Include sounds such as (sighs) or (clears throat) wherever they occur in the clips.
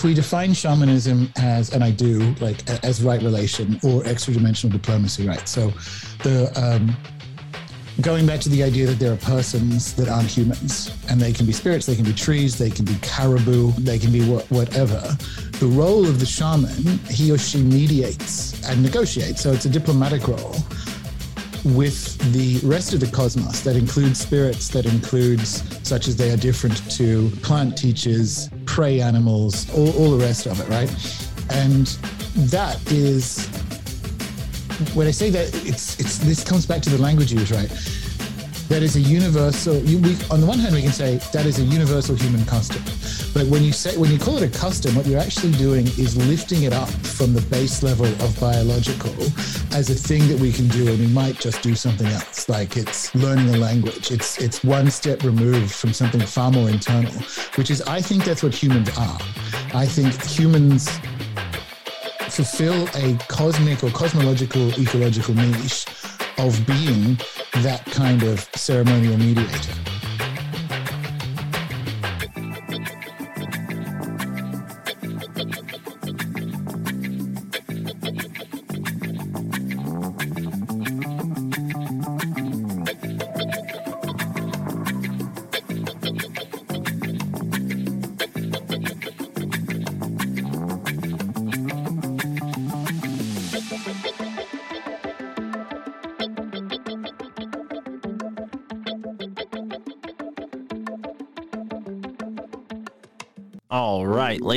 If we define shamanism as, and I do, like as right relation or extra dimensional diplomacy, right? So the um, going back to the idea that there are persons that aren't humans and they can be spirits, they can be trees, they can be caribou, they can be wha- whatever. The role of the shaman, he or she mediates and negotiates. So it's a diplomatic role with the rest of the cosmos that includes spirits that includes such as they are different to plant teachers prey animals all, all the rest of it right? And that is when i say that it's it's this comes back to the language use right that is a universal we, on the one hand we can say that is a universal human custom. But when you say when you call it a custom what you're actually doing is lifting it up from the base level of biological as a thing that we can do and we might just do something else. Like it's learning a language. It's it's one step removed from something far more internal which is i think that's what humans are. I think humans fulfill a cosmic or cosmological ecological niche of being that kind of ceremonial mediator.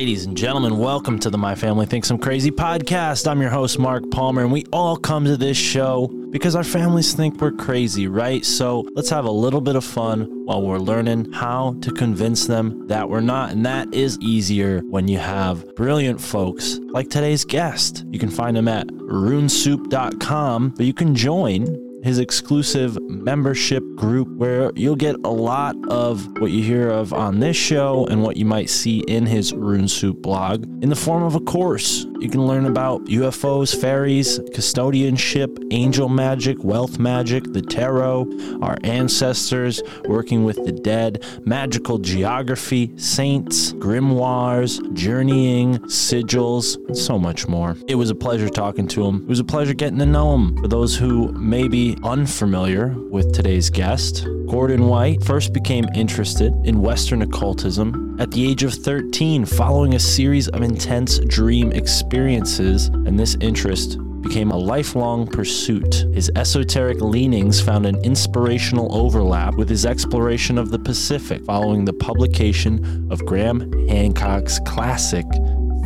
Ladies and gentlemen, welcome to the My Family Thinks I'm Crazy podcast. I'm your host, Mark Palmer, and we all come to this show because our families think we're crazy, right? So let's have a little bit of fun while we're learning how to convince them that we're not. And that is easier when you have brilliant folks like today's guest. You can find him at runesoup.com, but you can join his exclusive membership group where you'll get a lot of what you hear of on this show and what you might see in his Rune Soup blog in the form of a course. You can learn about UFOs, fairies, custodianship, angel magic, wealth magic, the tarot, our ancestors, working with the dead, magical geography, saints, grimoires, journeying, sigils, and so much more. It was a pleasure talking to him. It was a pleasure getting to know him. For those who may unfamiliar with today's guest, Gordon White first became interested in Western occultism at the age of 13 following a series of intense dream experiences, and this interest became a lifelong pursuit. His esoteric leanings found an inspirational overlap with his exploration of the Pacific following the publication of Graham Hancock's classic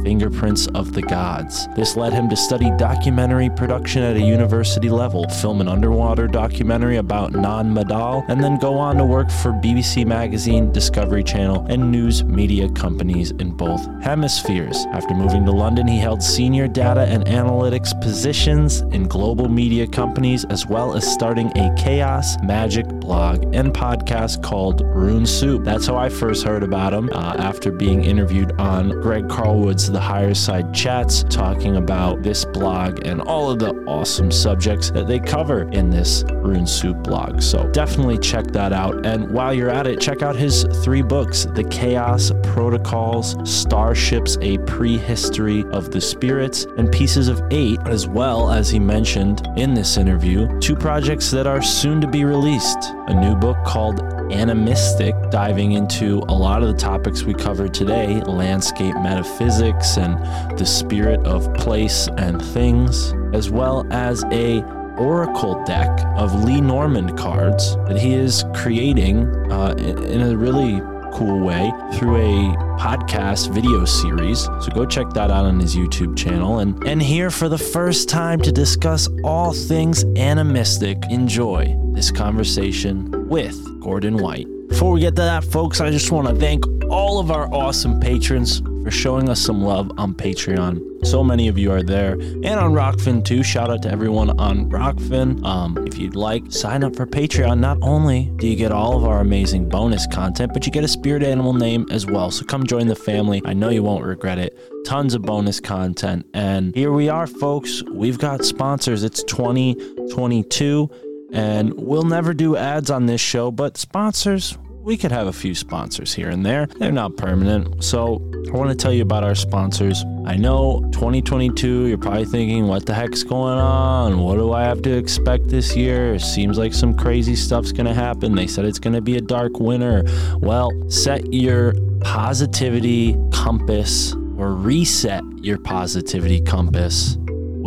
Fingerprints of the Gods. This led him to study documentary production at a university level, film an underwater documentary about Nan Madol, and then go on to work for BBC Magazine, Discovery Channel, and news media companies in both hemispheres. After moving to London, he held senior data and analytics positions in global media companies, as well as starting a chaos magic blog and podcast called Rune Soup. That's how I first heard about him uh, after being interviewed on Greg Carlwood's The Higher Side Chats talking about this blog and all of the awesome subjects that they cover in this Rune Soup blog. So definitely check that out. And while you're at it, check out his three books The Chaos Protocols, Starships, A Prehistory of the Spirits, and Pieces of Eight, as well as he mentioned in this interview, two projects that are soon to be released. A new book called Animystic, diving into a lot of the topics we covered today landscape metaphysics and the spirit of place and things, as well as a oracle deck of Lenormand cards that he is creating uh, in a really cool way through a podcast video series. So go check that out on his YouTube channel. And, and here for the first time to discuss all things animistic, enjoy this conversation with Gordon White. Before we get to that, folks, I just want to thank all of our awesome patrons for showing us some love on Patreon. So many of you are there, and on Rokfin too. Shout out to everyone on Rokfin. Um, if you'd like, sign up for Patreon. Not only do you get all of our amazing bonus content, but you get a spirit animal name as well. So come join the family. I know you won't regret it. Tons of bonus content, and here we are, folks. We've got sponsors. It's 2022. And we'll never do ads on this show, but sponsors, we could have a few sponsors here and there. They're not permanent. So I want to tell you about our sponsors. I know 2022, you're probably thinking, what the heck's going on? What do I have to expect this year? It seems like some crazy stuff's going to happen. They said it's going to be a dark winter. Well, set your positivity compass or reset your positivity compass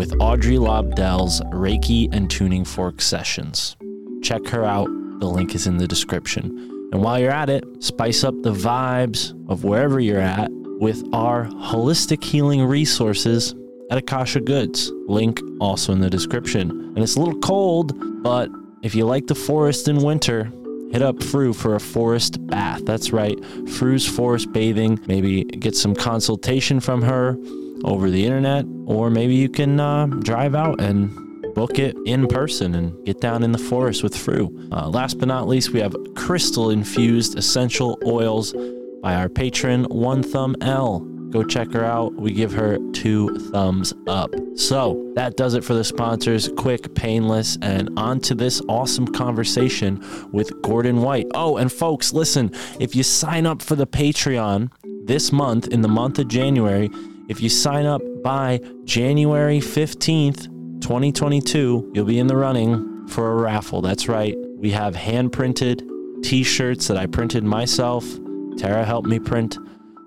with Audrey Lobdell's Reiki and Tuning Fork sessions. Check her out. The link is in the description. And while you're at it, spice up the vibes of wherever you're at with our holistic healing resources at Akasha Goods. Link also in the description. And it's a little cold, but if you like the forest in winter, hit up Fru for a forest bath. That's right, Fru's Forest Bathing. Maybe get some consultation from her over the internet, or maybe you can uh, drive out and book it in person and get down in the forest with Fru. Uh, last but not least, we have crystal infused essential oils by our patron, One Thumb El. Go check her out. We give her two thumbs up. So that does it for the sponsors. Quick, painless, and on to this awesome conversation with Gordon White. Oh, and folks, listen, if you sign up for the Patreon this month, in the month of January, if you sign up by January 15th, 2022, you'll be in the running for a raffle. That's right. We have hand printed t shirts that I printed myself. Tara helped me print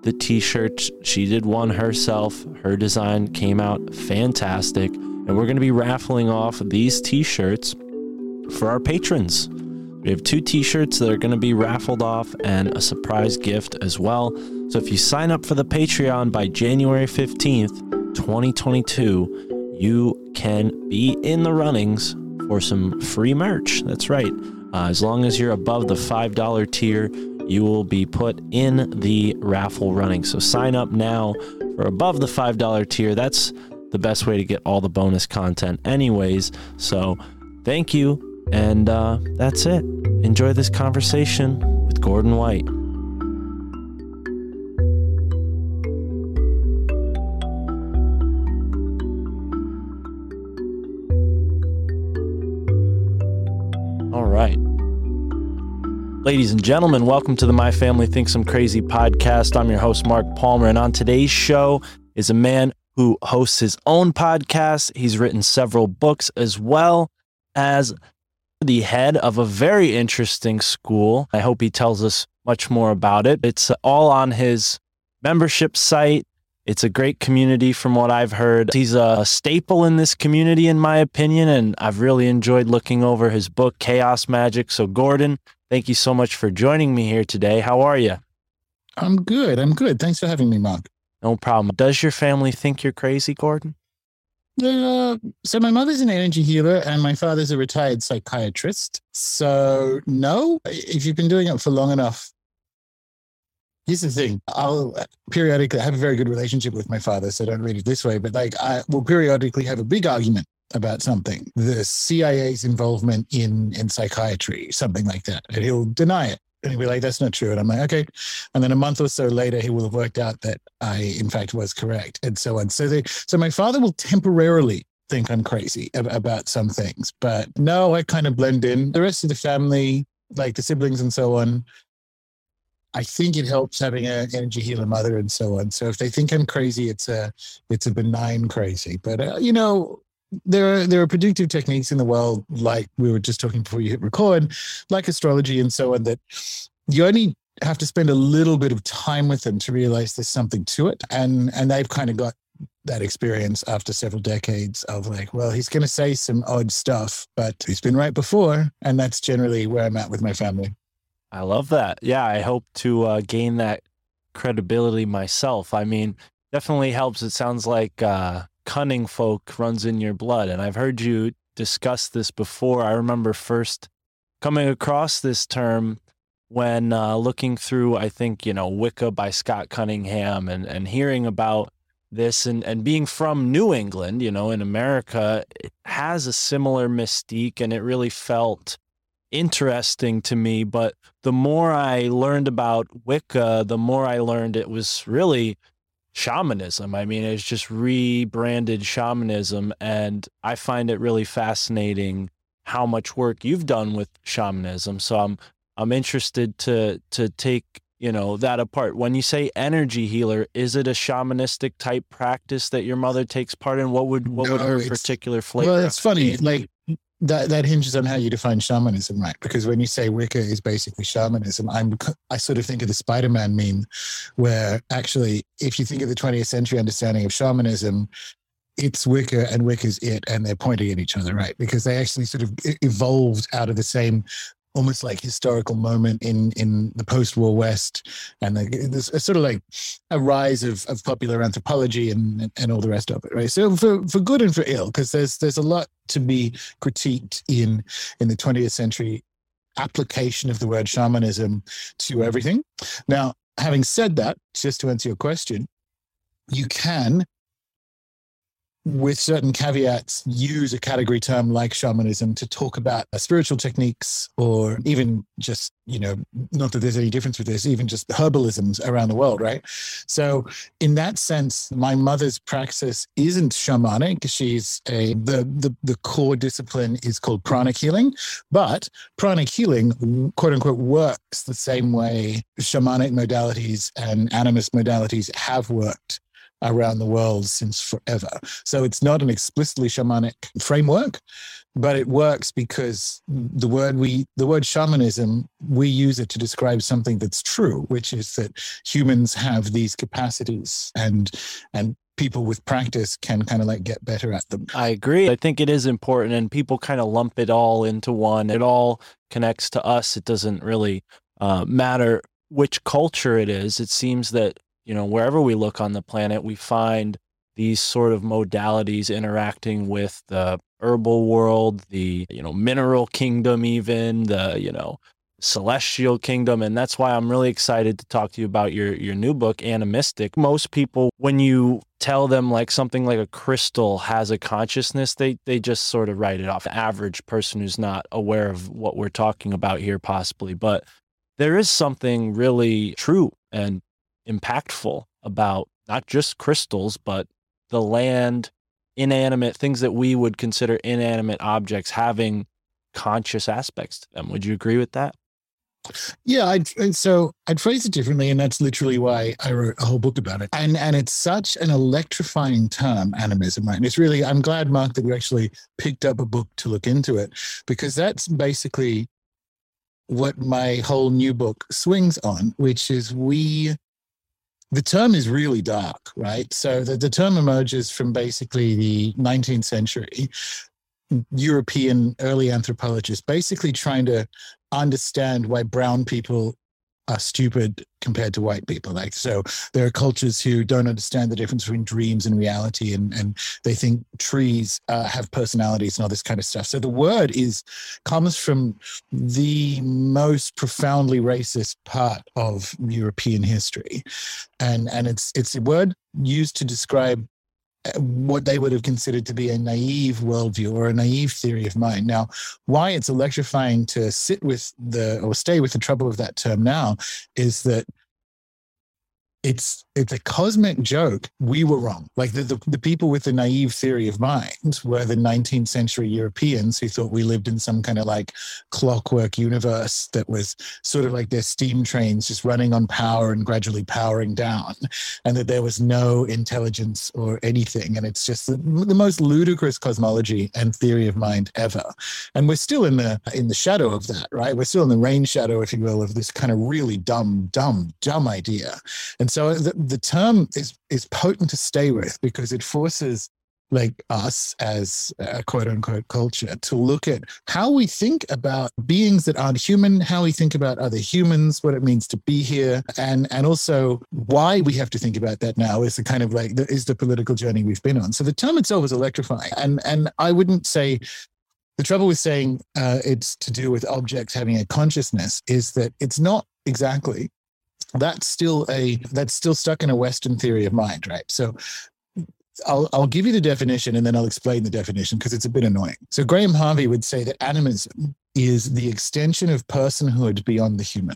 the t shirts. She did one herself. Her design came out fantastic. And we're going to be raffling off these t shirts for our patrons. We have two t shirts that are going to be raffled off and a surprise gift as well. So if you sign up for the Patreon by January 15th, 2022, you can be in the runnings for some free merch. That's right. Uh, as long as you're above the $5 tier, you will be put in the raffle running. So sign up now for above the $5 tier. That's the best way to get all the bonus content, anyways. So thank you. And uh, that's it. Enjoy this conversation with Gordon White. Ladies and gentlemen, welcome to the My Family Thinks I'm Crazy podcast. I'm your host, Mark Palmer, and on today's show is a man who hosts his own podcast. He's written several books as well as the head of a very interesting school. I hope he tells us much more about it. It's all on his membership site. It's a great community from what I've heard. He's a staple in this community, in my opinion, and I've really enjoyed looking over his book, Chaos Magic. So, Gordon, thank you so much for joining me here today. How are you? I'm good. I'm good. Thanks for having me, Mark. No problem. Does your family think you're crazy, Gordon? Uh, so my mother's an energy healer and my father's a retired psychiatrist. So no, if you've been doing it for long enough, here's the thing. I'll periodically have a very good relationship with my father, so don't read it this way, but like I will periodically have a big argument about something, the CIA's involvement in in psychiatry, something like that, and he'll deny it. And he'll be like, that's not true. And I'm like, okay. And then a month or so later, he will have worked out that I, in fact, was correct and so on. So they, so my father will temporarily think I'm crazy ab- about some things, but no, I kind of blend in. The rest of the family, like the siblings and so on, I think it helps having an energy healer mother and so on. So if they think I'm crazy, it's a it's a benign crazy. But uh, you know, there are there are predictive techniques in the world, like we were just talking before you hit record, like astrology and so on, that you only have to spend a little bit of time with them to realize there's something to it. And and they've kind of got that experience after several decades of like, well, he's to say some odd stuff, but he's been right before, and that's generally where I'm at with my family. I love that. Yeah, I hope to uh, gain that credibility myself. I mean, definitely helps. It sounds like uh, cunning folk runs in your blood. And I've heard you discuss this before. I remember first coming across this term when uh, looking through, I think, you know, Wicca by Scott Cunningham and, and hearing about this and, and being from New England, you know, in America, it has a similar mystique and it really felt interesting to me. But the more I learned about Wicca, the more I learned it was really shamanism. I mean, it's just rebranded shamanism. And I find it really fascinating how much work you've done with shamanism. So I'm I'm interested to to take you know that apart. When you say energy healer, is it a shamanistic type practice that your mother takes part in? What would what would her particular flavor? Well, it's funny. Like that that hinges on how you define shamanism, right? Because when you say Wicca is basically shamanism, I'm I sort of think of the Spider-Man meme, where actually, if you think of the 20th century understanding of shamanism, it's Wicca and Wicca's it, and they're pointing at each other, right? Because they actually sort of evolved out of the same almost like historical moment in in the post-war West, and there's a sort of like a rise of, of popular anthropology and and all the rest of it, right? So for for good and for ill, because there's there's a lot to be critiqued in in the 20th century application of the word shamanism to everything. Now, having said that, just to answer your question, you can with certain caveats, use a category term like shamanism to talk about spiritual techniques or even just, you know, not that there's any difference with this, even just herbalisms around the world, right? So, in that sense, my mother's practice isn't shamanic. She's a, the, the, the core discipline is called pranic healing, but pranic healing, quote unquote, works the same way shamanic modalities and animist modalities have worked around the world since forever. So it's not an explicitly shamanic framework, but it works because the word we the word shamanism we use it to describe something that's true, which is that humans have these capacities and and people with practice can kind of like get better at them. I agree. I think it is important, and people kind of lump it all into one. It all connects to us. It doesn't really uh, matter which culture it is. It seems that, you know, wherever we look on the planet, we find these sort of modalities interacting with the herbal world, the, you know, mineral kingdom, even the, you know, celestial kingdom and that's why I'm really excited to talk to you about your your new book Animystic. Most people when you tell them like something like a crystal has a consciousness they they just sort of write it off. Average person who's not aware of what we're talking about here possibly, but there is something really true and impactful about not just crystals but the land inanimate things that we would consider inanimate objects having conscious aspects to them. Would you agree with that? Yeah, I'd, and so I'd phrase it differently, and that's literally why I wrote a whole book about it. And and it's such an electrifying term, animism, right? And it's really I'm glad, Mark, that you actually picked up a book to look into it because that's basically what my whole new book swings on, which is we. The term is really dark, right? So the, the term emerges from basically the 19th century European early anthropologists basically trying to understand why brown people are stupid compared to white people. Like, so there are cultures who don't understand the difference between dreams and reality, and, and they think trees uh, have personalities and all this kind of stuff. So the word is comes from the most profoundly racist part of European history, and and it's it's a word used to describe what they would have considered to be a naive worldview or a naive theory of mind. Now, why it's electrifying to sit with the or stay with the trouble of that term now is that it's it's a cosmic joke. We were wrong. Like the, the, the people with the naive theory of mind were the 19th century Europeans who thought we lived in some kind of like clockwork universe that was sort of like their steam trains just running on power and gradually powering down, and that there was no intelligence or anything. And it's just the, the most ludicrous cosmology and theory of mind ever. And we're still in the in the shadow of that, right? We're still in the rain shadow, if you will, of this kind of really dumb, dumb, dumb idea. And so the, the term is is potent to stay with because it forces like us as a quote unquote culture to look at how we think about beings that aren't human, how we think about other humans, what it means to be here, and and also why we have to think about that now is the kind of like the, is the political journey we've been on. So the term itself is electrifying, and and I wouldn't say. The trouble with saying uh, it's to do with objects having a consciousness is that it's not exactly that's still a that's still stuck in a western theory of mind right so I'll, I'll give you the definition and then I'll explain the definition because it's a bit annoying. So, Graham Harvey would say that animism is the extension of personhood beyond the human,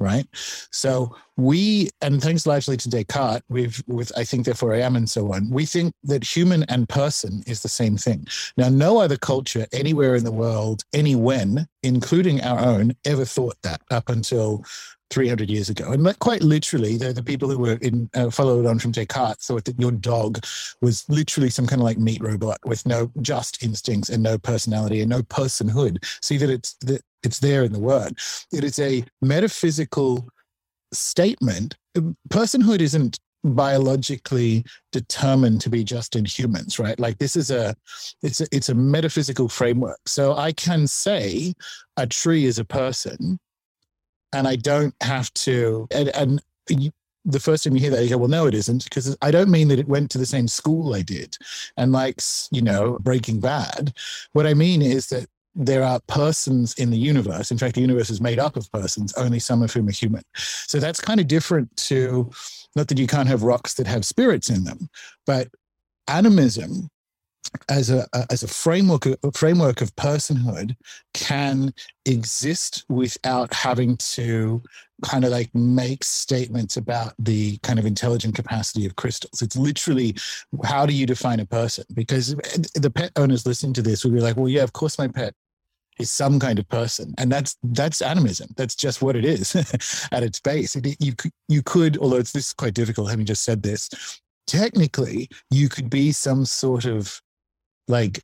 right? So, we, and thanks largely to Descartes, we've, with I think, therefore I am, and so on, we think that human and person is the same thing. Now, no other culture anywhere in the world, any when, including our own, ever thought that up until 300 years ago. And quite literally, the, the people who were in uh, followed on from Descartes thought that your dog was literally some kind of like meat robot with no just instincts and no personality and no personhood. See that it's that it's there in the word. It is a metaphysical statement. Personhood isn't biologically determined to be just in humans right like this is a it's a, it's a metaphysical framework so i can say a tree is a person and I don't have to. And, and you, the first time you hear that, you go, well, no, it isn't, because I don't mean that it went to the same school I did. And like, you know, Breaking Bad, what I mean is that there are persons in the universe. In fact, the universe is made up of persons, only some of whom are human. So that's kind of different to, not that you can't have rocks that have spirits in them, but animism as a, as a framework a framework of personhood can exist without having to kind of like make statements about the kind of intelligent capacity of crystals. It's literally how do you define a person? Because the pet owners listening to this would be like well yeah of course my pet is some kind of person. And that's that's animism. That's just what it is (laughs) at its base. It, you you could although it's this is quite difficult having just said this technically you could be some sort of like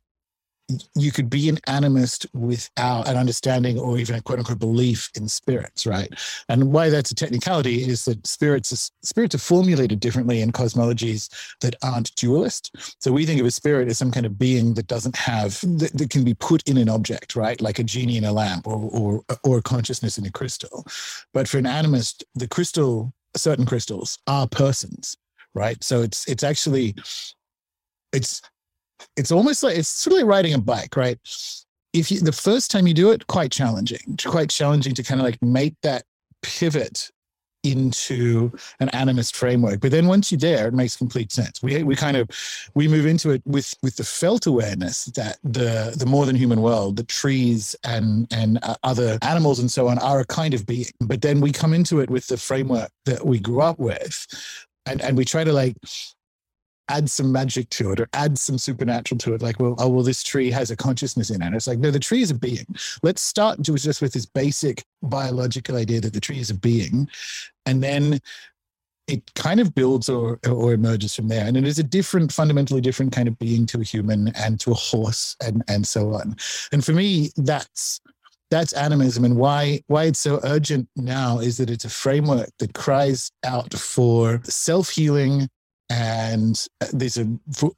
you could be an animist without an understanding or even a quote unquote belief in spirits, right? And why that's a technicality is that spirits are, spirits are formulated differently in cosmologies that aren't dualist. So we think of a spirit as some kind of being that doesn't have that, that can be put in an object, right? Like a genie in a lamp or or or consciousness in a crystal. But for an animist, the crystal, certain crystals are persons, right? So it's it's actually it's it's almost like it's sort of like riding a bike, right? If you the first time you do it, quite challenging, quite challenging to kind of like make that pivot into an animist framework. But then once you're there, it makes complete sense. We we kind of we move into it with with the felt awareness that the the more than human world, the trees and and uh, other animals and so on are a kind of being. But then we come into it with the framework that we grew up with, and and we try to like add some magic to it or add some supernatural to it. Like, well, oh, well, this tree has a consciousness in it. It's like, no, the tree is a being. Let's start just with this basic biological idea that the tree is a being. And then it kind of builds or, or emerges from there. And it is a different, fundamentally different kind of being to a human and to a horse and, and so on. And for me, that's that's animism and why why it's so urgent now is that it's a framework that cries out for self-healing and these are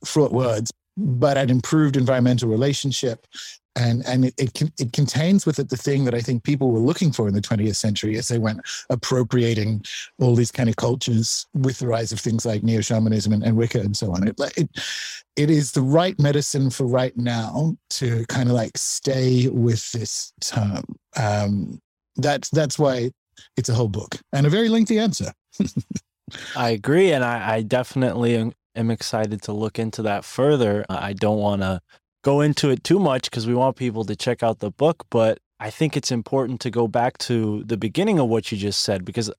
fraught words, but an improved environmental relationship. And, and it, it, it contains with it the thing that I think people were looking for in the 20th century as they went appropriating all these kind of cultures with the rise of things like neo shamanism and, and Wicca and so on. It, it, it is the right medicine for right now to kind of like stay with this term. Um, that's, that's why it's a whole book and a very lengthy answer. (laughs) I agree, and I, I definitely am excited to look into that further. I don't want to go into it too much because we want people to check out the book, but I think it's important to go back to the beginning of what you just said because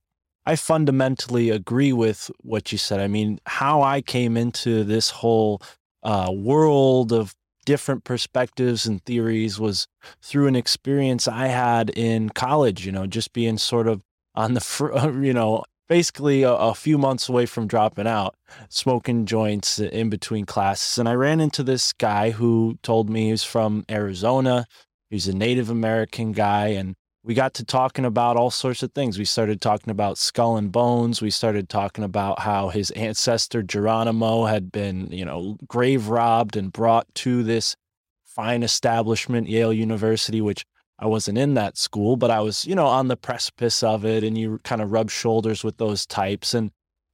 I fundamentally agree with what you said. I mean, how I came into this whole uh, world of different perspectives and theories was through an experience I had in college, you know, just being sort of on the, fr- (laughs) you know, basically a, a, few months away from dropping out, smoking joints in between classes. And I ran into this guy who told me he's from Arizona. He's a Native American guy. And we got to talking about all sorts of things. We started talking about skull and bones. We started talking about how his ancestor Geronimo had been, you know, grave robbed and brought to this fine establishment, Yale University, which I wasn't in that school, but I was, you know, on the precipice of it. And you kind of rub shoulders with those types. And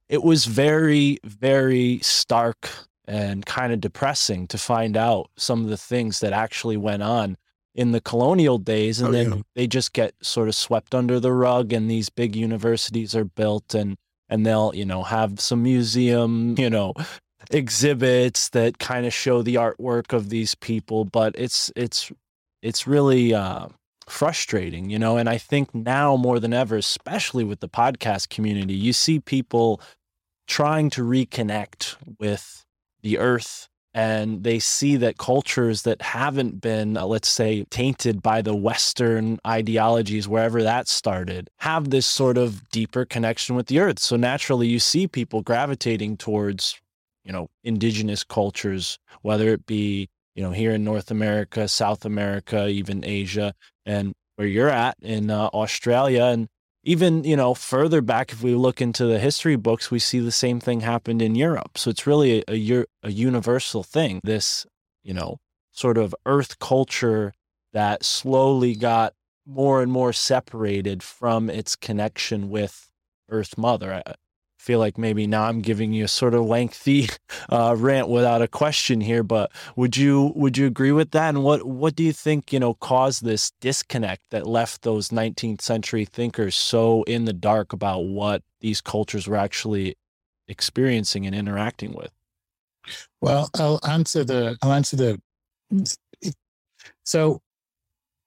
it was very, very stark and kind of depressing to find out some of the things that actually went on in the colonial days and oh, then yeah. they just get sort of swept under the rug and these big universities are built and and they'll you know have some museum (laughs) you know exhibits that kind of show the artwork of these people but it's it's it's really uh, frustrating you know and i think now more than ever especially with the podcast community you see people trying to reconnect with the earth and they see that cultures that haven't been, uh, let's say, tainted by the Western ideologies, wherever that started, have this sort of deeper connection with the earth. So naturally, you see people gravitating towards, you know, indigenous cultures, whether it be, you know, here in North America, South America, even Asia, and where you're at in uh, Australia. And even you know further back if we look into the history books we see the same thing happened in europe so it's really a, a, a universal thing this you know sort of earth culture that slowly got more and more separated from its connection with earth mother feel like maybe now I'm giving you a sort of lengthy (laughs) uh, rant without a question here, but would you would you agree with that? And what what do you think you know caused this disconnect that left those 19th century thinkers so in the dark about what these cultures were actually experiencing and interacting with? Well, I'll answer the I'll answer the so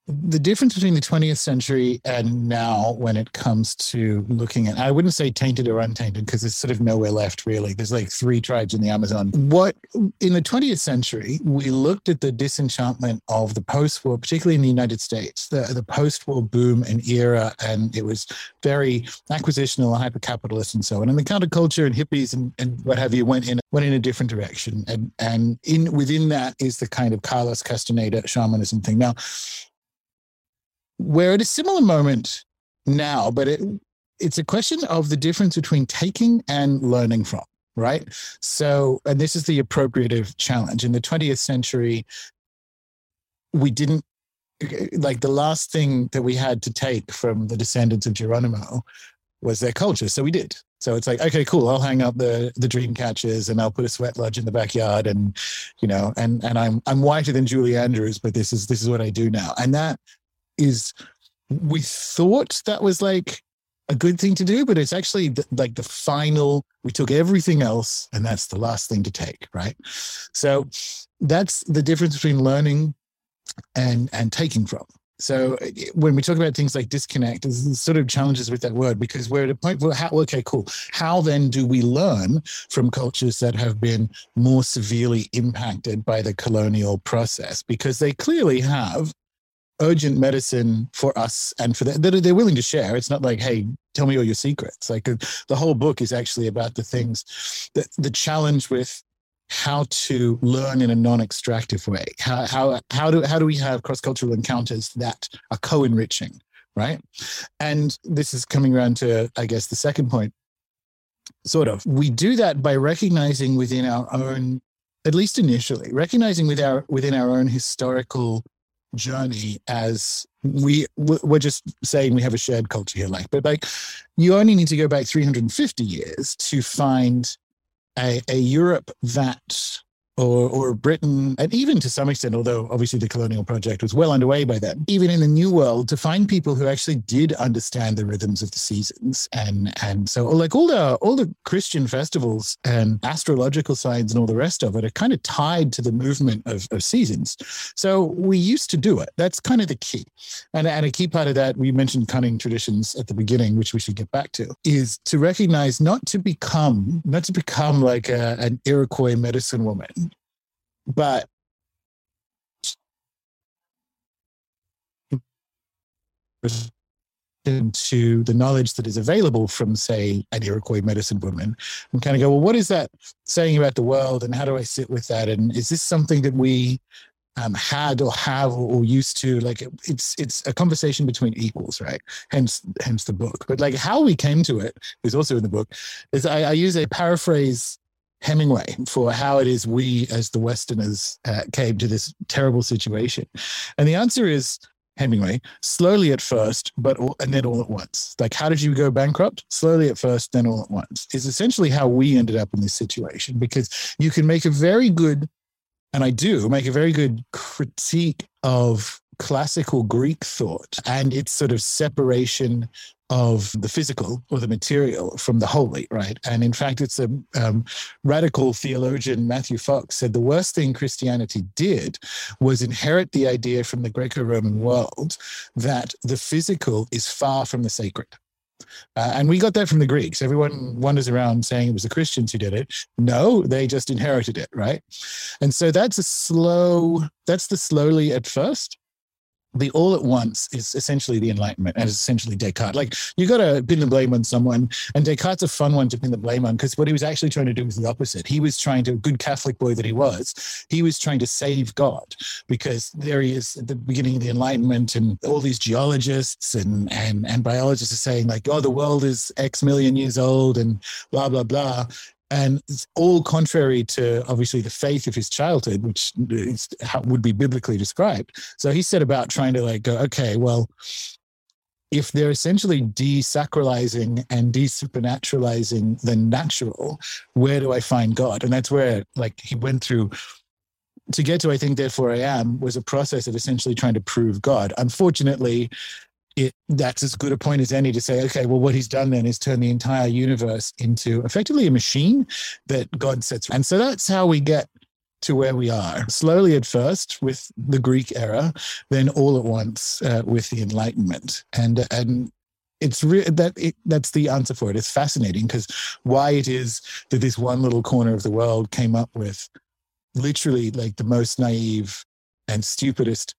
the difference between the 20th century and now when it comes to looking at i wouldn't say tainted or untainted because there's sort of nowhere left really. There's like three tribes in the amazon. What in the 20th century we looked at the disenchantment of the post-war particularly in the united states the, the post-war boom and era and it was very acquisitional hyper-capitalist and so on. And the counterculture and hippies and, and what have you went in went in a different direction. And and in within that is the kind of carlos castaneda shamanism thing. Now we're at a similar moment now, but it, it's a question of the difference between taking and learning from, right? So, and this is the appropriative challenge. In the 20th century, we didn't like the last thing that we had to take from the descendants of Geronimo was their culture. So we did. So it's like, okay, cool. I'll hang up the the dream catchers and I'll put a sweat lodge in the backyard and you know, and and I'm I'm whiter than Julie Andrews, but this is this is what I do now. And that is we thought that was like a good thing to do, but it's actually the, like the final. We took everything else, and that's the last thing to take, right? So that's the difference between learning and and taking from. So uh, when we talk about things like disconnect, there's sort of challenges with that word because we're at a point where, how, okay, cool. How then do we learn from cultures that have been more severely impacted by the colonial process? Because they clearly have urgent medicine for us and for them that they're willing to share. It's not like, hey, tell me all your secrets. Like uh, the whole book is actually about the things that the challenge with how to learn in a non-extractive way. How how how do how do we have cross-cultural encounters that are co-enriching, right? And this is coming around to, I guess, the second point. Sort of. We do that by recognizing within our own, at least initially, recognizing with our within our own historical journey as we we're just saying we have a shared culture here like but like you only need to go back 350 years to find a, a europe that or, or Britain, and even to some extent, although obviously the colonial project was well underway by then, even in the New World, to find people who actually did understand the rhythms of the seasons, and and so like all the all the Christian festivals and astrological signs and all the rest of it are kind of tied to the movement of, of seasons. So we used to do it. That's kind of the key, and and a key part of that we mentioned cunning traditions at the beginning, which we should get back to, is to recognize not to become not to become like a, an Iroquois medicine woman but to the knowledge that is available from, say, an Iroquois medicine woman, and kind of go, well, what is that saying about the world, and how do I sit with that, and is this something that we um, had or have or, used to? Like, it's it's a conversation between equals, right? Hence, hence the book. But like how we came to it is also in the book. Is I, I use a paraphrase Hemingway for how it is we as the Westerners uh, came to this terrible situation? And the answer is Hemingway, slowly at first, but all, and then all at once. Like, how did you go bankrupt? Slowly at first, then all at once. Is essentially how we ended up in this situation because you can make a very good, and I do make a very good critique of classical Greek thought and its sort of separation of the physical or the material from the holy, right? And in fact, it's a um, radical theologian, Matthew Fox, said the worst thing Christianity did was inherit the idea from the Greco Roman world that the physical is far from the sacred. Uh, and we got that from the Greeks. Everyone wanders around saying it was the Christians who did it. No, they just inherited it, right? And so that's a slow, that's the slowly at first the all at once is essentially the enlightenment and is essentially Descartes. Like you got to pin the blame on someone, and Descartes' a fun one to pin the blame on because what he was actually trying to do was the opposite. He was trying to, good Catholic boy that he was, he was trying to save God because there he is at the beginning of the Enlightenment, and all these geologists and and and biologists are saying like, oh, the world is X million years old, and blah blah blah, and it's all contrary to obviously the faith of his childhood, which is would be biblically described. So he set about trying to like go, okay, well, if they're essentially desacralizing and desupernaturalizing the natural, where do I find God? And that's where like he went through to get to I think therefore I am was a process of essentially trying to prove God. Unfortunately, it that's as good a point as any to say, okay, well, what he's done then is turn the entire universe into effectively a machine that God sets. And so that's how we get to where we are. Slowly at first with the Greek era, then all at once uh, with the Enlightenment. And and it's re- that it, that's the answer for it. It's fascinating because why it is that this one little corner of the world came up with literally like the most naive and stupidest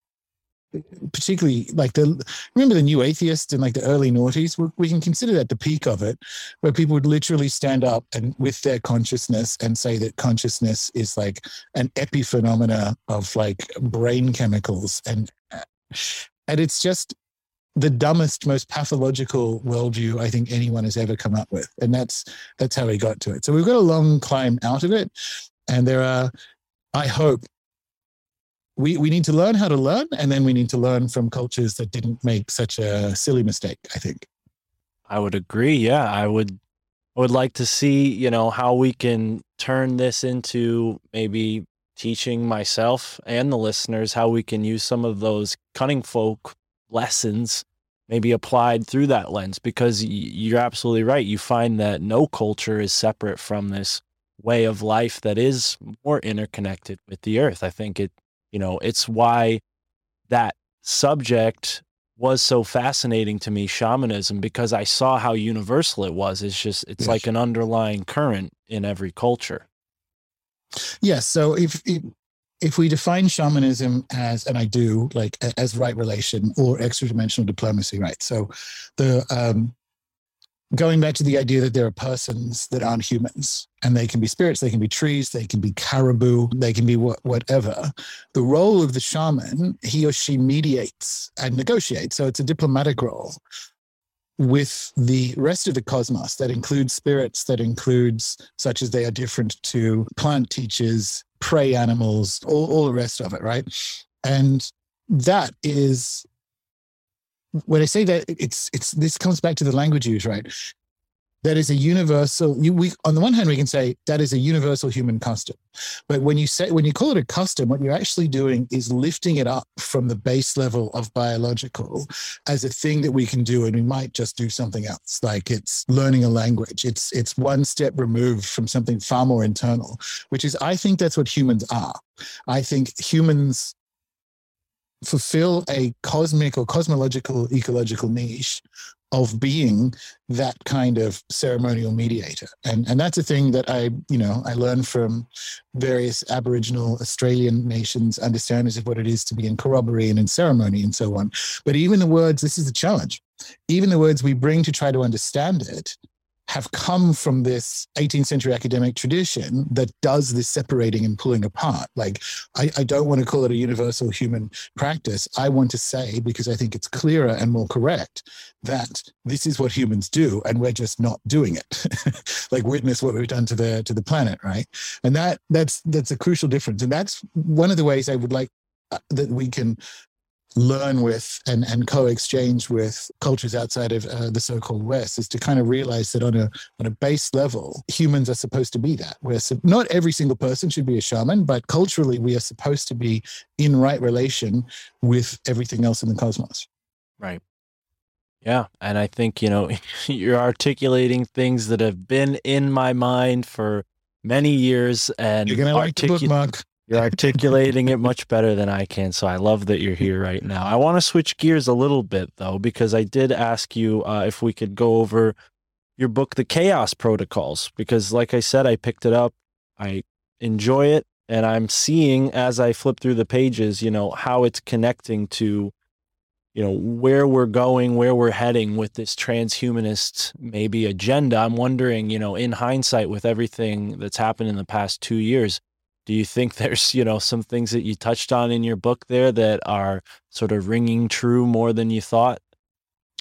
particularly like the remember the new atheists in like the early noughties? We, we can consider that the peak of it where people would literally stand up and with their consciousness and say that consciousness is like an epiphenomena of like brain chemicals. And uh, and it's just the dumbest most pathological worldview i think anyone has ever come up with. And that's that's how we got to it. So we've got a long climb out of it. And there are i hope we, we need to learn how to learn and then we need to learn from cultures that didn't make such a silly mistake i think I would agree. Yeah, I would. I would like to see, you know, how we can turn this into maybe teaching myself and the listeners how we can use some of those cunning folk lessons maybe applied through that lens because you're absolutely right you find that no culture is separate from this way of life that is more interconnected with the earth i think it you know it's why that subject was so fascinating to me shamanism because i saw how universal it was. It's just it's Yes. like an underlying current in every culture. Yes so if, if if we define shamanism as and i do like as right relation or extra dimensional diplomacy right? So the um going back to the idea that there are persons that aren't humans and they can be spirits they can be trees they can be caribou they can be what, whatever the role of the shaman he or she mediates and negotiates. So it's a diplomatic role with the rest of the cosmos that includes spirits that includes such as they are different to plant teachers prey animals all, all the rest of it right? And that is when I say that it's it's this comes back to the language use, right? that is a universal you, we on the one hand we can say that is a universal human custom. But when you say when you call it a custom what you're actually doing is lifting it up from the base level of biological as a thing that we can do and we might just do something else. Like it's learning a language. It's it's one step removed from something far more internal which is i think that's what humans are. I think humans fulfill a cosmic or cosmological ecological niche of being that kind of ceremonial mediator. And and that's a thing that i you know i learned from various aboriginal australian nations understandings of what it is to be in corroboree and in ceremony and so on. But even the words this is the challenge even the words we bring to try to understand it have come from this 18th century academic tradition that does this separating and pulling apart. Like, I, I, don't want to call it a universal human practice. I want to say, because I think it's clearer and more correct, that this is what humans do, and we're just not doing it. (laughs) like, witness what we've done to the to the planet, right? And that that's that's a crucial difference. And that's one of the ways I would like uh, that we can learn with and, and co-exchange with cultures outside of uh, the so-called West is to kind of realize that on a on a base level, humans are supposed to be that. We're so, not every single person should be a shaman, but culturally we are supposed to be in right relation with everything else in the cosmos. Right. Yeah, and I think you know (laughs) you're articulating things that have been in my mind for many years, and you're gonna like the bookmark. You're articulating it much better than I can. So I love that you're here right now. I want to switch gears a little bit, though, because I did ask you uh, if we could go over your book, The Chaos Protocols, because, like I said, I picked it up. I enjoy it. And I'm seeing as I flip through the pages, you know, how it's connecting to, you know, where we're going, where we're heading with this transhumanist maybe agenda. I'm wondering, you know, in hindsight, with everything that's happened in the past two years, do you think (laughs) there's you know some things that you touched on in your book there that are sort of ringing true more than you thought?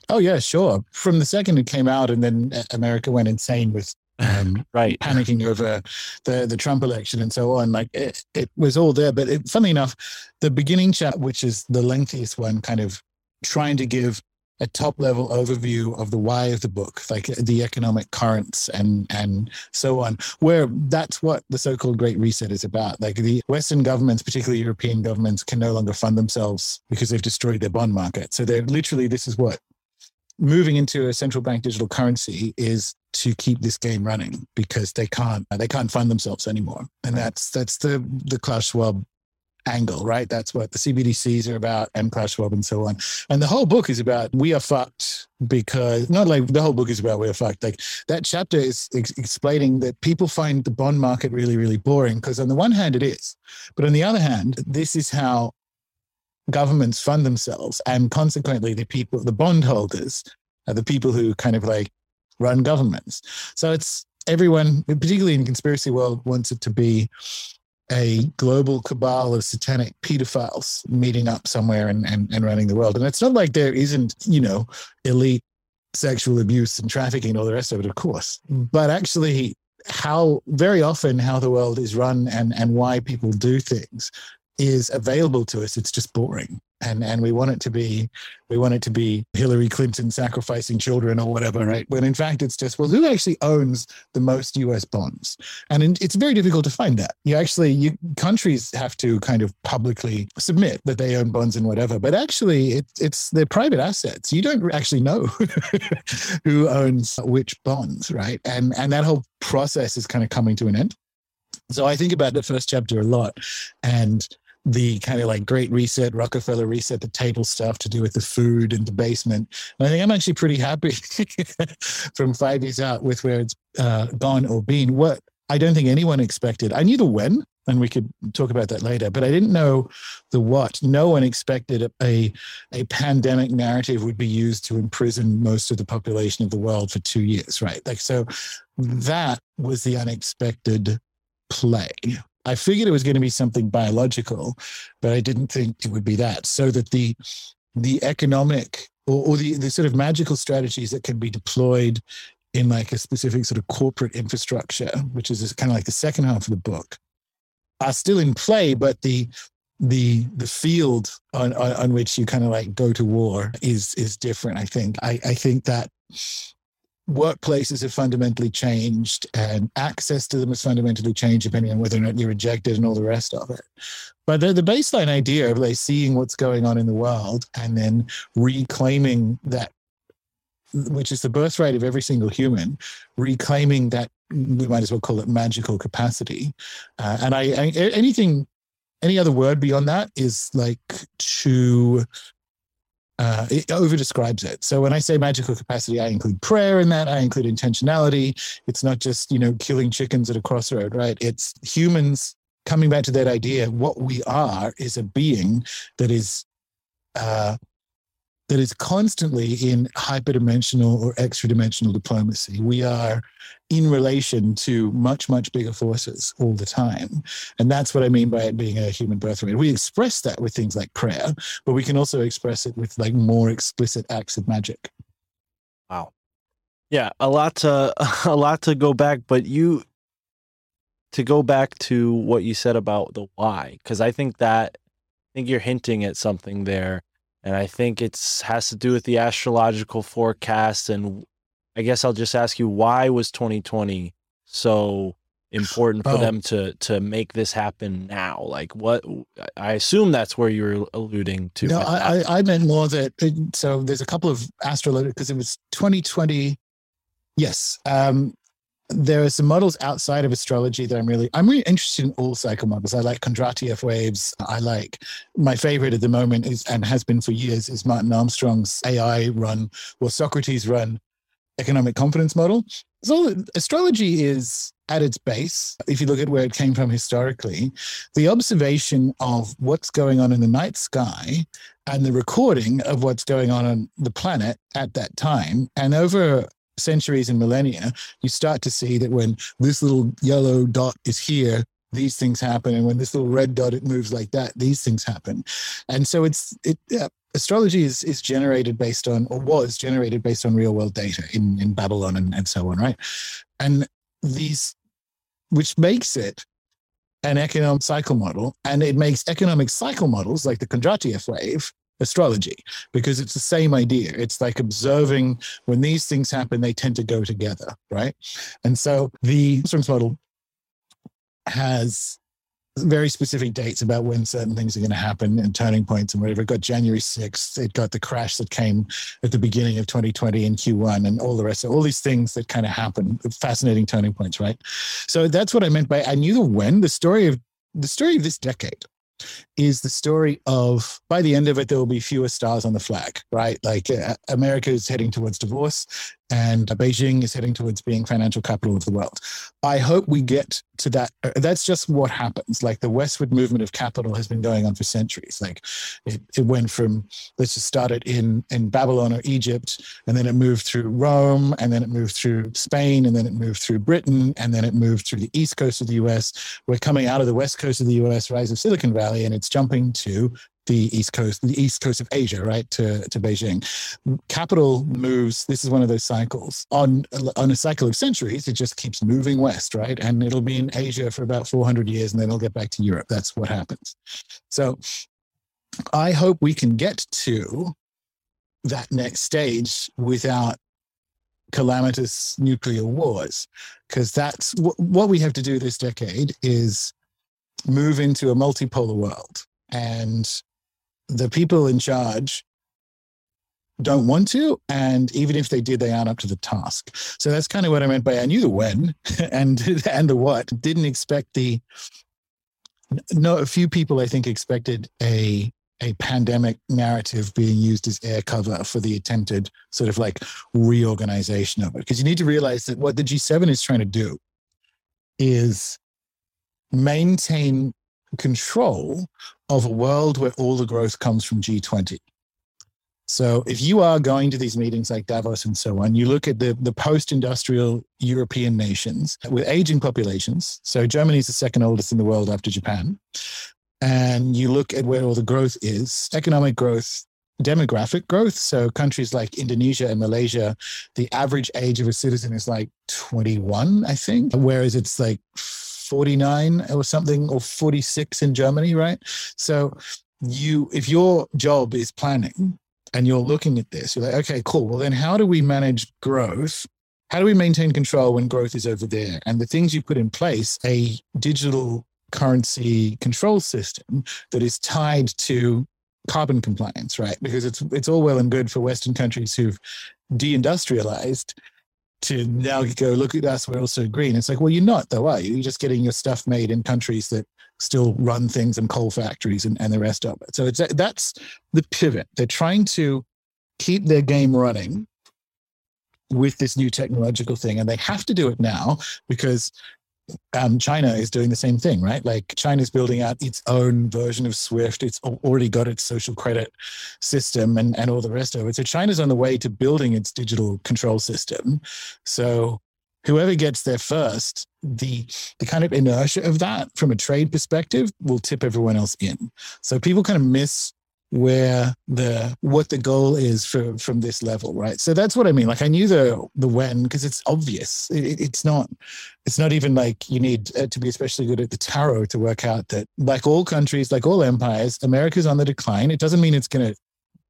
Oh yeah sure. From the second it came out and then uh, america went insane with um, (laughs) right. (laughs) panicking over the the trump election and so on like it, it was all there. But it, funny enough the beginning chat which is the lengthiest one kind of trying to give a top level overview of the why of the book, like the economic currents and and so on, where that's what the so-called Great Reset is about. Like the Western governments, particularly European governments, can no longer fund themselves because they've destroyed their bond market. So they're literally this is what moving into a central bank digital currency is to keep this game running because they can't they can't fund themselves anymore and that's that's the the Klaus Schwab angle, right? That's what the CBDCs are about and Klaus Schwab and so on. And the whole book is about we are fucked because not like the whole book is about we are fucked. Like that chapter is ex- explaining that people find the bond market really, really boring because on the one hand it is, but on the other hand, this is how governments fund themselves and consequently the people, the bondholders are the people who kind of like run governments. So it's everyone, particularly in conspiracy world, wants it to be a global cabal of satanic pedophiles meeting up somewhere and, and, and running the world. And it's not like there isn't, you know, elite sexual abuse and trafficking and all the rest of it, of course. Mm. But actually, how very often how the world is run and, and why people do things is available to us. It's just boring and and we want it to be we want it to be Hillary Clinton sacrificing children or whatever, right? When in fact it's just well, who actually owns the most U.S. bonds? And in, it's very difficult to find that. You actually you countries have to kind of publicly submit that they own bonds and whatever, but actually it, it's their private assets. You don't actually know (laughs) who owns which bonds, right? And and that whole process is kind of coming to an end. So I think about the first chapter a lot, and the kind of like great reset, Rockefeller reset, the table stuff to do with the food and debasement. And I think I'm actually pretty happy (laughs) from five years out with where it's uh, gone or been. What I don't think anyone expected. I knew the when, and we could talk about that later, but I didn't know the what. No one expected a, a pandemic narrative would be used to imprison most of the population of the world for two years, right? Like, so that was the unexpected play I figured it was going to be something biological, but I didn't think it would be that. So that the the economic or, or the, the sort of magical strategies that can be deployed in like a specific sort of corporate infrastructure, which is kind of like the second half of the book, are still in play, but the the the field on, on, on which you kind of like go to war is is different. I think. I, I think that workplaces have fundamentally changed and access to them has fundamentally changed depending on whether or not you're rejected and all the rest of it. But the, the baseline idea of like seeing what's going on in the world and then reclaiming that, which is the birthright of every single human, reclaiming that we might as well call it magical capacity. Uh, and I, I anything, any other word beyond that is like to uh, it over describes it. So when I say magical capacity, I include prayer in that. I include intentionality. It's not just you know killing chickens at a crossroad, right? It's humans coming back to that idea. What we are is a being that is uh, that is constantly in hyperdimensional or extra dimensional diplomacy. We are in relation to much, much bigger forces all the time. And that's what I mean by it being a human birthright. We express that with things like prayer, but we can also express it with like more explicit acts of magic. Wow. Yeah, a lot to (laughs) a lot to go back, but you to go back to what you said about the why, because I think that I think you're hinting at something there and I think it's has to do with the astrological forecast. And I guess I'll just ask you, why was 2020 so important for Oh. them to to make this happen now? Like, what? I assume that's where you're alluding to. No, I. I, I meant more that. it- So there's a couple of astrological because it was 2020. Yes, um, there are some models outside of astrology that I'm really I'm really interested in all cycle models. I like Kondratiev waves. I like my favorite at the moment is and has been for years is Martin Armstrong's AI run or Socrates run economic confidence model. So astrology is at its base, if you look at where it came from historically, the observation of what's going on in the night sky and the recording of what's going on on the planet at that time. And over centuries and millennia, you start to see that when this little yellow dot is here, these things happen. And when this little red dot, it moves like that, these things happen. And so it's, it, yeah, astrology is, is generated based on, or was generated based on real world data in, in Babylon and, and so on, right? And these, which makes it an economic cycle model, and it makes economic cycle models like the Kondratiev wave astrology because it's the same idea. It's like observing when these things happen, they tend to go together, right? And so the Armstrong's model has very specific dates about when certain things are going to happen and turning points and whatever. It got January 6th. It got the crash that came at the beginning of 2020 in Q1 and all the rest of all these things that kind of happen, fascinating turning points, right? So that's what I meant by I knew the when. The story of the story of this decade is the story of by the end of it there will be fewer stars on the flag right? Like uh, america is heading towards divorce and beijing is heading towards being financial capital of the world. I hope we get to that uh, that's just what happens. Like the westward movement of capital has been going on for centuries. Like it, it went from let's just start it in in babylon or egypt and then it moved through rome and then it moved through spain and then it moved through britain and then it moved through the east coast of the us we're coming out of the west coast of the us rise of silicon valley and it's jumping to the east coast the east coast of asia right to, to beijing. Capital moves this is one of those cycles on on a cycle of centuries it just keeps moving west right? And it'll be in asia for about 400 years and then it'll get back to europe. That's what happens. So i hope we can get to that next stage without calamitous nuclear wars because that's wh- what we have to do this decade is move into a multipolar world and the people in charge don't want to and even if they did they aren't up to the task. So that's kind of what i meant by i knew the when (laughs) and and the what. Didn't expect the no a few people i think expected a a pandemic narrative being used as air cover for the attempted sort of like reorganization of it. Because you need to realize that what the g7 is trying to do is maintain control of a world where all the growth comes from G20. So if you are going to these meetings like Davos and so on, you look at the, the post-industrial European nations with aging populations. So Germany is the second oldest in the world after Japan. And you look at where all the growth is, economic growth, demographic growth. So countries like Indonesia and Malaysia, the average age of a citizen is like 21, I think, whereas it's like 49 or something or 46 in Germany, right? So you if your job is planning and you're looking at this, you're like, okay, cool. Well, then how do we manage growth how do we maintain control when growth is over there? And the things you put in place, a digital currency control system that is tied to carbon compliance, right? Because it's it's all well and good for Western countries who've deindustrialized to now go look at us, we're also green. It's like, well, you're not though, are you? You're just getting your stuff made in countries that still run things in coal factories and, and the rest of it. So it's that's the pivot. They're trying to keep their game running with this new technological thing, and they have to do it now because um, China is doing the same thing, right? Like China's building out its own version of Swift. It's already got its social credit system and, and all the rest of it. So China's on the way to building its digital control system. So whoever gets there first, the the kind of inertia of that from a trade perspective will tip everyone else in. So people kind of miss where the what the goal is for from this level right? So that's what i mean. Like i knew the the when because it's obvious. It, it's not it's not even like you need uh, to be especially good at the tarot to work out that like all countries like all empires america's on the decline. It doesn't mean it's going to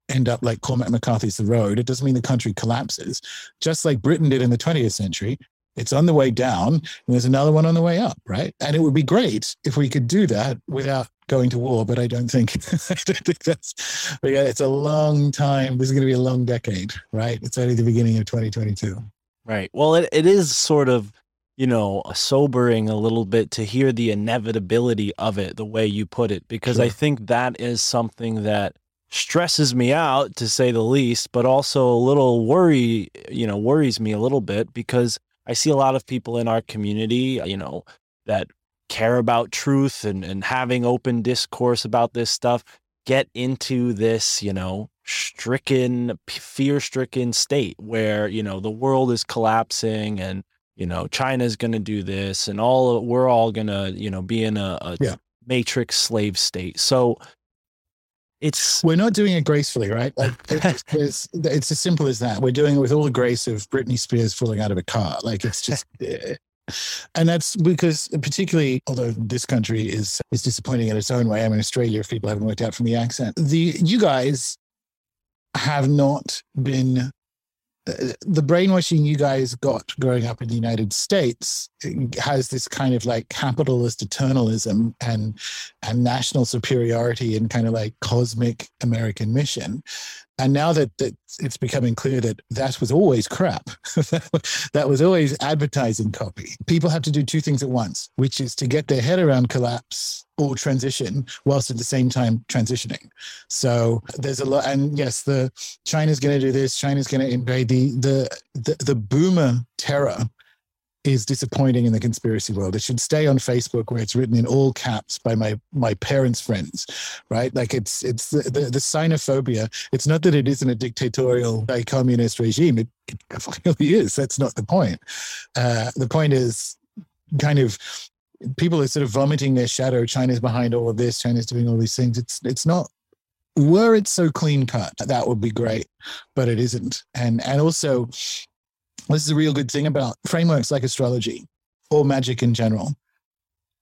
end up like cormac mccarthy's the road. It doesn't mean the country collapses. Just like britain did in the 20th century it's on the way down and there's another one on the way up right? And it would be great if we could do that without going to war but i don't think (laughs) i don't think that's but yeah it's a long time. This is going to be a long decade right? It's only the beginning of 2022 Right. Well, it, it is sort of, you know, sobering a little bit to hear the inevitability of it, the way you put it, because I think that is something that stresses me out to say the least, but also a little worry, you know, worries me a little bit because I see a lot of people in our community, you know, that care about truth and, and having open discourse about this stuff get into this, you know, stricken, fear stricken state where, you know, the world is collapsing and, you know, China's going to do this and all, we're all going to, you know, be in a, a Yeah. matrix slave state. So it's, we're not doing it gracefully right like (laughs) it's, it's, it's as simple as that we're doing it with all the grace of britney spears falling out of a car like it's just eh. And that's because particularly although this country is is disappointing in its own way i mean australia if people haven't worked out from the accent the you guys have not been uh, the brainwashing you guys got growing up in the United States has this kind of like capitalist eternalism and and national superiority and kind of like cosmic American mission. And now that, that it's becoming clear that that was always crap, (laughs) that was always advertising copy. People have to do two things at once, which is to get their head around collapse or transition whilst at the same time transitioning. So there's a lot, and yes, the China's going to do this. China's going to invade the the the, the boomer terror is disappointing in the conspiracy world. It should stay on Facebook where it's written in all caps by my my parents' friends, right? Like it's it's the, the, the xenophobia. It's not that it isn't a dictatorial, like communist regime. It, it really is. That's not the point. Uh, the point is kind of people are sort of vomiting their shadow. China's behind all of this. China's doing all these things. It's it's not. Were it so clean cut, that would be great, but it isn't. And and also, this is a real good thing about frameworks like astrology or magic in general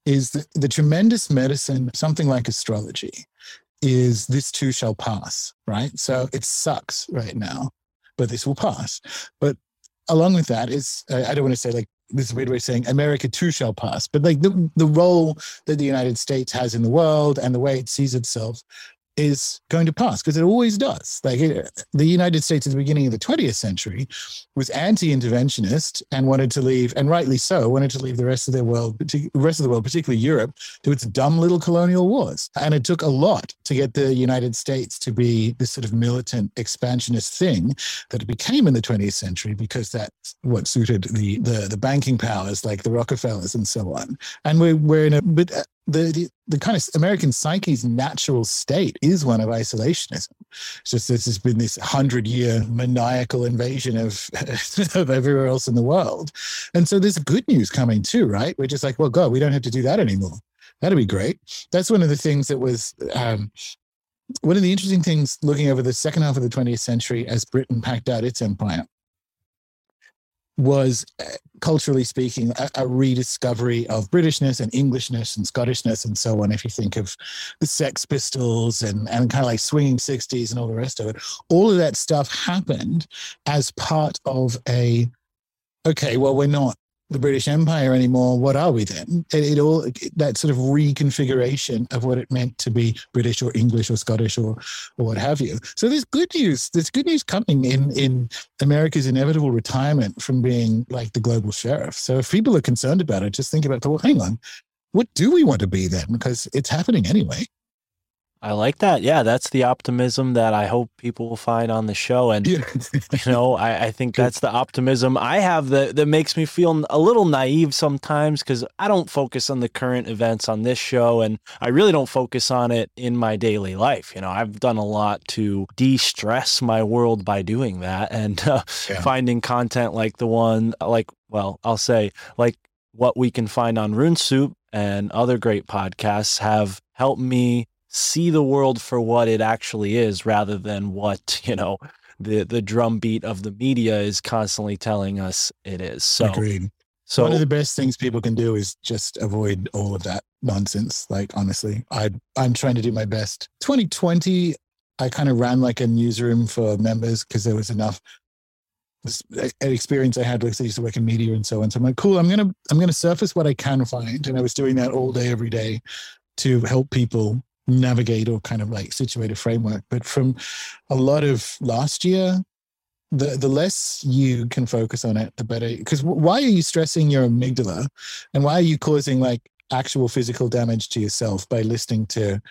is the, the tremendous medicine something like astrology is this too shall pass right? So it sucks right now but this will pass. But along with that is i uh, I don't want to say like this is weird way of saying america too shall pass but like the, the role that the united states has in the world and the way it sees itself is going to pass because it always does. Like it, the United States at the beginning of the 20th century was anti-interventionist and wanted to leave, and rightly so, wanted to leave the rest of their world, the rest of the world, particularly Europe, to its dumb little colonial wars. And it took a lot to get the United States to be this sort of militant expansionist thing that it became in the 20th century because that's what suited the the, the banking powers like the Rockefellers and so on. And we're we're in a uh, the, the the kind of American psyche's natural state is one of isolationism. It's just this has been this hundred year maniacal invasion of, (laughs) of everywhere else in the world. And so there's good news coming too, right? We're just like, well, God, we don't have to do that anymore. That'd be great. That's one of the things that was um, one of the interesting things looking over the second half of the 20th century as Britain packed out its empire was uh, culturally speaking a, a rediscovery of britishness and englishness and scottishness and so on if you think of the sex pistols and, and kind of like swinging 60s and all the rest of it. All of that stuff happened as part of a okay, well, we're not the British Empire anymore. What are we then? It, it all that sort of reconfiguration of what it meant to be British or English or Scottish or or what have you. So there's good news. There's good news coming in in America's inevitable retirement from being like the global sheriff. So if people are concerned about it, just think about, the well, hang on, what do we want to be then? Because it's happening anyway. I like that. Yeah, that's the optimism that I hope people will find on the show. And Yeah. you know, I, I think that's the optimism I have that that makes me feel a little naive sometimes because I don't focus on the current events on this show, and I really don't focus on it in my daily life. You know, I've done a lot to de-stress my world by doing that, and uh, Yeah. finding content like the one, like, well, I'll say like what we can find on Rune Soup and other great podcasts have helped me see the world for what it actually is rather than what, (laughs) you know, the the drumbeat of the media is constantly telling us it is. So Agreed. so One of the best things people can do is just avoid all of that nonsense. Like honestly, I I'm trying to do my best. 2020, I kind of ran like a newsroom for members because there was enough this uh, experience I had because I used to work in media and so on. So I'm like, cool. I'm gonna I'm gonna surface what I can find, and I was doing that all day every day to help people navigate or kind of like situate a framework. But from a lot of last year, the the less you can focus on it, the better. Because why are you stressing your amygdala, and why are you causing like actual physical damage to yourself by listening to,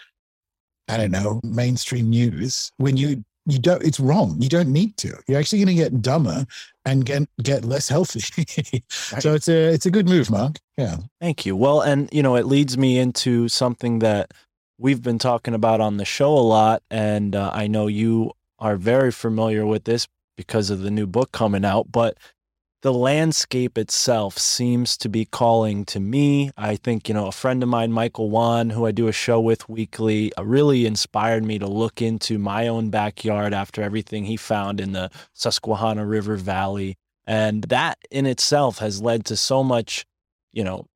I don't know, mainstream news when you you don't? It's wrong. You don't need to. You're actually going to get dumber and get get less healthy. (laughs) so it's a it's a good move, Mark. Yeah. Thank you. Well, and you know, it leads me into something that we've been talking about on the show a lot, and uh, I know you are very familiar with this because of the new book coming out. But the landscape itself seems to be calling to me. I think you know a friend of mine, Michael Wan, who I do a show with weekly, uh, really inspired me to look into my own backyard after everything he found in the Susquehanna River Valley, and that in itself has led to so much, you know,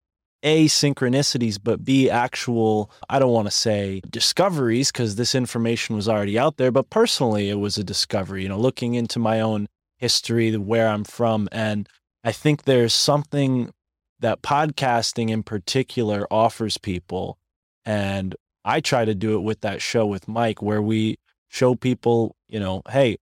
a synchronicities but b actual i don't want to say discoveries because this information was already out there but personally it was a discovery you know looking into my own history where i'm from and i think there's something that podcasting in particular offers people and i try to do it with that show with mike where we show people you know hey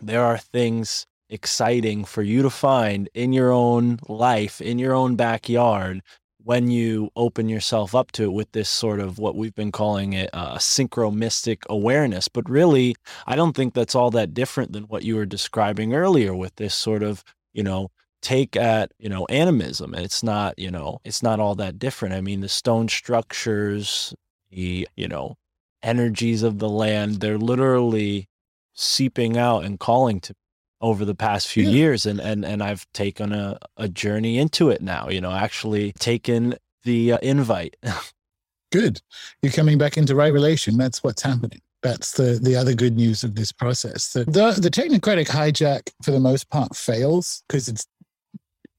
there are things exciting for you to find in your own life in your own backyard when you open yourself up to it with this sort of what we've been calling it uh, synchromystic awareness. But really, I don't think that's all that different than what you were describing earlier with this sort of, you know, take at, you know, animism. It's not, you know, it's not all that different. I mean, the stone structures, the, you know, energies of the land, they're literally seeping out and calling to over the past few Yeah. years and and and I've taken a a journey into it now you know actually taken the uh, invite (laughs) Good. You're coming back into right relation. That's what's happening. That's the the other good news of this process. The the, the technocratic hijack, for the most part, fails because it's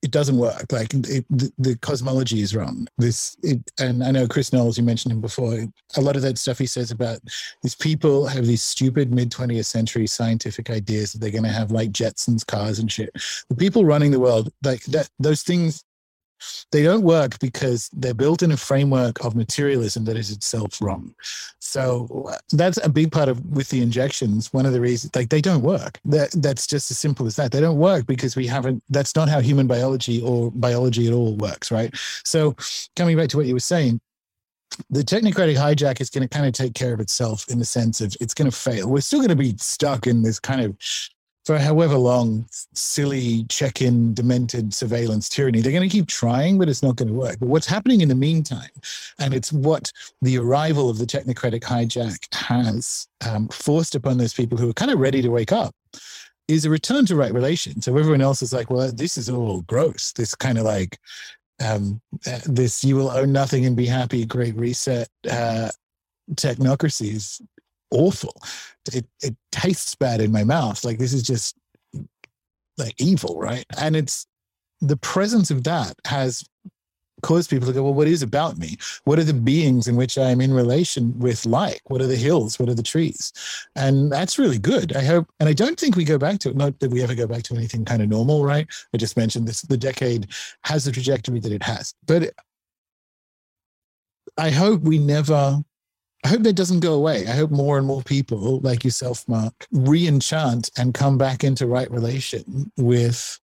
it doesn't work. Like it, the, the cosmology is wrong. This it, and I know Chris Knowles. You mentioned him before. A lot of that stuff he says about these people have these stupid mid 20th century scientific ideas that they're going to have like Jetsons cars and shit. The people running the world, like that, those things they don't work because they're built in a framework of materialism that is itself wrong. So that's a big part of with the injections. One of the reasons, like they don't work. That that's just as simple as that. They don't work because we haven't. That's not how human biology or biology at all works, right? So coming back to what you were saying. The technocratic hijack is going to kind of take care of itself in the sense of it's going to fail. We're still going to be stuck in this kind of for however long, silly, check in, demented surveillance tyranny. They're going to keep trying, but it's not going to work. But what's happening in the meantime, and it's what the arrival of the technocratic hijack has um, forced upon those people who are kind of ready to wake up, is a return to right relation. So everyone else is like, well, this is all gross. This kind of like, um, uh, this you will own nothing and be happy, great reset uh, technocracy awful. It it tastes bad in my mouth. Like this is just like evil, right? And it's the presence of that has caused people to go, well, what is about me? What are the beings in which I am in relation with like? What are the hills? What are the trees? And that's really good. I hope, and I don't think we go back to it. Not that we ever go back to anything kind of normal, right? I just mentioned this. The decade has the trajectory that it has, but I hope we never. I hope that doesn't go away. I hope more and more people like yourself, Mark, re-enchant and come back into right relation with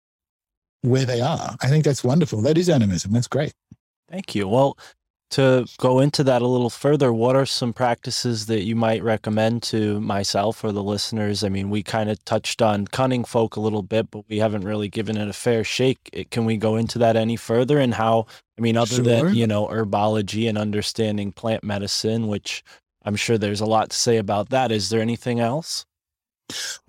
where they are. I think that's wonderful. That is animism. That's great. Thank you. Well, to go into that a little further, what are some practices that you might recommend to myself or the listeners? I mean, we kind of touched on cunning folk a little bit, but we haven't really given it a fair shake. It- Can we go into that any further and how, I mean, other Sure. than, you know, herbology and understanding plant medicine, which I'm sure there's a lot to say about that. Is there anything else?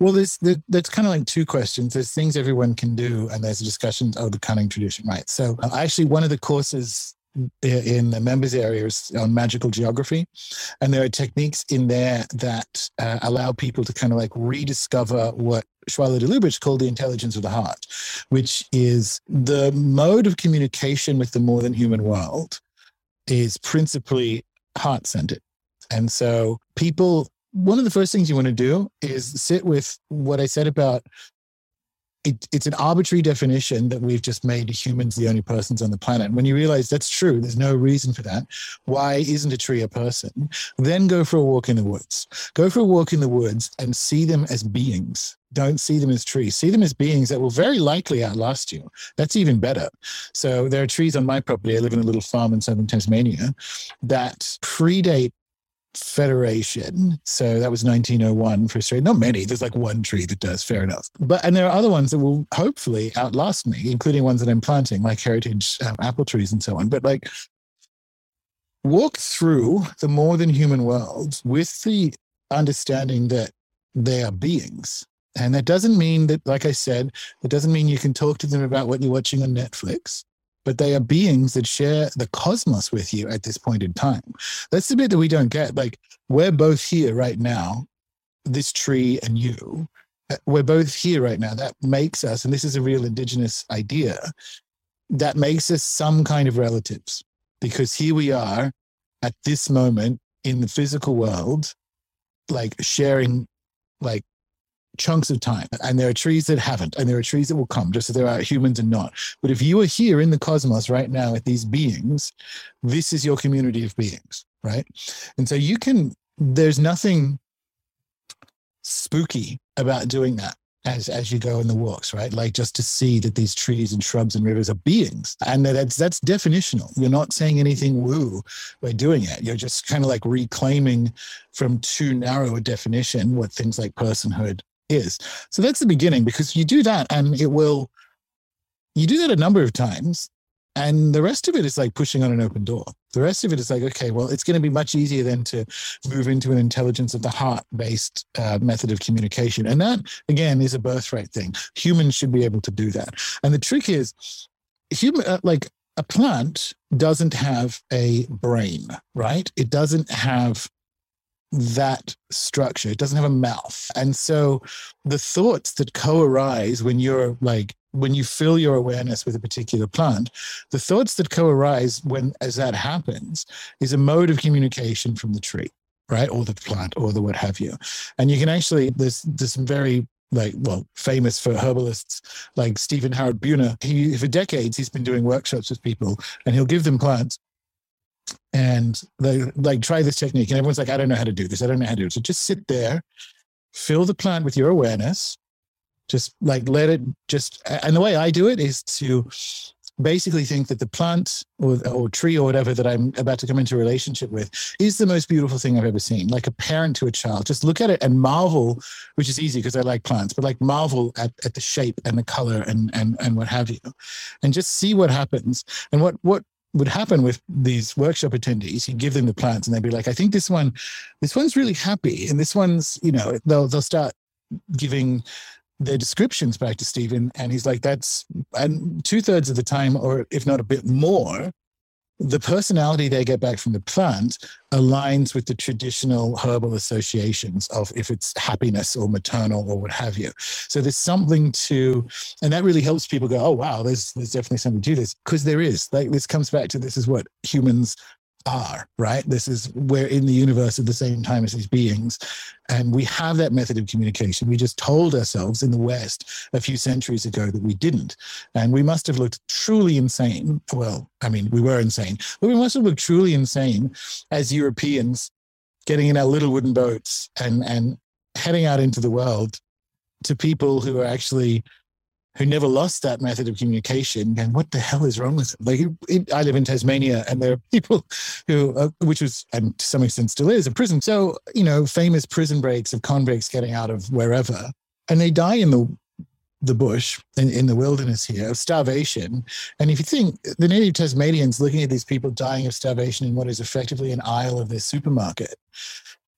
Well, there's there, that's kind of like two questions. There's things everyone can do, and there's a discussion of the cunning tradition, right? So, uh, actually, one of the courses in the members areas on magical geography, and there are techniques in there that uh, allow people to kind of like rediscover what Schwaller de Lubicz called the intelligence of the heart, which is the mode of communication with the more than human world is principally heart centered. And so people, one of the first things you want to do is sit with what I said about it, it's an arbitrary definition that we've just made humans the only persons on the planet. When you realize that's true, there's no reason for that. Why isn't a tree a person? Then go for a walk in the woods. Go for a walk in the woods and see them as beings. Don't see them as trees. See them as beings that will very likely outlast you. That's even better. So there are trees on my property. I live in a little farm in southern Tasmania that predate Federation. So that was 1901 for Australia. Not many. There's like one tree that does. Fair enough. But and there are other ones that will hopefully outlast me, including ones that I'm planting, like heritage um, apple trees and so on. But like, walk through the more than human world with the understanding that they are beings. And that doesn't mean that, like I said, it doesn't mean you can talk to them about what you're watching on Netflix but they are beings that share the cosmos with you at this point in time. That's the bit that we don't get. Like, we're both here right now, this tree and you. uh, We're both here right now. That makes us, and this is a real indigenous idea, that makes us some kind of relatives because here we are at this moment in the physical world, like sharing like chunks of time. And there are trees that haven't, and there are trees that will come, just as there are humans and not. But if you are here in the cosmos right now with these beings, this is your community of beings, right? And so you can, there's nothing spooky about doing that as as you go in the walks, right? Like just to see that these trees and shrubs and rivers are beings, and that that's that's definitional. You're not saying anything woo by doing it. You're just kind of like reclaiming from too narrow a definition what things like personhood is. So that's the beginning because you do that and it will, you do that a number of times. And the rest of it is like pushing on an open door. The rest of it is like, okay, well, it's going to be much easier then to move into an intelligence of the heart based uh, method of communication. And that, again, is a birthright thing. Humans should be able to do that. And the trick is, human, uh, like a plant doesn't have a brain, right? It doesn't have that structure. It doesn't have a mouth. And so the thoughts that co-arise when you're like when you fill your awareness with a particular plant, the thoughts that co-arise when as that happens is a mode of communication from the tree, right? Or the plant or the what have you. And you can actually there's there's some very like well famous for herbalists like Stephen Harrod Buhner. He for decades he's been doing workshops with people and he'll give them plants and they like try this technique and everyone's like i don't know how to do this. I don't know how to do it. So just sit there fill the plant with your awareness just like let it just and the way i do it is to basically think that the plant or, or tree or whatever that i'm about to come into a relationship with is the most beautiful thing i've ever seen like a parent to a child. Just look at it and marvel which is easy because i like plants but like marvel at, at the shape and the color and and and what have you and just see what happens. And what what would happen with these workshop attendees you give them the plants and they'd be like i think this one this one's really happy and this one's you know they'll they'll start giving their descriptions back to Stephen, and he's like, "That's and two thirds of the time, or if not a bit more, the personality they get back from the plant aligns with the traditional herbal associations of if it's happiness or maternal or what have you. So there's something to, and that really helps people go, oh wow, there's there's definitely something to this because there is. Like this comes back to this is what humans are, right? This is we're in the universe at the same time as these beings. And we have that method of communication. We just told ourselves in the West a few centuries ago that we didn't. And we must have looked truly insane. Well, I mean, we were insane, but we must have looked truly insane as Europeans getting in our little wooden boats and, and heading out into the world to people who are actually who never lost that method of communication. And what the hell is wrong with it? Like, it, I live in Tasmania, and there are (laughs) people who, uh, which was, and to some extent still is, a prison. So, you know, famous prison breaks of convicts getting out of wherever, and they die in the the bush in, in the wilderness here of starvation. And if you think the native Tasmanians looking at these people dying of starvation in what is effectively an aisle of their supermarket,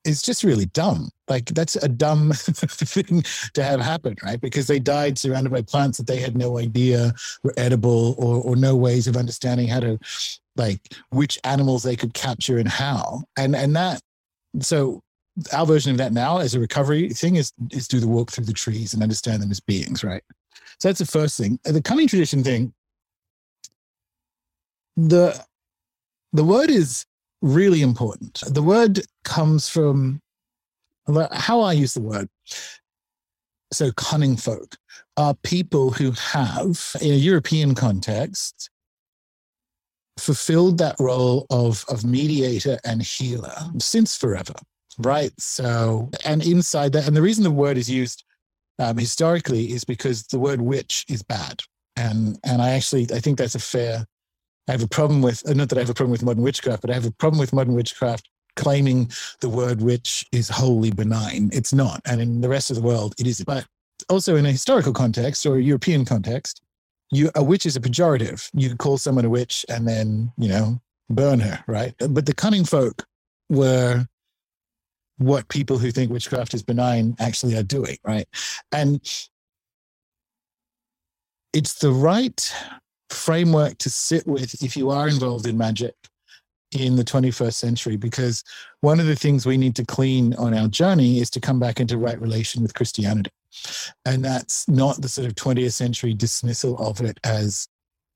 is just really dumb. Like that's a dumb (laughs) thing to have happen, right? Because they died surrounded by plants that they had no idea were edible or, or no ways of understanding how to like which animals they could capture and how. And and that so our version of that now as a recovery thing is is do the walk through the trees and understand them as beings, right? So that's the first thing. The cunning tradition thing, the the word is really important. The word comes from how I use the word. So, cunning folk are people who have, in a European context, fulfilled that role of, of mediator and healer since forever, right? So, and inside that, and the reason the word is used um, historically is because the word witch is bad. And, and I actually, I think that's a fair I have a problem with, uh, not that I have a problem with modern witchcraft, but I have a problem with modern witchcraft claiming the word witch is wholly benign. It's not. And in the rest of the world, it isn't. But also in a historical context or a European context, you, a witch is a pejorative. You call someone a witch and then, you know, burn her, right? But the cunning folk were what people who think witchcraft is benign actually are doing, right? And it's the right framework to sit with if you are involved in magic in the 21st century because one of the things we need to clean on our journey is to come back into right relation with Christianity. And that's not the sort of 20th century dismissal of it as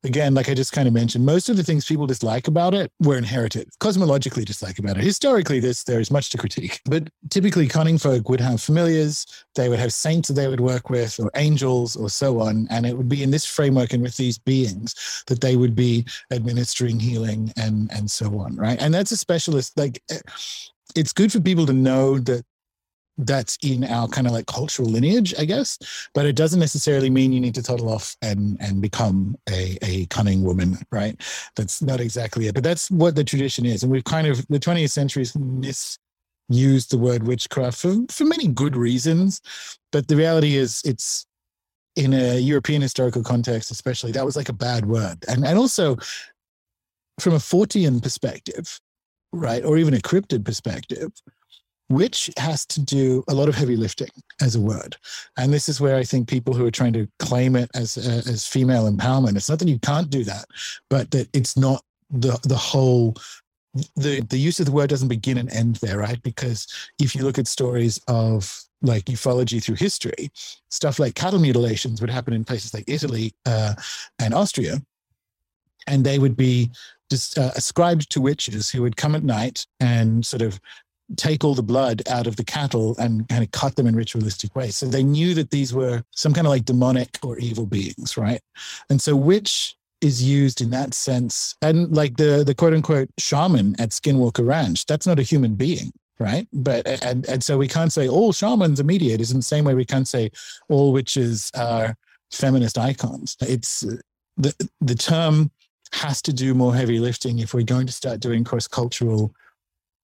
again, like I just kind of mentioned, most of the things people dislike about it were inherited, cosmologically dislike about it. Historically, this there is much to critique, but typically cunning folk would have familiars, they would have saints that they would work with, or angels, or so on, and it would be in this framework and with these beings that they would be administering healing and and so on, right? And that's a specialist. Like, eh, it's good for people to know that that's in our kind of like cultural lineage, I guess. But it doesn't necessarily mean you need to toddle off and and become a, a cunning woman, right? That's not exactly it. But that's what the tradition is. And we've kind of the 20th century has misused the word witchcraft for, for many good reasons. But the reality is it's in a European historical context, especially, that was like a bad word. And and also from a Fortean perspective, right, or even a cryptid perspective, which has to do a lot of heavy lifting as a word. And this is where I think people who are trying to claim it as uh, as female empowerment, it's not that you can't do that, but that it's not the the whole the the use of the word doesn't begin and end there, right? Because if you look at stories of like ufology through history, stuff like cattle mutilations would happen in places like Italy uh, and Austria, and they would be just uh, ascribed to witches who would come at night and sort of take all the blood out of the cattle and kind of cut them in ritualistic ways. So they knew that these were some kind of like demonic or evil beings, right? And so witch is used in that sense. And like the the quote unquote shaman at Skinwalker Ranch, that's not a human being, right? But and and so we can't say all shamans are mediators in the same way we can't say all witches are feminist icons. It's uh, the the term has to do more heavy lifting if we're going to start doing cross cultural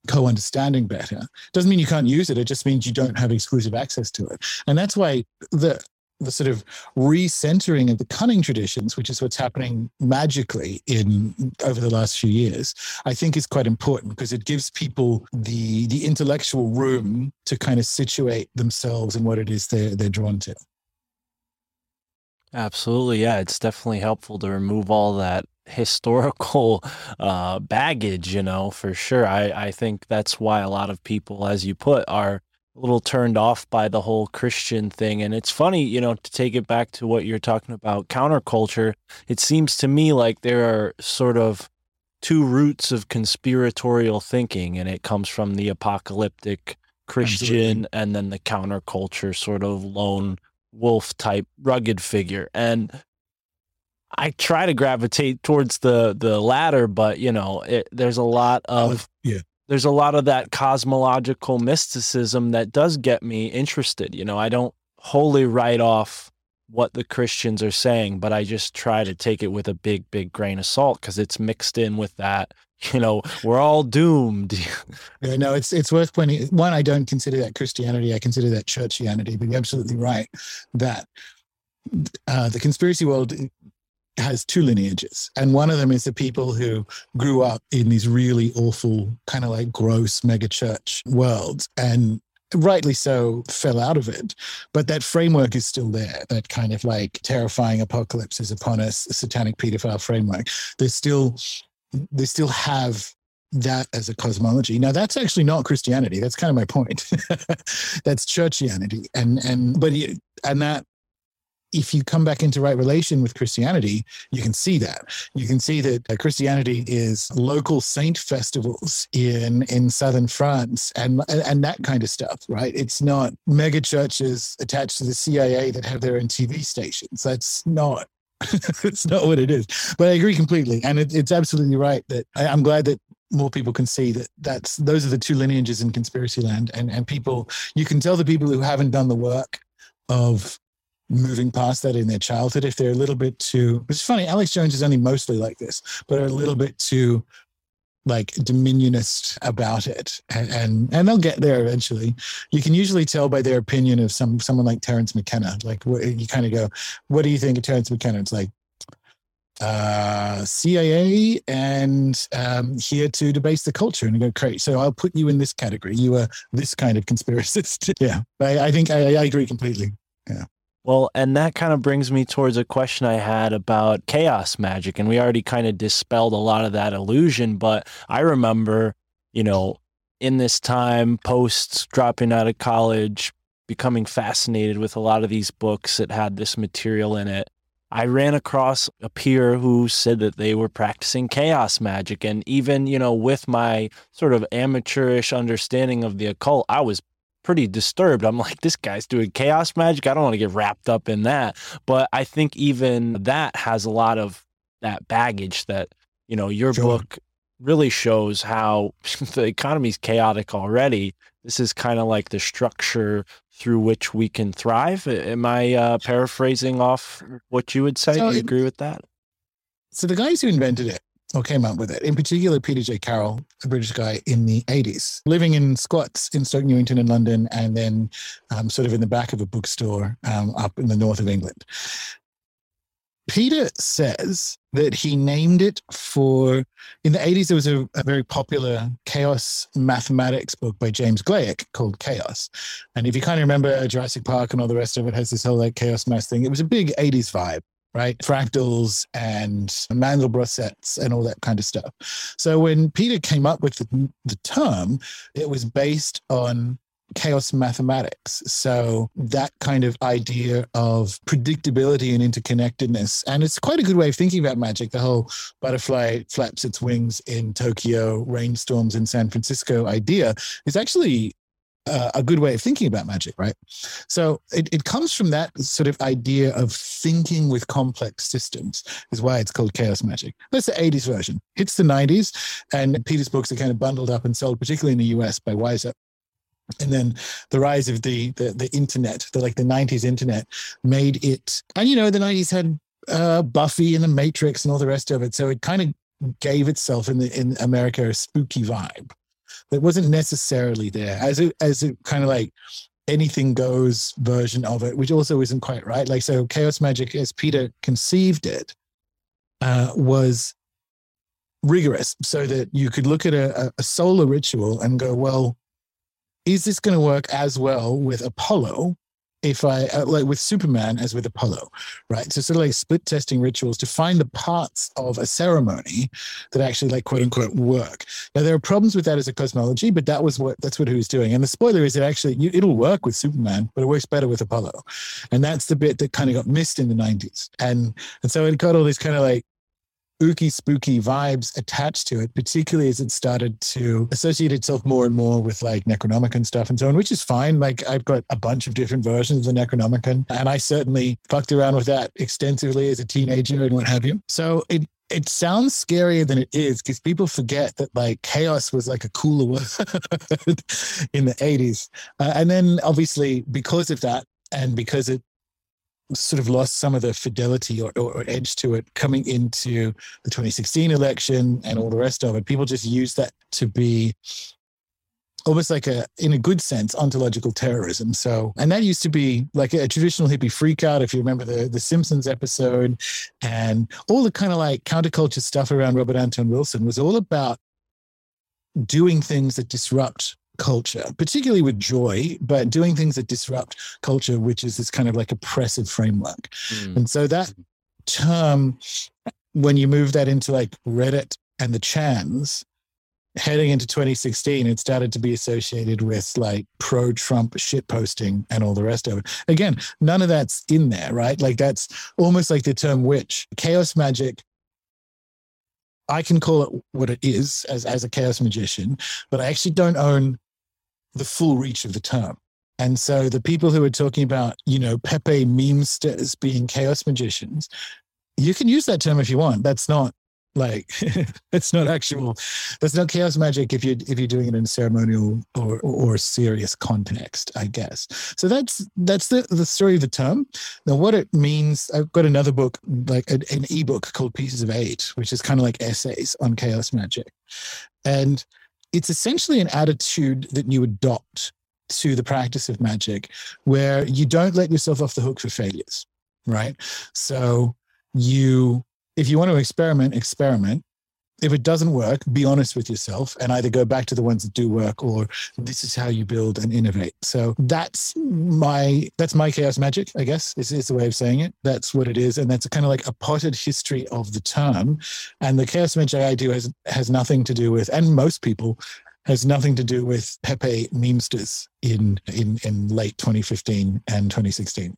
co-understanding better doesn't mean you can't use it it just means you don't have exclusive access to it and that's why the the sort of recentering of the cunning traditions which is what's happening magically in over the last few years i think is quite important because it gives people the the intellectual room to kind of situate themselves in what it is they're they're drawn to Absolutely. Yeah. It's definitely helpful to remove all that historical (laughs) uh, baggage, you know, for sure. I, I think that's why a lot of people, as you put, are a little turned off by the whole Christian thing. And it's funny, you know, to take it back to what you're talking about counterculture, it seems to me like there are sort of two roots of conspiratorial thinking, and it comes from the apocalyptic Christian Absolutely. and then the counterculture sort of lone wolf type rugged figure. And I try to gravitate towards the the latter, but you know, it, there's a lot of yeah. there's a lot of that cosmological mysticism that does get me interested. You know, I don't wholly write off what the Christians are saying, but I just try to take it with a big, big grain of salt because it's mixed in with that. (laughs) You know, we're all doomed. Yeah, no, it's it's worth pointing. One, I don't consider that Christianity. I consider that churchianity. But you're absolutely right that uh, the conspiracy world has two lineages, and one of them is the people who grew up in these really awful, kind of like gross mega church worlds, and rightly so fell out of it but that framework is still there that kind of like terrifying apocalypse is upon us satanic pedophile framework there's still they still have that as a cosmology. Now that's actually not Christianity. That's kind of my point. (laughs) that's churchianity, and and but you, and that if you come back into right relation with Christianity, you can see that. You can see that Christianity is local saint festivals in in southern France and and that kind of stuff, right? It's not mega churches attached to the CIA that have their own TV stations. That's not (laughs) it's not what it is. But I agree completely, and it, it's absolutely right that I, I'm glad that more people can see that that's those are the two lineages in conspiracy land, and and people you can tell the people who haven't done the work of moving past that in their childhood if they're a little bit too. It's funny, Alex Jones is only mostly like this, but are a little bit too like dominionist about it. And, and and they'll get there eventually. You can usually tell by their opinion of some someone like terence mckenna. Like you kind of go what do you think of terence mckenna? It's like uh cia and um here to debase the culture and go great so i'll put you in this category. You are this kind of conspiracist. (laughs) Yeah. I, I think I, I agree completely Well, and that kind of brings me towards a question I had about chaos magic. And we already kind of dispelled a lot of that illusion. But I remember, you know, in this time, post dropping out of college, becoming fascinated with a lot of these books that had this material in it. I ran across a peer who said that they were practicing chaos magic. And even, you know, with my sort of amateurish understanding of the occult, I was pretty disturbed. I'm like, this guy's doing chaos magic. I don't want to get wrapped up in that. But I think even that has a lot of that baggage that, you know, your Sure. book really shows how (laughs) the economy's chaotic already. This is kind of like the structure through which we can thrive. Am I uh, paraphrasing off what you would say? So Do you it- agree with that? so the guys who invented it or came up with it, in particular Peter J. Carroll, a British guy in the 80s, living in squats in Stoke Newington in London, and then um, sort of in the back of a bookstore um, up in the north of England. Peter says that he named it for, in the 80s, there was a, a very popular chaos mathematics book by James Gleick called Chaos. And if you kind of remember Jurassic Park and all the rest of it has this whole like chaos math thing, it was a big 80s vibe right? Fractals and Mandelbrot sets and all that kind of stuff. So when Peter came up with the, the term, it was based on chaos mathematics. So that kind of idea of predictability and interconnectedness. And it's quite a good way of thinking about magic. The whole butterfly flaps its wings in Tokyo, rainstorms in San Francisco idea is actually a good way of thinking about magic, right? So it, it comes from that sort of idea of thinking with complex systems, is why it's called chaos magic. That's the 80s version. It's the 90s, and Peter's books are kind of bundled up and sold, particularly in the US by Weiser. And then the rise of the the, the internet, the like the 90s internet, made it. And you know, the 90s had uh, Buffy and the Matrix and all the rest of it. So it kind of gave itself in the in America a spooky vibe that wasn't necessarily there as it as it kind of like anything goes version of it, which also isn't quite right. Like so, chaos magic, as Peter conceived it, uh, was rigorous, so that you could look at a, a solar ritual and go, well, is this going to work as well with Apollo if I uh, like with Superman as with Apollo, right? So sort of like split testing rituals to find the parts of a ceremony that actually like quote unquote work. Now there are problems with that as a cosmology, but that was what that's what he was doing. And the spoiler is that actually you, it'll work with Superman, but it works better with Apollo, and that's the bit that kind of got missed in the '90s. And and so it got all these kind of like ooky spooky vibes attached to it, particularly as it started to associate itself more and more with like Necronomicon stuff and so on, which is fine. Like I've got a bunch of different versions of the Necronomicon, and I certainly fucked around with that extensively as a teenager and what have you. So it it sounds scarier than it is because people forget that like chaos was like a cooler word (laughs) in the 80s. Uh, and then obviously because of that and because it sort of lost some of the fidelity or, or, or, edge to it coming into the 2016 election and all the rest of it. People just use that to be almost like a, in a good sense, ontological terrorism. So, and that used to be like a, traditional hippie freakout. If you remember the the Simpsons episode, and all the kind of like counterculture stuff around Robert Anton Wilson was all about doing things that disrupt culture, particularly with joy, but doing things that disrupt culture, which is this kind of like oppressive framework. Mm. And so that term, when you move that into like Reddit and the Chans, heading into 2016, it started to be associated with like pro Trump shit posting and all the rest of it. Again, none of that's in there, right? Like that's almost like the term witch. Chaos magic I can call it what it is as, as a chaos magician, but I actually don't own the full reach of the term. And so the people who are talking about, you know, Pepe memesters being chaos magicians, you can use that term if you want. That's not like (laughs) it's not actual. That's not chaos magic if you if you're doing it in ceremonial or or serious context, I guess. So that's that's the the story of the term. Now, what it means, I've got another book, like an, an ebook called Pieces of Eight, which is kind of like essays on chaos magic, and it's essentially an attitude that you adopt to the practice of magic where you don't let yourself off the hook for failures, right? So you, if you want to experiment, experiment, if it doesn't work, be honest with yourself and either go back to the ones that do work or this is how you build and innovate. So that's my that's my chaos magic, I guess, is, is the way of saying it. That's what it is. And that's kind of like a potted history of the term. And the chaos magic I do has has nothing to do with, and most people has nothing to do with Pepe memesters in in in late 2015 and 2016.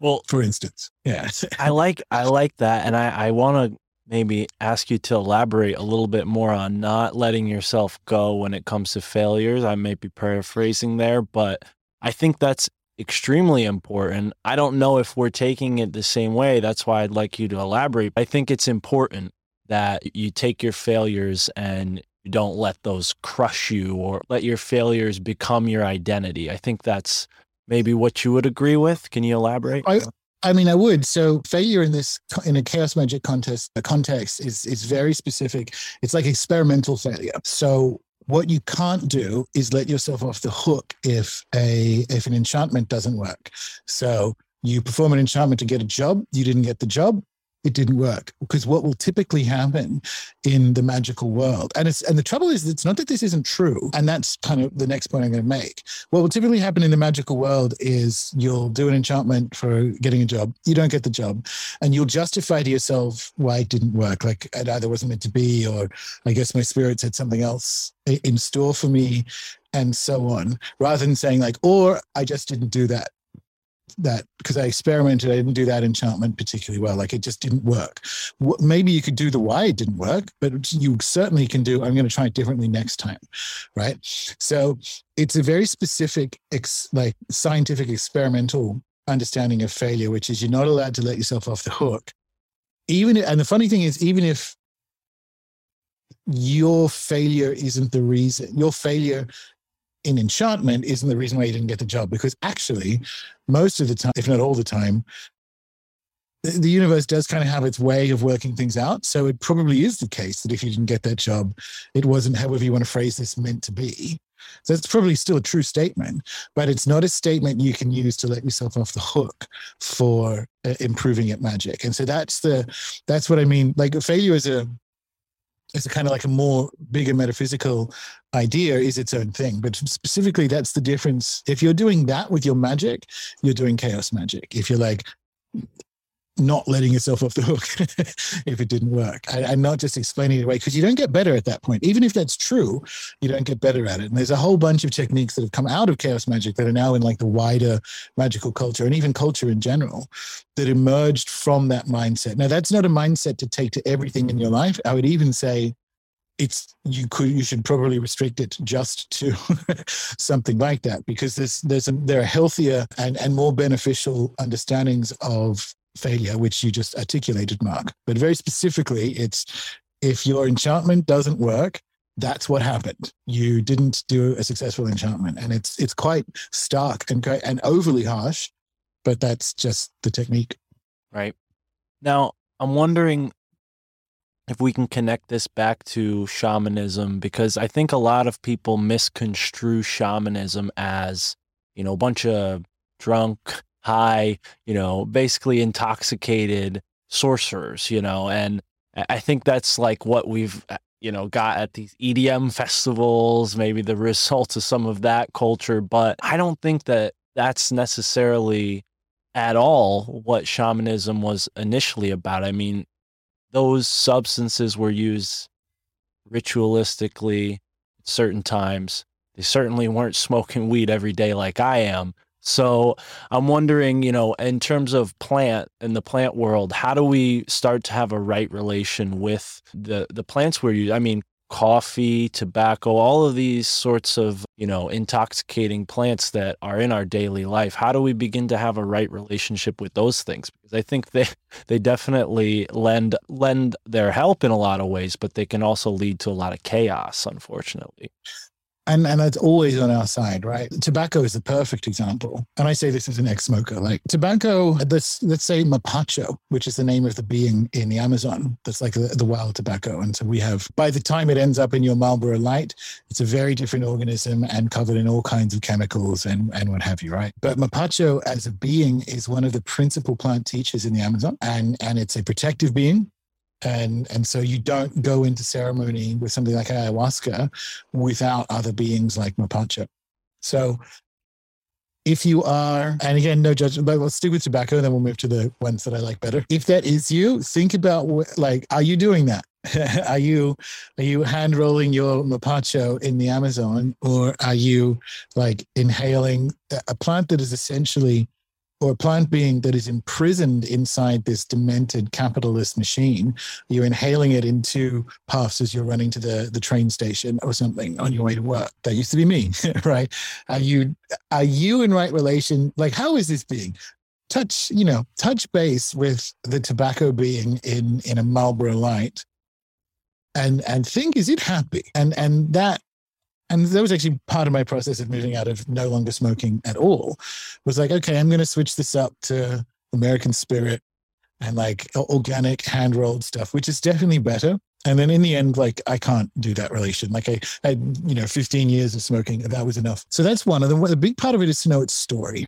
Well, for instance, yeah, (laughs) I like I like that, and I I want to maybe ask you to elaborate a little bit more on not letting yourself go when it comes to failures. I may be paraphrasing there, but I think that's extremely important. I don't know if we're taking it the same way. That's why I'd like you to elaborate. I think it's important that you take your failures and you don't let those crush you or let your failures become your identity. I think that's maybe what you would agree with. Can you elaborate? I, I mean, I would. So failure in this in a chaos magic contest a context is is very specific. It's like experimental failure. So what you can't do is let yourself off the hook if a if an enchantment doesn't work. So you perform an enchantment to get a job, you didn't get the job, it didn't work. Because what will typically happen in the magical world and it's and the trouble is it's not that this isn't true and that's kind of the next point i'm going to make. What will typically happen in the magical world is you'll do an enchantment for getting a job. You don't get the job and you'll justify to yourself why it didn't work. Like it either wasn't meant to be or i guess my spirits had something else in store for me and so on rather than saying like or i just didn't do that that because I experimented, I didn't do that enchantment particularly well. Like it just didn't work. Maybe you could do the why it didn't work, but you certainly can do. I'm going to try it differently next time, right? So it's a very specific, ex, like scientific experimental understanding of failure, which is you're not allowed to let yourself off the hook. Even and the funny thing is, even if your failure isn't the reason, your failure in enchantment isn't the reason why you didn't get the job because actually most of the time if not all the time the universe does kind of have its way of working things out. So it probably is the case that if you didn't get that job it wasn't however you want to phrase this meant to be. So it's probably still a true statement but it's not a statement you can use to let yourself off the hook for uh, improving at magic. And so that's the that's what i mean. Like failure is a as a kind of like a more bigger metaphysical idea is its own thing. But specifically, that's the difference. If you're doing that with your magic, you're doing chaos magic. If you're like not letting yourself off the hook (laughs) if it didn't work. And, and not just explaining it away because you don't get better at that point. Even if that's true you don't get better at it. And there's a whole bunch of techniques that have come out of chaos magic that are now in like the wider magical culture and even culture in general that emerged from that mindset. Now that's not a mindset to take to everything in your life. I would even say it's you could you should probably restrict it just to (laughs) something like that because there's there's a, there are healthier and and more beneficial understandings of failure, which you just articulated, Mark. But very specifically, it's if your enchantment doesn't work, that's what happened. You didn't do a successful enchantment, and it's it's quite stark and and overly harsh, but that's just the technique. Right. Now, I'm wondering if we can connect this back to shamanism because I think a lot of people misconstrue shamanism as, you know, a bunch of drunk high, you know, basically intoxicated sorcerers, you know, and I think that's like what we've, uh, you know, got at these EDM festivals, maybe the (laughs) result of some of that culture. But I don't think that that's necessarily at all what shamanism was initially about. I mean, those substances were used ritualistically at certain times. They certainly weren't smoking weed every day like I am. So I'm wondering, you know, in terms of plant and the plant world, how do we start to have a right relation with the the plants we're using? I mean, coffee, tobacco, all of these sorts of, you know, intoxicating plants that are in our daily life. How do we begin to have a right relationship with those things? Because I think they (laughs) they definitely lend lend their help in a lot of ways, but they can also lead to a lot of chaos, unfortunately and and that's always on our side right? Tobacco is the perfect example. And i say this as an ex-smoker like tobacco let's let's say mapacho which is the name of the being in the amazon that's like the, the wild tobacco. And so we have by the time it ends up in your marlboro light it's a very different organism and covered in all kinds of chemicals and and what have you right? But mapacho as a being is one of the principal plant teachers in the amazon. And and it's a protective being and and so you don't go into ceremony with something like ayahuasca without other beings like mapacho so if you are and again no judgment but let's stick with tobacco and then we'll move to the ones that i like better. If that is you think about what, like are you doing that? (laughs) Are you are you hand rolling your mapacho in the amazon or are you like inhaling a plant that is essentially or a plant being that is imprisoned inside this demented capitalist machine, you're inhaling it into puffs as you're running to the, the train station or something on your way to work. That used to be me, (laughs) right? Are you are you in right relation? Like, how is this being? Touch, you know, touch base with the tobacco being in in a Marlboro light and and think, is it happy? And and that and that was actually part of my process of moving out of no longer smoking at all was like okay i'm going to switch this up to american spirit and like organic hand rolled stuff which is definitely better. And then in the end like i can't do that relation. Like i had you know 15 years of smoking that was enough. So that's one of them the big part of it is to know its story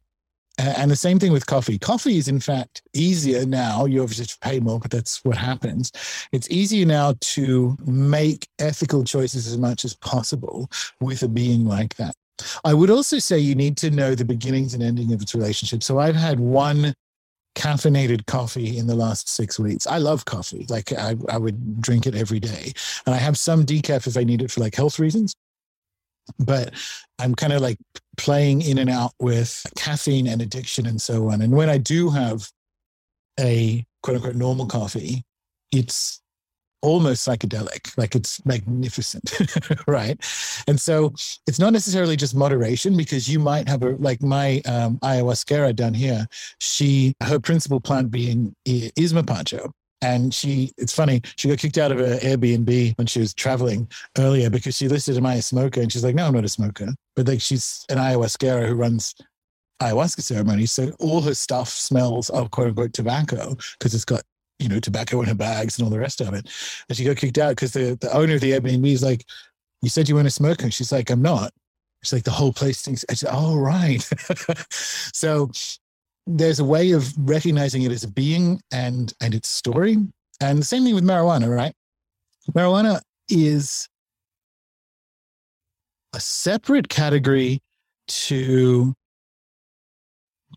and the same thing with coffee. Coffee is, in fact, easier now. You obviously pay more, but that's what happens. It's easier now to make ethical choices as much as possible with a being like that. I would also say you need to know the beginnings and ending of its relationship. So I've had one caffeinated coffee in the last six weeks. I love coffee. Like I, I would drink it every day. And I have some decaf if I need it for like health reasons but I'm kind of like playing in and out with caffeine and addiction and so on. And when I do have a quote unquote normal coffee, it's almost psychedelic, like it's magnificent, (laughs) right? And so it's not necessarily just moderation because you might have a like my um, ayahuasquera down here. She her principal plant being is mapacho, and she, it's funny, she got kicked out of her Airbnb when she was traveling earlier because she listed am I a smoker? And she's like, no, I'm not a smoker. But like she's an ayahuasquera who runs ayahuasca ceremonies. So all her stuff smells of quote unquote tobacco because it's got, you know, tobacco in her bags and all the rest of it. And she got kicked out because the, the owner of the Airbnb is like, you said you weren't a smoker. And She's like, I'm not. She's like, the whole place thinks, I said, oh, right. (laughs) so there's a way of recognizing it as a being and and its story. And the same thing with marijuana, right? Marijuana is a separate category to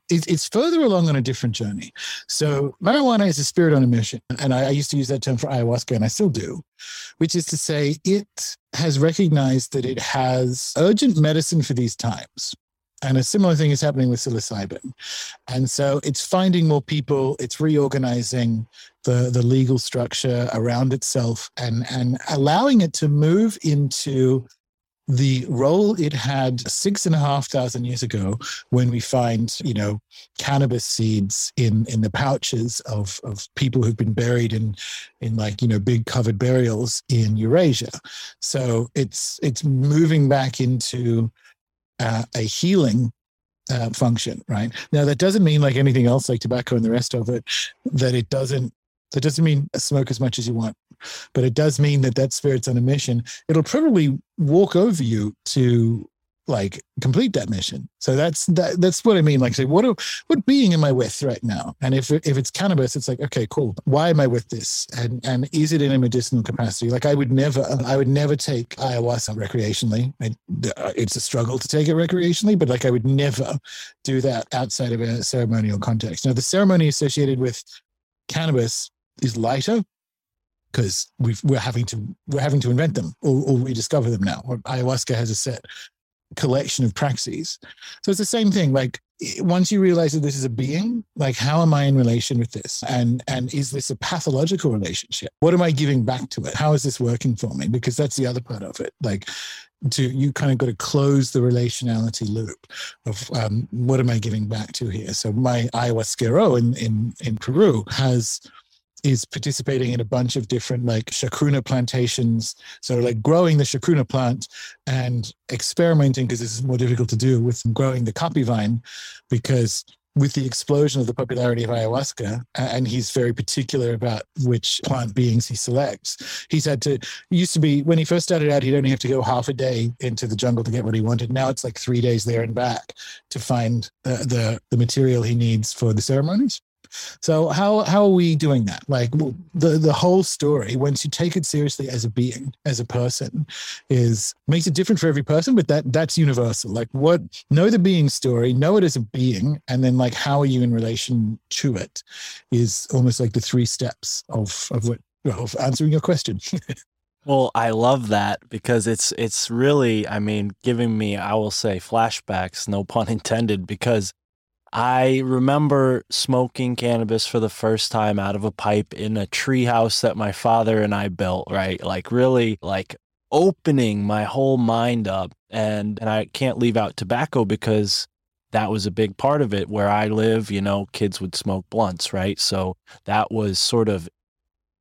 it's, further along on a different journey. So marijuana is a spirit on a mission. And I used to use that term for ayahuasca, and I still do, which is to say it has recognized that it has urgent medicine for these times. And a similar thing is happening with psilocybin. And so it's finding more people, it's reorganizing the, the legal structure around itself and, and allowing it to move into the role it had six and a half thousand years ago when we find you know cannabis seeds in in the pouches of of people who've been buried in in like you know big covered burials in eurasia so it's it's moving back into uh, a healing uh, function right? Now that doesn't mean like anything else like tobacco and the rest of it that it doesn't that doesn't mean smoke as much as you want but it does mean that that spirit's on a mission. It'll probably walk over you to like complete that mission so that's that, that's what i mean. Like say what what being am i with right now? And if if it's cannabis it's like okay cool. Why am i with this? And and is it in a medicinal capacity? Like i would never i would never take ayahuasca recreationally. I, uh, it's a struggle to take it recreationally but like i would never do that outside of a ceremonial context. Now the ceremony associated with cannabis is lighter because we're having to we're having to invent them or, or rediscover them now. Ayahuasca has a set collection of praxis, so it's the same thing. Like once you realize that this is a being, like how am I in relation with this, and and is this a pathological relationship? What am I giving back to it? How is this working for me? Because that's the other part of it. Like to you kind of got to close the relationality loop of um, what am I giving back to here? So my ayahuasquero in in in Peru has is participating in a bunch of different like chacruna plantations. So like growing the chacruna plant and experimenting because this is more difficult to do with growing the caapi vine because with the explosion of the popularity of ayahuasca, and he's very particular about which plant beings he selects. He's had to, used to be, when he first started out, he'd only have to go half a day into the jungle to get what he wanted. Now it's like three days there and back to find the, the, the material he needs for the ceremonies. So how how are we doing that? Like the the whole story, once you take it seriously as a being, as a person, is makes it different for every person, but that that's universal. Like what know the being story, know it as a being, and then like how are you in relation to it is almost like the three steps of of what of answering your question. (laughs) Well, I love that because it's it's really, I mean, giving me, I will say, flashbacks, no pun intended, because I remember smoking cannabis for the first time out of a pipe in a treehouse that my father and I built, right? Like really like opening my whole mind up and and I can't leave out tobacco because that was a big part of it where I live, you know, kids would smoke blunts, right? So that was sort of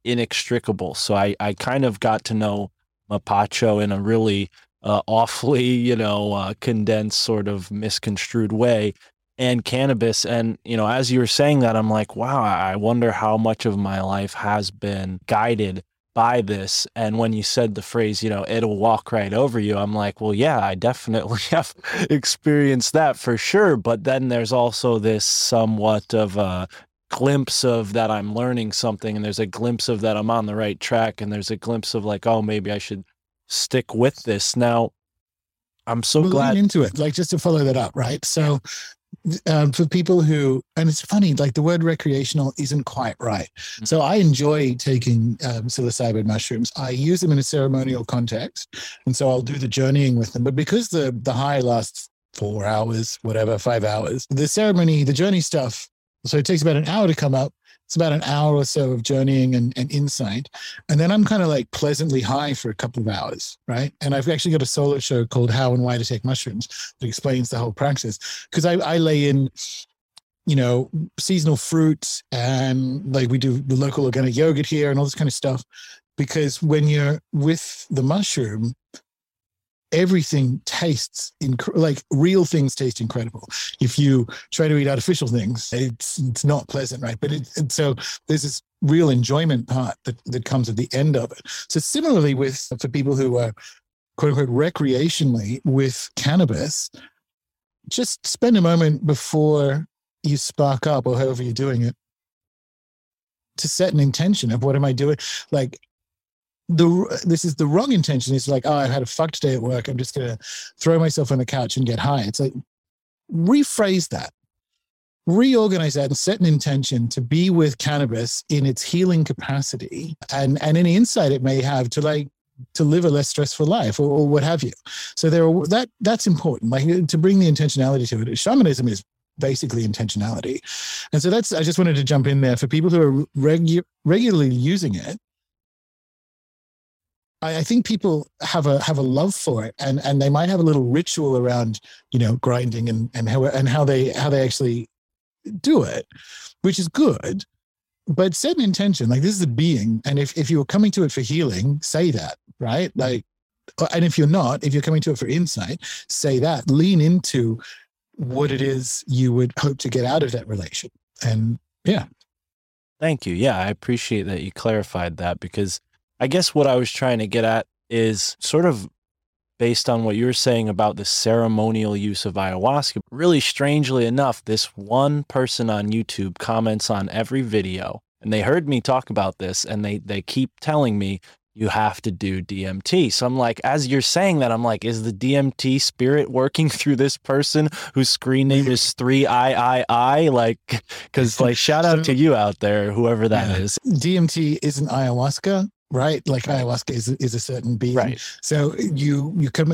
inextricable. So I I kind of got to know Mapacho in a really uh, (laughs) awfully, you know, uh, condensed, sort of misconstrued way and cannabis. And, you know, as you were saying that, I'm like, wow, I wonder how much of my life has been guided by this. And when you said the phrase, you know, it'll walk right over you, I'm like, well, yeah, I definitely (laughs) have experienced that for sure. But then there's also this somewhat of a glimpse of that I'm learning something, and there's a glimpse of that I'm on the right track, and there's a glimpse of like, oh, maybe I should stick with this. Now, I'm so we'll glad into it. Like just to follow that up, right? So um, for people who, and it's funny, like the word recreational isn't quite right. Mm-hmm. So I enjoy taking um, psilocybin mushrooms. I use them in a ceremonial context, and so I'll do the journeying with them. But because the the high lasts four hours, whatever, five hours, the ceremony, the journey stuff. So it takes about an hour to come up. It's about an hour or so of journeying and, and insight. And then I'm kind of like pleasantly high for a couple of hours, right? And I've actually got a solo show called How and Why to Take Mushrooms that explains the whole practice. Because I, I lay in, you know, seasonal fruits and like we do the local organic yogurt here and all this kind of stuff. Because when you're with the mushroom, everything tastes inc- like real things taste incredible. If you try to eat artificial things, it's it's not pleasant, right? But it, so there's this real enjoyment part that that comes at the end of it. So similarly with for people who are quote unquote recreationally with cannabis, just spend a moment before you spark up or however you're doing it to set an intention of what am I doing? Like the this is the wrong intention. It's like, oh, I had a fucked day at work. I'm just gonna throw myself on the couch and get high. It's like rephrase that, reorganize that, and set an intention to be with cannabis in its healing capacity, and and any insight it may have to like to live a less stressful life or, or what have you. So there are that that's important. Like to bring the intentionality to it. Shamanism is basically intentionality, and so that's I just wanted to jump in there for people who are regu- regularly using it. I, I think people have a have a love for it, and and they might have a little ritual around you know grinding and and how and how they how they actually do it, which is good. But set an intention. Like this is a being, and if if you're coming to it for healing, say that right. Mm-hmm. Like, and if you're not, if you're coming to it for insight, say that. Lean into what it is you would hope to get out of that relation, and yeah, Thank you. Yeah, I appreciate that you clarified that because I guess what I was trying to get at is sort of based on what you were saying about the ceremonial use of ayahuasca. Really strangely enough, this one person on YouTube comments on every video and they heard me talk about this and they they keep telling me you have to do DMT. So I'm like, as you're saying that, I'm like, is the DMT spirit working (laughs) through this person whose screen name is three I I I? Like, (laughs) because like, shout out to you out there, whoever that Yeah. is. DMT isn't ayahuasca, right? Like ayahuasca is is a certain being. Right. So you you come.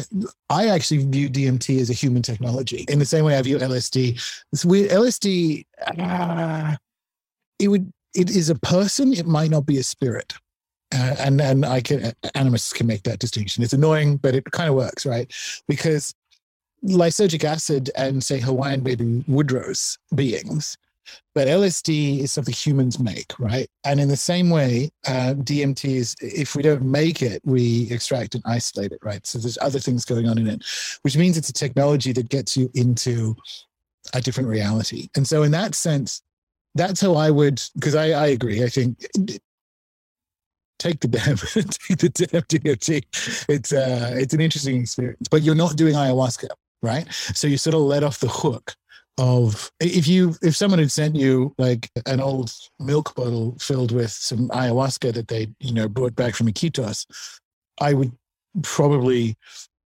I actually view DMT as a human technology in the same way I view LSD. It's weird. LSD. ah, it would. It is a person. It might not be a spirit. Uh, and and I can animists can make that distinction. It's annoying, but it kind of works, right? Because lysergic acid and say Hawaiian baby woodrose beings but LSD is something humans make, right? And in the same way, uh, DMT is if we don't make it, we extract and isolate it, right? So there's other things going on in it, which means it's a technology that gets you into a different reality. And so, in that sense, that's how I would, because I, I agree. I think take the damn (laughs) take the damn DMT. It's uh, it's an interesting experience, but you're not doing ayahuasca, right? So you sort of let off the hook of if you if someone had sent you like an old milk bottle filled with some ayahuasca that they you know brought back from Iquitos, I would probably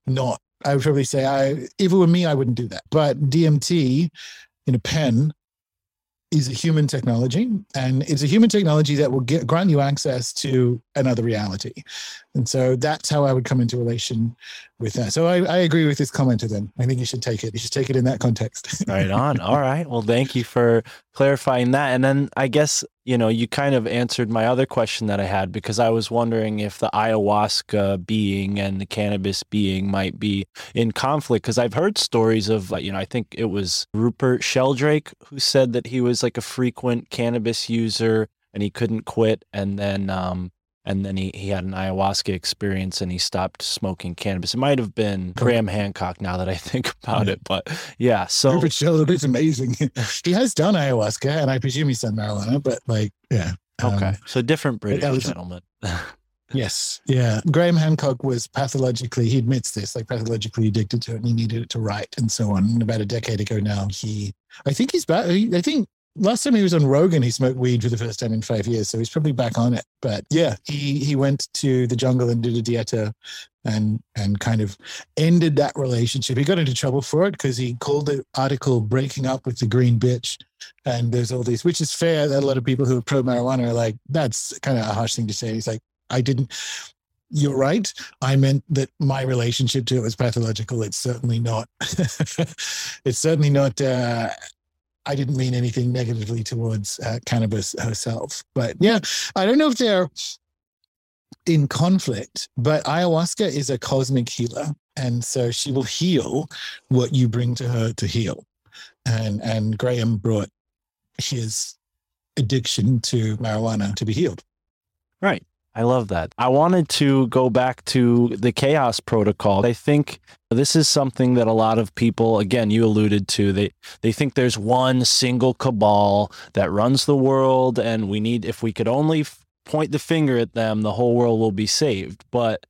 not. I would probably say I if it were me, I wouldn't do that. But DMT in a pen is a human technology, and it's a human technology that will get, grant you access to another reality. And so that's how I would come into relation with that. So I, I agree with this commenter. Then I think you should take it. You should take it in that context. (laughs) Right on. All right. Well, thank you for clarifying that. And then I guess, you know, you kind of answered my other question that I had because I was wondering if the ayahuasca being and the cannabis being might be in conflict because I've heard stories of, like, you know, I think it was Rupert Sheldrake who said that he was like a frequent cannabis user and he couldn't quit. And then, um, and then he, he had an ayahuasca experience and he stopped smoking cannabis. It might have been Graham Hancock now that I think about Yeah. it, but yeah. So Rupert Sheldrake is amazing. (laughs) he has done ayahuasca, and I presume he's done marijuana. But like, yeah. um, Okay. so different British was- gentleman. (laughs) Yes. Yeah. Graham Hancock was pathologically, he admits this, like pathologically addicted to it and he needed it to write and so on. And about a decade ago now, he, I think he's back. I think last time he was on Rogan, he smoked weed for the first time in five years. So he's probably back on it. But yeah, he, he went to the jungle and did a dieta and, and kind of ended that relationship. He got into trouble for it because he called the article breaking up with the green bitch. And there's all these, which is fair that a lot of people who are pro marijuana are like, that's kind of a harsh thing to say. He's like, I didn't. You're right. I meant that my relationship to it was pathological. It's certainly not. (laughs) it's certainly not. Uh, I didn't mean anything negatively towards uh, cannabis herself. But yeah, I don't know if they're in conflict, but ayahuasca is a cosmic healer. And so she will heal what you bring to her to heal. And, and Graham brought his addiction to marijuana to be healed. Right. I love that. I wanted to go back to the chaos protocol. I think this is something that a lot of people, again, you alluded to, they they think there's one single cabal that runs the world and we need if we could only point the finger at them, the whole world will be saved. But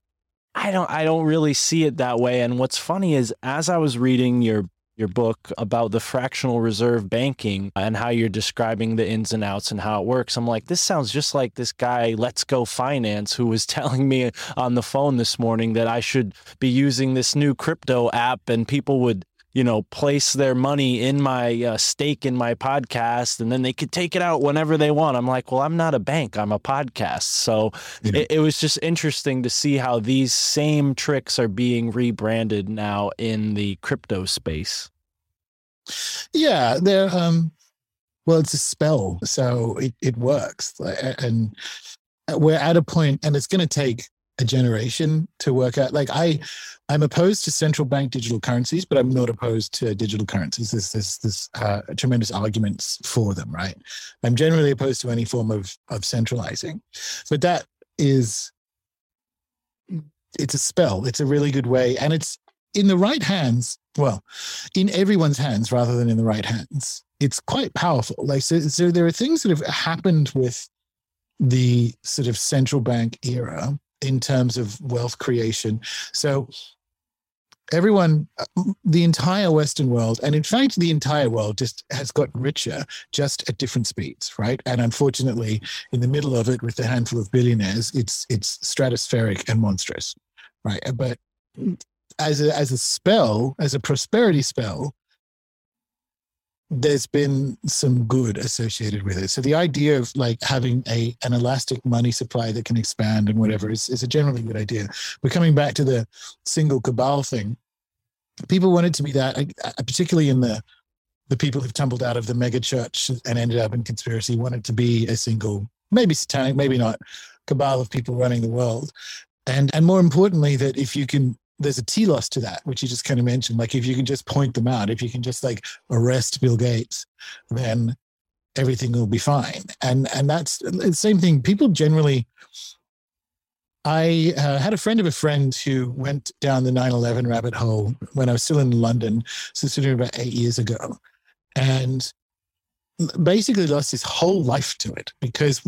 I don't I don't really see it that way and what's funny is as I was reading your your book about the fractional reserve banking and how you're describing the ins and outs and how it works. I'm like, this sounds just like this guy, Let's Go Finance, who was (laughs) telling me on the phone this morning that I should be using this new crypto app and people would you know, place their money in my uh, stake in my podcast and then they could take it out whenever they want. I'm like, well, I'm not a bank, I'm a podcast. So Yeah. it, it was just interesting to see how these same tricks are being rebranded now in the crypto space. Yeah, they're um well, it's a spell, so it, it works. And we're at a point, and it's going to take a generation to work out. Like I, I'm opposed to central bank digital currencies, but I'm not opposed to digital currencies. There's there's, there's uh, tremendous arguments for them, right? I'm generally opposed to any form of of centralizing, but that is it's a spell. It's a really good way, and it's in the right hands. Well, in everyone's hands rather than in the right hands. It's quite powerful. Like so, so there are things that have happened with the sort of central bank era in terms of wealth creation. So everyone, the entire Western world, and in fact, the entire world just has got richer just at different speeds, right? And unfortunately, in the middle of it, with a handful of billionaires, it's it's stratospheric and monstrous, right? But as a as a spell, as a prosperity spell, there's been some good associated with it. So the idea of like having a an elastic money supply that can expand and whatever is, is a generally good idea. But coming back to the single cabal thing, people want it to be that, I- uh, particularly in the the people who've tumbled out of the mega church and ended up in conspiracy want it to be a single, maybe satanic, maybe not, cabal of people running the world. And and more importantly, that if you can there's a telos to that, which you just kind of mentioned. Like if you can just point them out, if you can just like arrest Bill Gates, then everything will be fine. And and that's the same thing. People generally. I uh, had a friend of a friend who went down the 9/11 rabbit hole when I was still in London, so sort of about eight years ago, and basically lost his whole life to it because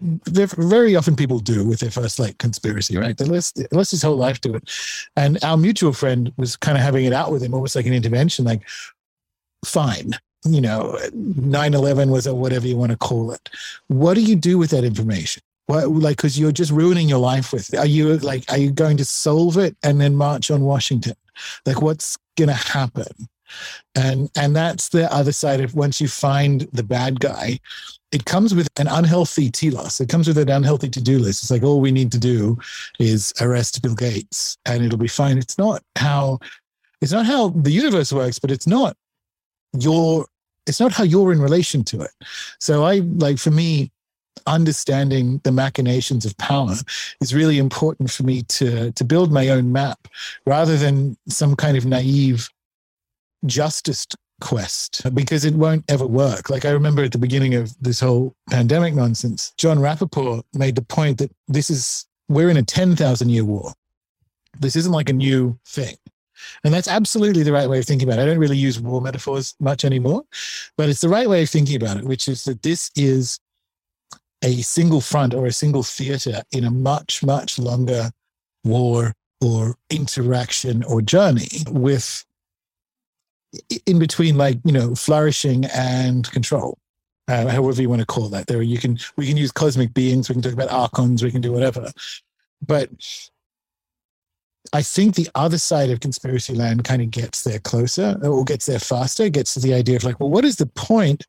very often people do with their first like conspiracy, right? They lost, they lost his whole life to it. And our mutual friend was kind of having it out with him, almost like an intervention, like, fine, you know, 9 11 was a whatever you want to call it. What do you do with that information? What, like, because you're just ruining your life with. It. Are you like, are you going to solve it and then march on Washington? Like, what's going to happen? And and that's the other side of once you find the bad guy, it comes with an unhealthy telos. It comes with an unhealthy to-do list. It's like all we need to do is arrest Bill Gates and it'll be fine. It's not how it's not how the universe works, but it's not your it's not how you're in relation to it. So I like for me, understanding the machinations of power is really important for me to to build my own map rather than some kind of naive justice quest because it won't ever work. Like I remember at the beginning of this whole pandemic nonsense, Jon Rappoport made the point that this is we're in a 10,000 year war. This isn't like a new thing. And that's absolutely the right way of thinking about it. I don't really use war metaphors much anymore, but it's the right way of thinking about it, which is that this is a single front or a single theater in a much, much longer war or interaction or journey with in between like you know flourishing and control uh, however you want to call that. There you can we can use cosmic beings we can talk about archons we can do whatever. But i think the other side of conspiracy land kind of gets there closer or gets there faster gets to the idea of like well what is the point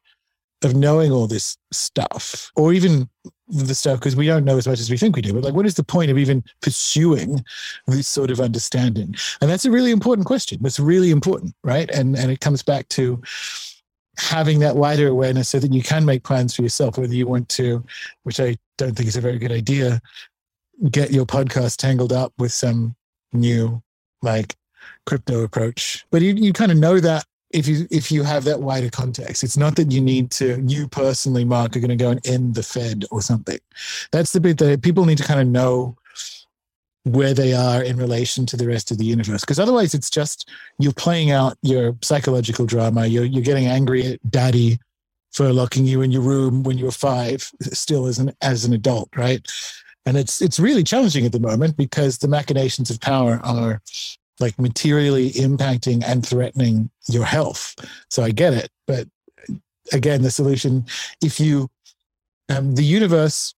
of knowing all this stuff? Or even the stuff because we don't know as much as we think we do but like what is the point of even pursuing this sort of understanding? And that's a really important question. That's really important right? And and it comes back to having that wider awareness so that you can make plans for yourself whether you want to which i don't think is a very good idea get your podcast tangled up with some new like crypto approach. But you, you kind of know that if you if you have that wider context it's not that you need to you personally mark are going to go and end the fed or something. That's the bit that people need to kind of know where they are in relation to the rest of the universe because otherwise it's just you're playing out your psychological drama you're you're getting angry at daddy for locking you in your room when you were 5 still as an as an adult right? And it's it's really challenging at the moment because the machinations of power are like materially impacting and threatening your health. So I get it, but again, the solution if you um, the universe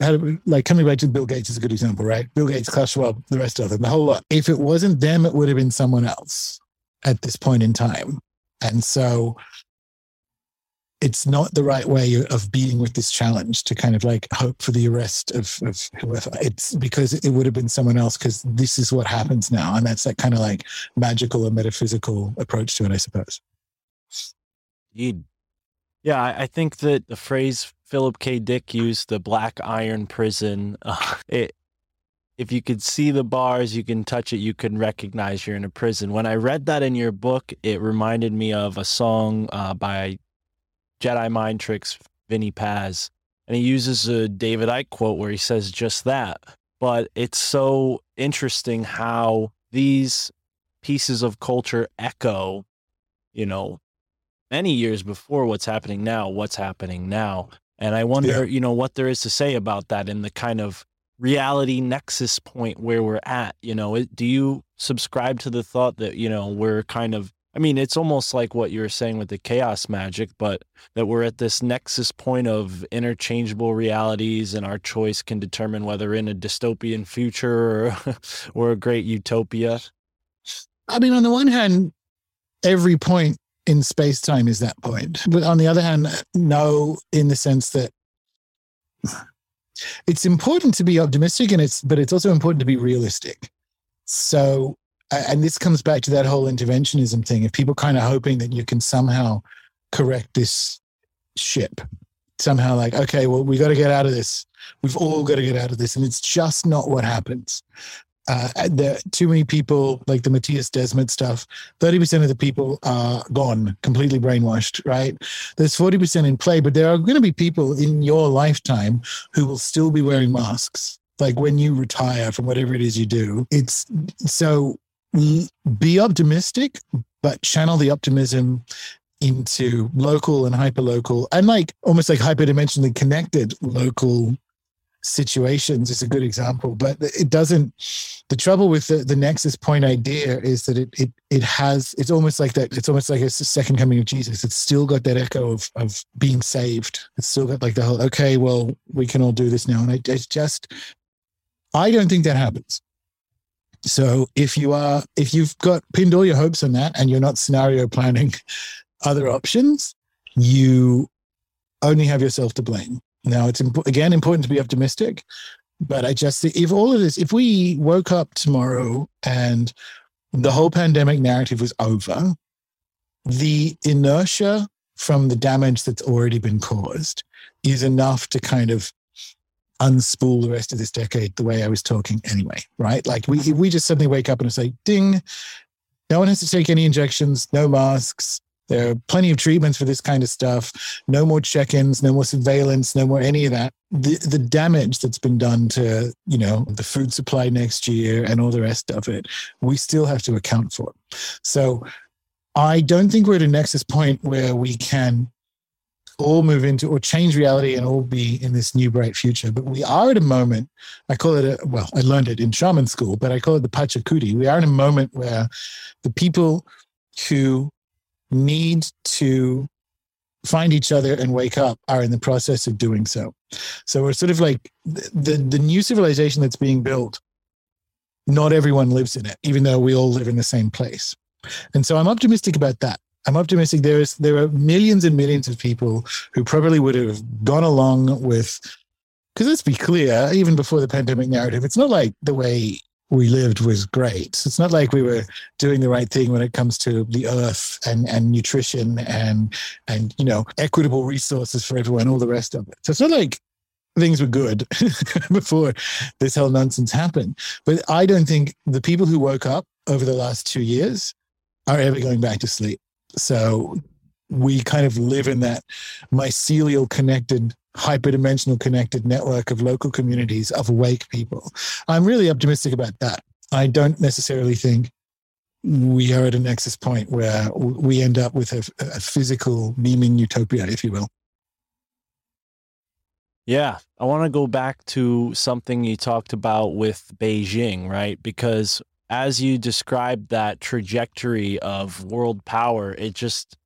had like coming back to Bill Gates is a good example, right? Bill Gates, Klaus Schwab, the rest of them, the whole lot. If it wasn't them, it would have been someone else at this point in time. And so it's not the right way of being with this challenge to kind of like hope for the arrest of, of whoever. It's because it would have been someone else because this is what happens now. And that's that kind of like magical or metaphysical approach to it, I suppose. Indeed. Yeah, I, think that the phrase Philip K. Dick used, the black iron prison, (laughs) uh, it, if you could see the bars, you can touch it, you can recognize you're in a prison. When I read that in your book, it reminded me of a song uh, by Jedi Mind Tricks, Vinnie Paz. And he uses a David Icke quote where he says just that. But it's so interesting how these pieces of culture echo, you know, many years before what's happening now, what's happening now. And I wonder, Yeah. you know, what there is to say about that in the kind of reality nexus point where we're at. You know, do you subscribe to the thought that, you know, we're kind of, I mean, it's almost like what you were saying with the chaos magic, but that we're at this nexus point of interchangeable realities and our choice can determine whether in a dystopian future or, (laughs) or a great utopia. I mean, on the one hand, every point in space time is that point. But on the other hand, no, in the sense that (sighs) it's important to be optimistic and it's but it's also important to be realistic. So and this comes back to that whole interventionism thing. of people kind of hoping that you can somehow correct this ship, somehow like, okay, well, we got to get out of this. We've all got to get out of this. And it's just not what happens uh, there too many people like the Mattias Desmet stuff. Thirty percent of the people are gone, completely brainwashed. Right? There's forty percent in play, but there are going to be people in your lifetime who will still be wearing masks. Like when you retire from whatever it is you do, it's so be optimistic, but channel the optimism into local and hyperlocal and like almost like hyperdimensionally connected local situations is a good example. But it doesn't the trouble with the, the nexus point idea is that it, it it has it's almost like that it's almost like it's the second coming of jesus. It's still got that echo of of being saved. It's still got like the whole okay well we can all do this now. And I, it's just i don't think that happens so if you are if you've got pinned all your hopes on that and you're not scenario planning other options you only have yourself to blame. Now, it's imp- again important to be optimistic, but I just if all of this, if we woke up tomorrow and the whole pandemic narrative was over, the inertia from the damage that's already been caused is enough to kind of unspool the rest of this decade the way I was talking anyway, right? Like we we just suddenly wake up and say, ding, no one has to take any injections, no masks, there are plenty of treatments for this kind of stuff. No more check-ins, no more surveillance, no more any of that. The the damage that's been done to, you know, the food supply next year and all the rest of it, we still have to account for. So I don't think we're at a nexus point where we can all move into or change reality and all be in this new bright future. But we are at a moment, I call it a well, I learned it in shaman school, but I call it the Pachakuti. We are in a moment where the people who need to find each other and wake up are in the process of doing so. So we're sort of like the, the, the new civilization that's being built. Not everyone lives in it, even though we all live in the same place. And so I'm optimistic about that. I'm optimistic there is there are millions and millions of people who probably would have gone along with because let's be clear, even before the pandemic narrative, it's not like the way we lived was great. It's not like we were doing the right thing when it comes to the earth and, and nutrition and and you know equitable resources for everyone, all the rest of it. So it's not like things were good (laughs) before this whole nonsense happened. But I don't think the people who woke up over the last two years are ever going back to sleep. So we kind of live in that mycelial connected hyperdimensional connected network of local communities of awake people. I'm really optimistic about that. I don't necessarily think we are at a nexus point where we end up with a, a physical beaming utopia, if you will. Yeah, I want to go back to something you talked about with Beijing, right? Because as you described that trajectory of world power, it just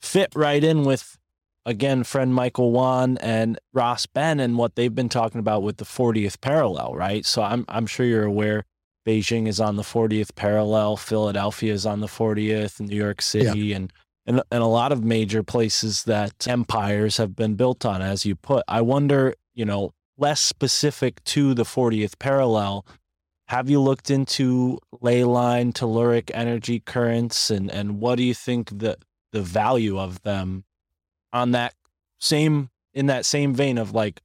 fit right in with again friend Michael Wan and Ross Ben and what they've been talking about with the 40th parallel, right? So I'm I'm sure you're aware Beijing is on the 40th parallel, Philadelphia is on the 40th, New York City and and, and a lot of major places that empires have been built on, as you put. I wonder, you know, less specific to the 40th parallel, have you looked into ley line telluric energy currents and, and what do you think the, the value of them on that same in that same vein of like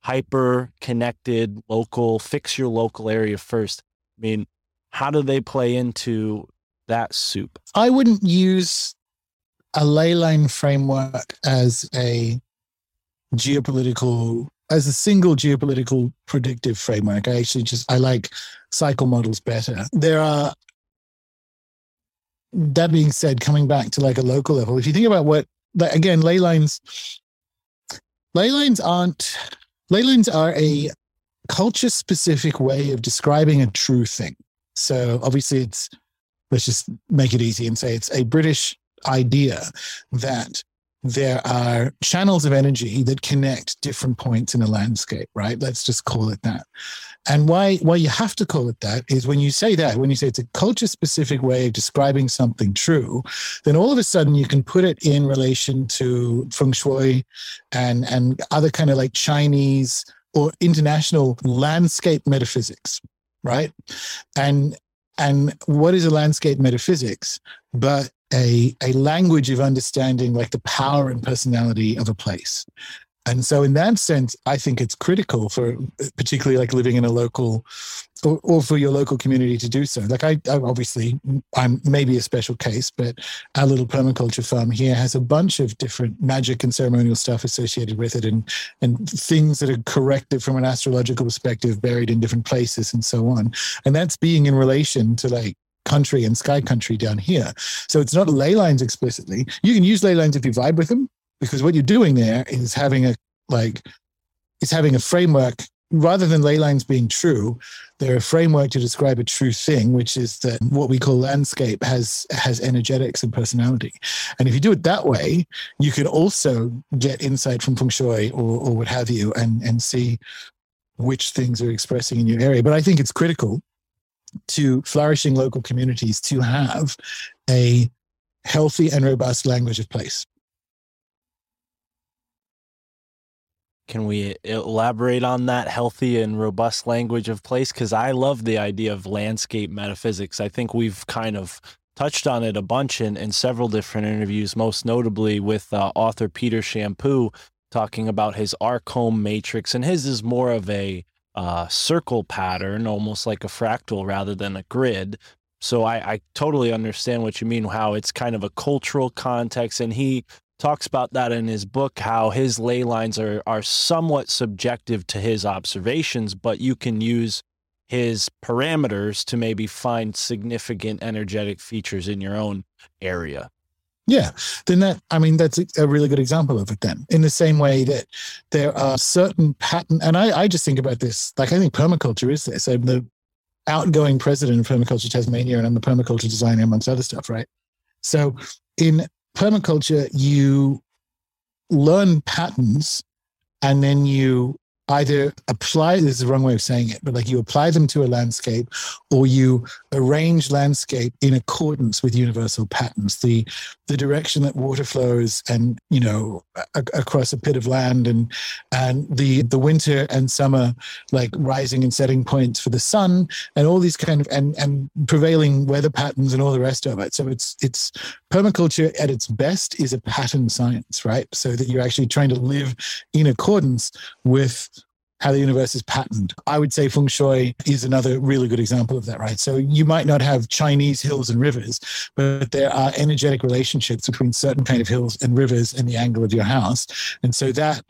hyper connected local fix your local area first? I mean how do they play into that soup? I wouldn't use a ley line framework as a geopolitical as a single geopolitical predictive framework. I actually just I like cycle models better. There are that being said, coming back to like a local level, if you think about what like, again, ley lines ley lines aren't ley lines are a culture specific way of describing a true thing. So obviously it's let's just make it easy and say it's a British idea that there are channels of energy that connect different points in a landscape, right? Let's just call it that. And why why you have to call it that is when you say that, when you say it's a culture specific way of describing something true, then all of a sudden you can put it in relation to feng shui and and other kind of like Chinese or international landscape metaphysics, right? And and what is a landscape metaphysics but a, a language of understanding like the power and personality of a place. And so in that sense i think it's critical for particularly like living in a local or, or for your local community to do so. Like I, I obviously i'm maybe a special case but our little permaculture farm here has a bunch of different magic and ceremonial stuff associated with it and and things that are corrected from an astrological perspective buried in different places and so on. And that's being in relation to like country and sky country down here. So it's not ley lines explicitly. You can use ley lines if you vibe with them because what you're doing there is having a like it's having a framework. Rather than ley lines being true they're a framework to describe a true thing which is that what we call landscape has has energetics and personality. And if you do it that way you can also get insight from feng shui or, or what have you and and see which things are expressing in your area. But i think it's critical to flourishing local communities to have a healthy and robust language of place Can we elaborate on that healthy and robust language of place? Because I love the idea of landscape metaphysics. I think we've kind of touched on it a bunch in, in several different interviews, most notably with uh, author Peter Champoux talking about his Arkhom matrix. And his is more of a uh, circle pattern, almost like a fractal rather than a grid. So I, I totally understand what you mean, how it's kind of a cultural context. And he talks about that in his book how his ley lines are are somewhat subjective to his observations but you can use his parameters to maybe find significant energetic features in your own area yeah, then that, I mean, that's a really good example of it then. In the same way that there are certain pattern, and I, I just think about this, like I think permaculture is this. I'm the outgoing president of Permaculture Tasmania and I'm the permaculture designer amongst other stuff, right? So in permaculture, you learn patterns and then you either apply this is the wrong way of saying it but like you apply them to a landscape or you arrange landscape in accordance with universal patterns. The the direction that water flows and you know a, across a pit of land and and the the winter and summer like rising and setting points for the sun and all these kind of and and prevailing weather patterns and all the rest of it. So it's it's permaculture at its best is a pattern science right? So that you're actually trying to live in accordance with how the universe is patterned. I would say feng shui is another really good example of that, right? So you might not have Chinese hills and rivers, but there are energetic relationships between certain kind of hills and rivers and the angle of your house. And so that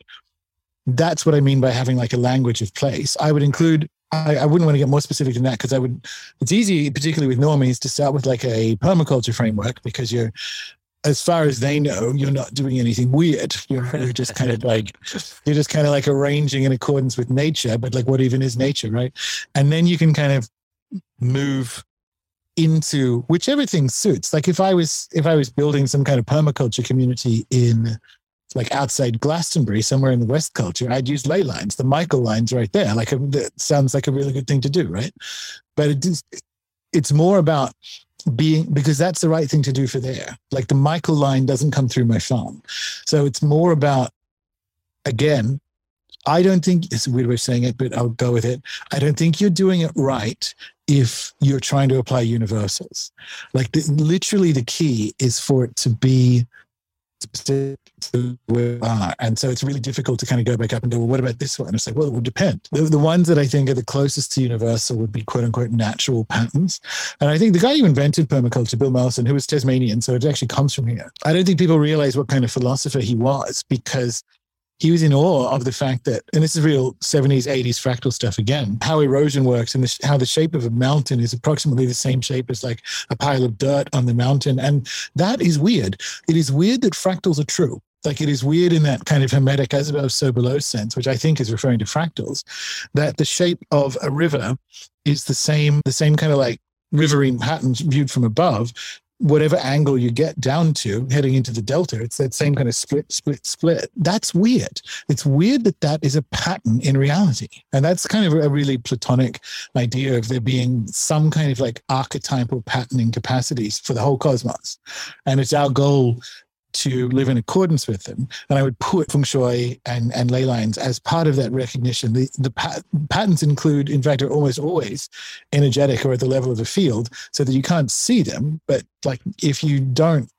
that's what I mean by having like a language of place. I would include I, I wouldn't want to get more specific than that because I would it's easy, particularly with normies, to start with like a permaculture framework because you're as far as they know, you're not doing anything weird. You're, you're just kind of like you're just kind of like arranging in accordance with nature. But like, what even is nature, right? And then you can kind of move into whichever thing suits. Like if I was if I was building some kind of permaculture community in like outside Glastonbury, somewhere in the West culture, I'd use ley lines, the Michael lines right there. Like a, that sounds like a really good thing to do, right? But it is, it's more about being because that's the right thing to do for there. Like the Michael line doesn't come through my farm, so it's more about again. I don't think it's a weird way of saying it, but I'll go with it. I don't think you're doing it right if you're trying to apply universals. Like the, literally, the key is for it to be are. And so it's really difficult to kind of go back up and go, well, what about this one? And like, well, it would depend. The, the ones that I think are the closest to universal would be quote unquote natural patterns. And I think the guy who invented permaculture, Bill Mollison, who was Tasmanian, so it actually comes from here. I don't think people realize what kind of philosopher he was because he was in awe of the fact that, and this is real 70s, 80s fractal stuff again, how erosion works and the, how the shape of a mountain is approximately the same shape as like a pile of dirt on the mountain. And that is weird. It is weird that fractals are true. Like it is weird in that kind of hermetic as above, so below sense, which I think is referring to fractals, that the shape of a river is the same, the same kind of like riverine patterns viewed from above whatever angle you get down to heading into the delta it's that same kind of split split split. That's weird. It's weird that that is a pattern in reality. And that's kind of a really platonic idea of there being some kind of like archetypal patterning capacities for the whole cosmos. And it's our goal to live in accordance with them. And I would put feng shui and, and ley lines as part of that recognition. The, the pat- patterns include, in fact, are almost always energetic or at the level of the field so that you can't see them. But like if you don't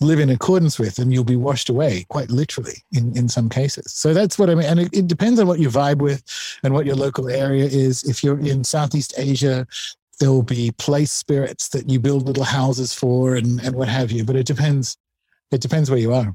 live in accordance with them, you'll be washed away quite literally in, in some cases. So that's what I mean. And it, it depends on what you vibe with and what your local area is. If you're in Southeast Asia, there will be place spirits that you build little houses for and, and what have you. But it depends it depends where you are.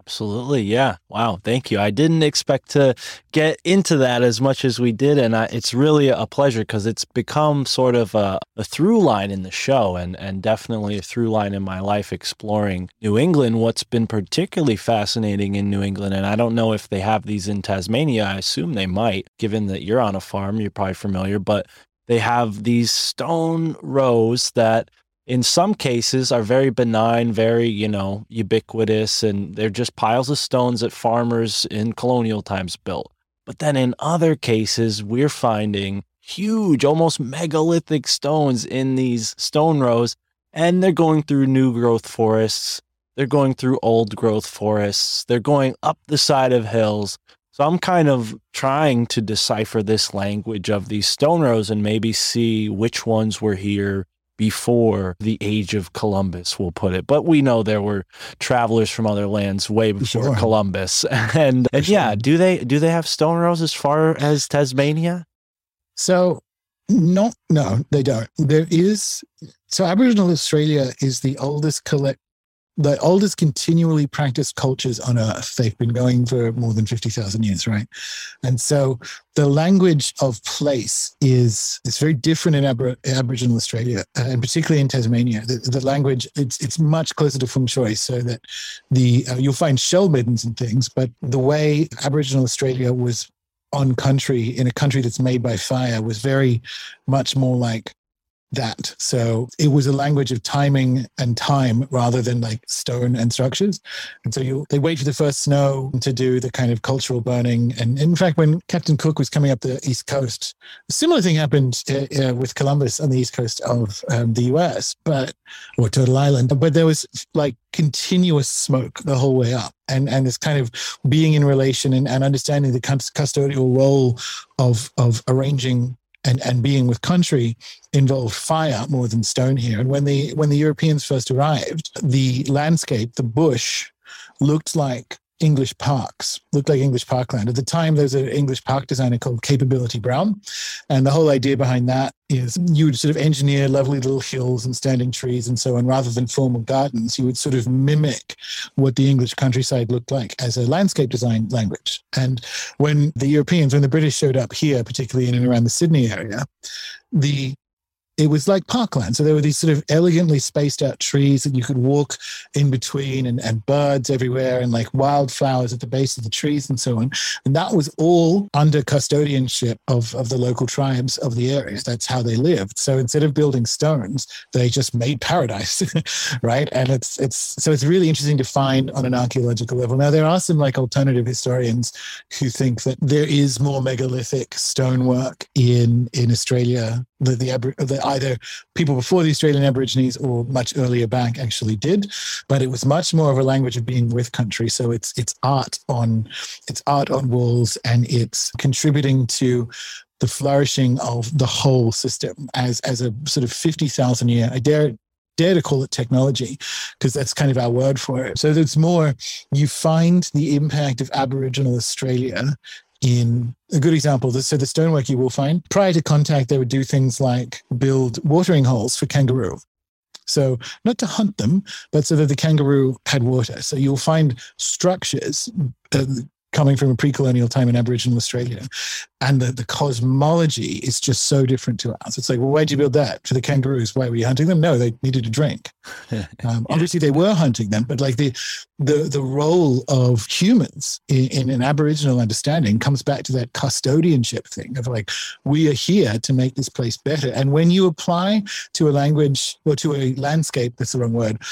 Absolutely. Yeah. Wow. Thank you. I didn't expect to get into that as much as we did. And I, it's really a pleasure because it's become sort of a, a, through line in the show and, and definitely a through line in my life exploring New England. What's been particularly fascinating in New England, and I don't know if they have these in Tasmania, I assume they might, given that you're on a farm, you're probably familiar, but they have these stone rows that in some cases are very benign, very, you know, ubiquitous, and they're just piles of stones that farmers in colonial times built. But then in other cases, we're finding huge, almost megalithic stones in these stone rows, and they're going through new growth forests. They're going through old growth forests. They're going up the side of hills. So I'm kind of trying to decipher this language of these stone rows and maybe see which ones were here before the age of Columbus, we'll put it. But we know there were travelers from other lands way before sure. Columbus. (laughs) And, and sure. yeah, do they do they have stone rows as far as Tasmania? So no, no, they don't. There is so Aboriginal Australia is the oldest collect the oldest continually practiced cultures on earth. They've been going for more than 50,000 years, right? And so the language of place is is very different in Abor- Aboriginal Australia, uh, and particularly in Tasmania. The, the, language, it's it's much closer to feng shui, so that the uh, you'll find shell middens and things, but the way Aboriginal Australia was on country in a country that's made by fire was very much more like that. So it was a language of timing and time rather than like stone and structures. And so you, they wait for the first snow to do the kind of cultural burning. And in fact, when Captain Cook was coming up the East Coast, a similar thing happened uh, uh, with Columbus on the East Coast of um, the US, but, or Turtle Island. But there was like continuous smoke the whole way up. And, and this kind of being in relation and, and understanding the custodial role of, of arranging and, and being with country involved fire more than stone here. And when the when the Europeans first arrived, the landscape, the bush, looked like English parks, looked like English parkland. At the time, there was an English park designer called Capability Brown. And the whole idea behind that is you would sort of engineer lovely little hills and standing trees and so on, rather than formal gardens, you would sort of mimic what the English countryside looked like as a landscape design language. And when the Europeans, when the British showed up here, particularly in and around the Sydney area, the it was like parkland. So there were these sort of elegantly spaced out trees that you could walk in between and, and birds everywhere and like wildflowers at the base of the trees and so on. And that was all under custodianship of, of the local tribes of the area. That's how they lived. So instead of building stones, they just made paradise, (laughs) right? And it's it's so it's really interesting to find on an archaeological level. Now there are some like alternative historians who think that there is more megalithic stonework in in Australia the, Abor- that either people before the Australian Aborigines or much earlier back actually did, but it was much more of a language of being with country. So it's it's art on it's art on walls and it's contributing to the flourishing of the whole system as as a sort of 50,000 year I dare dare to call it technology because that's kind of our word for it so there's more you find the impact of aboriginal australia in a good example so the stonework you will find prior to contact they would do things like build watering holes for kangaroo so not to hunt them, but so that the kangaroo had water. So you'll find structures uh, coming from a pre-colonial time in Aboriginal Australia, and the, the cosmology is just so different to ours. It's like, well, why'd you build that for the kangaroos? Why were you hunting them? No, they needed a drink. (laughs) Um, obviously, they were hunting them, but like the the the role of humans in, in an Aboriginal understanding comes back to that custodianship thing of like we are here to make this place better. And when you apply to a language or to a landscape, that's the wrong word,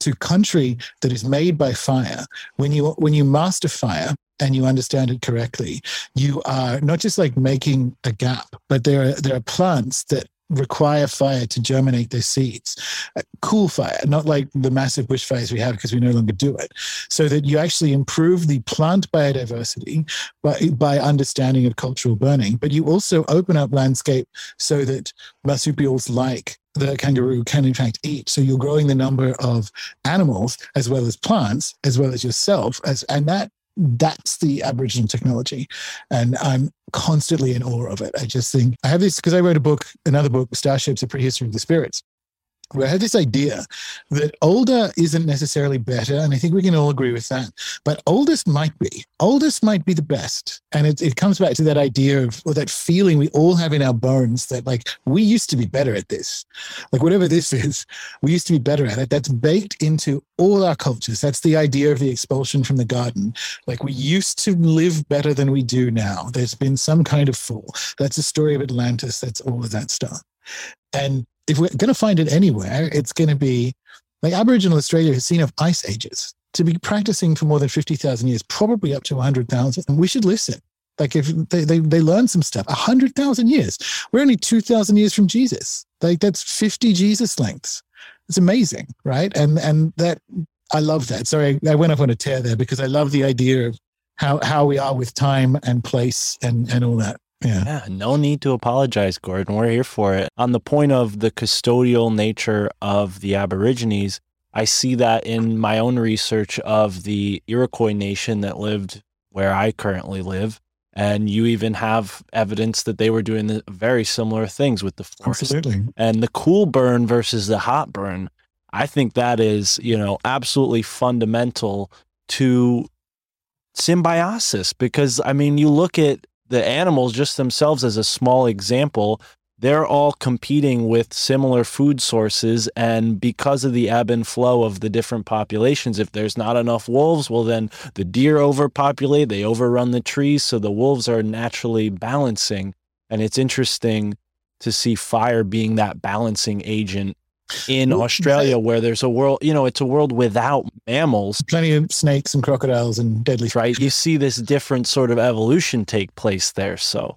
to country that is made by fire, when you when you master fire and you understand it correctly, you are not just like making a gap, but there are there are plants that require fire to germinate their seeds. Uh, cool fire, not like the massive bushfires we have because we no longer do it. So that you actually improve the plant biodiversity by, by understanding of cultural burning, but you also open up landscape so that marsupials like the kangaroo can in fact eat. So you're growing the number of animals as well as plants, as well as yourself, as and that that's the Aboriginal technology. And I'm constantly in awe of it. I just think I have this because I wrote a book, another book, Starships, A Prehistory of the Spirits. I had this idea that older isn't necessarily better, and I think we can all agree with that. But oldest might be. Oldest might be the best, and it, it comes back to that idea of or that feeling we all have in our bones that like we used to be better at this, like whatever this is, we used to be better at it. That's baked into all our cultures. That's the idea of the expulsion from the garden. Like we used to live better than we do now. There's been some kind of fall. That's the story of Atlantis. That's all of that stuff. And if we're going to find it anywhere, it's going to be like Aboriginal Australia has seen of ice ages to be practicing for more than 50,000 years, probably up to 100,000. And we should listen. Like if they, they, they learn some stuff, 100,000 years. We're only 2,000 years from Jesus. Like that's 50 Jesus lengths. It's amazing, right? And and that I love that. Sorry, I went off on a tear there because I love the idea of how how we are with time and place and and all that. Yeah. Yeah, no need to apologize, Gordon. We're here for it. On the point of the custodial nature of the Aborigines, I see that in my own research of the Iroquois nation that lived where I currently live. And you even have evidence that they were doing the very similar things with the forest. Absolutely. And the cool burn versus the hot burn, I think that is, you know, absolutely fundamental to symbiosis because I mean, you look at the animals just themselves as a small example, they're all competing with similar food sources. And because of the ebb and flow of the different populations, if there's not enough wolves, well, then the deer overpopulate, they overrun the trees. So the wolves are naturally balancing. And it's interesting to see fire being that balancing agent in Australia, where there's a world, you know, it's a world without mammals, Plenty of snakes and crocodiles and deadly right? You see this different sort of evolution take place there. So,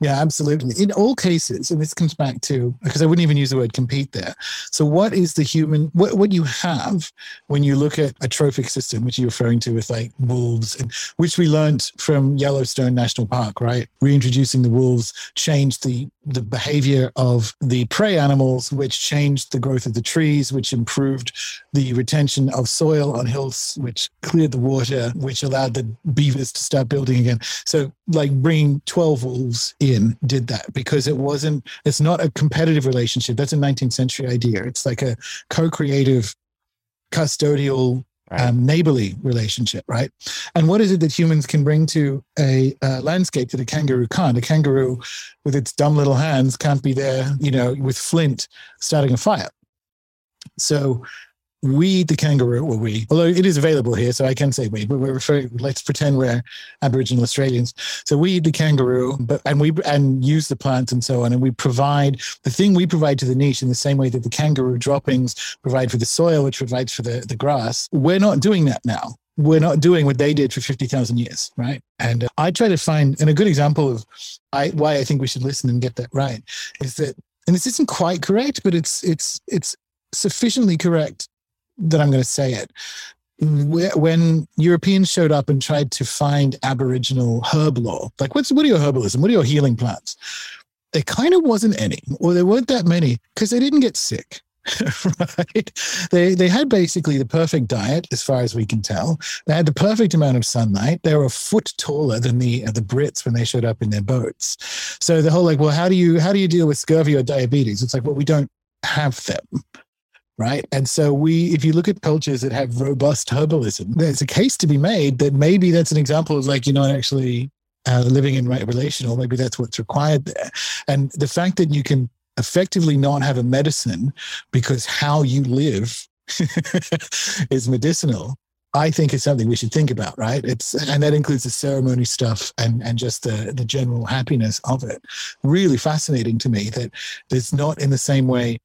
Yeah, absolutely. In all cases, and this comes back to because I wouldn't even use the word compete there. So, what is the human? What what you have when you look at a trophic system, which you're referring to with like wolves, and which we learned from Yellowstone National Park, right? Reintroducing the wolves changed the the behavior of the prey animals, which changed the growth of the trees, which improved the retention of soil on hills, which cleared the water, which allowed the beavers to start building again. So, like bringing 12 wolves in did that because it wasn't, it's not a competitive relationship. That's a 19th century idea. It's like a co creative, custodial Right. um, neighborly relationship, right? And what is it that humans can bring to a uh, landscape that a kangaroo can't? A kangaroo, with its dumb little hands, can't be there, you know, with flint starting a fire. So we, eat the kangaroo, or we, although it is available here, so I can say we, but we're referring, let's pretend we're Aboriginal Australians. So we eat the kangaroo, but and we and use the plants and so on, and we provide the thing we provide to the niche in the same way that the kangaroo droppings provide for the soil, which provides for the the grass. We're not doing that now. We're not doing what they did for fifty thousand years, right? And uh, I try to find, and a good example of I, why I think we should listen and get that right is that, and this isn't quite correct, but it's it's it's sufficiently correct that I'm going to say it. When Europeans showed up and tried to find Aboriginal herb law, like what's what are your herbalism? What are your healing plants? There kind of wasn't any, or there weren't that many, because they didn't get sick. (laughs) right? They they had basically the perfect diet, as far as we can tell. They had the perfect amount of sunlight. They were a foot taller than the uh, the Brits when they showed up in their boats. So the whole like, well, how do you how do you deal with scurvy or diabetes? It's like, well, we don't have them right? And so we, if you look at cultures that have robust herbalism, there's a case to be made that maybe that's an example of like you're not actually uh, living in right relation, or maybe that's what's required there. And the fact that you can effectively not have a medicine because how you live (laughs) is medicinal. I think is something we should think about, right? It's and that includes the ceremony stuff and and just the the general happiness of it. Really fascinating to me that it's not in the same way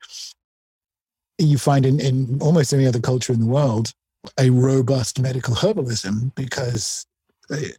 you find in, in almost any other culture in the world a robust medical herbalism because they,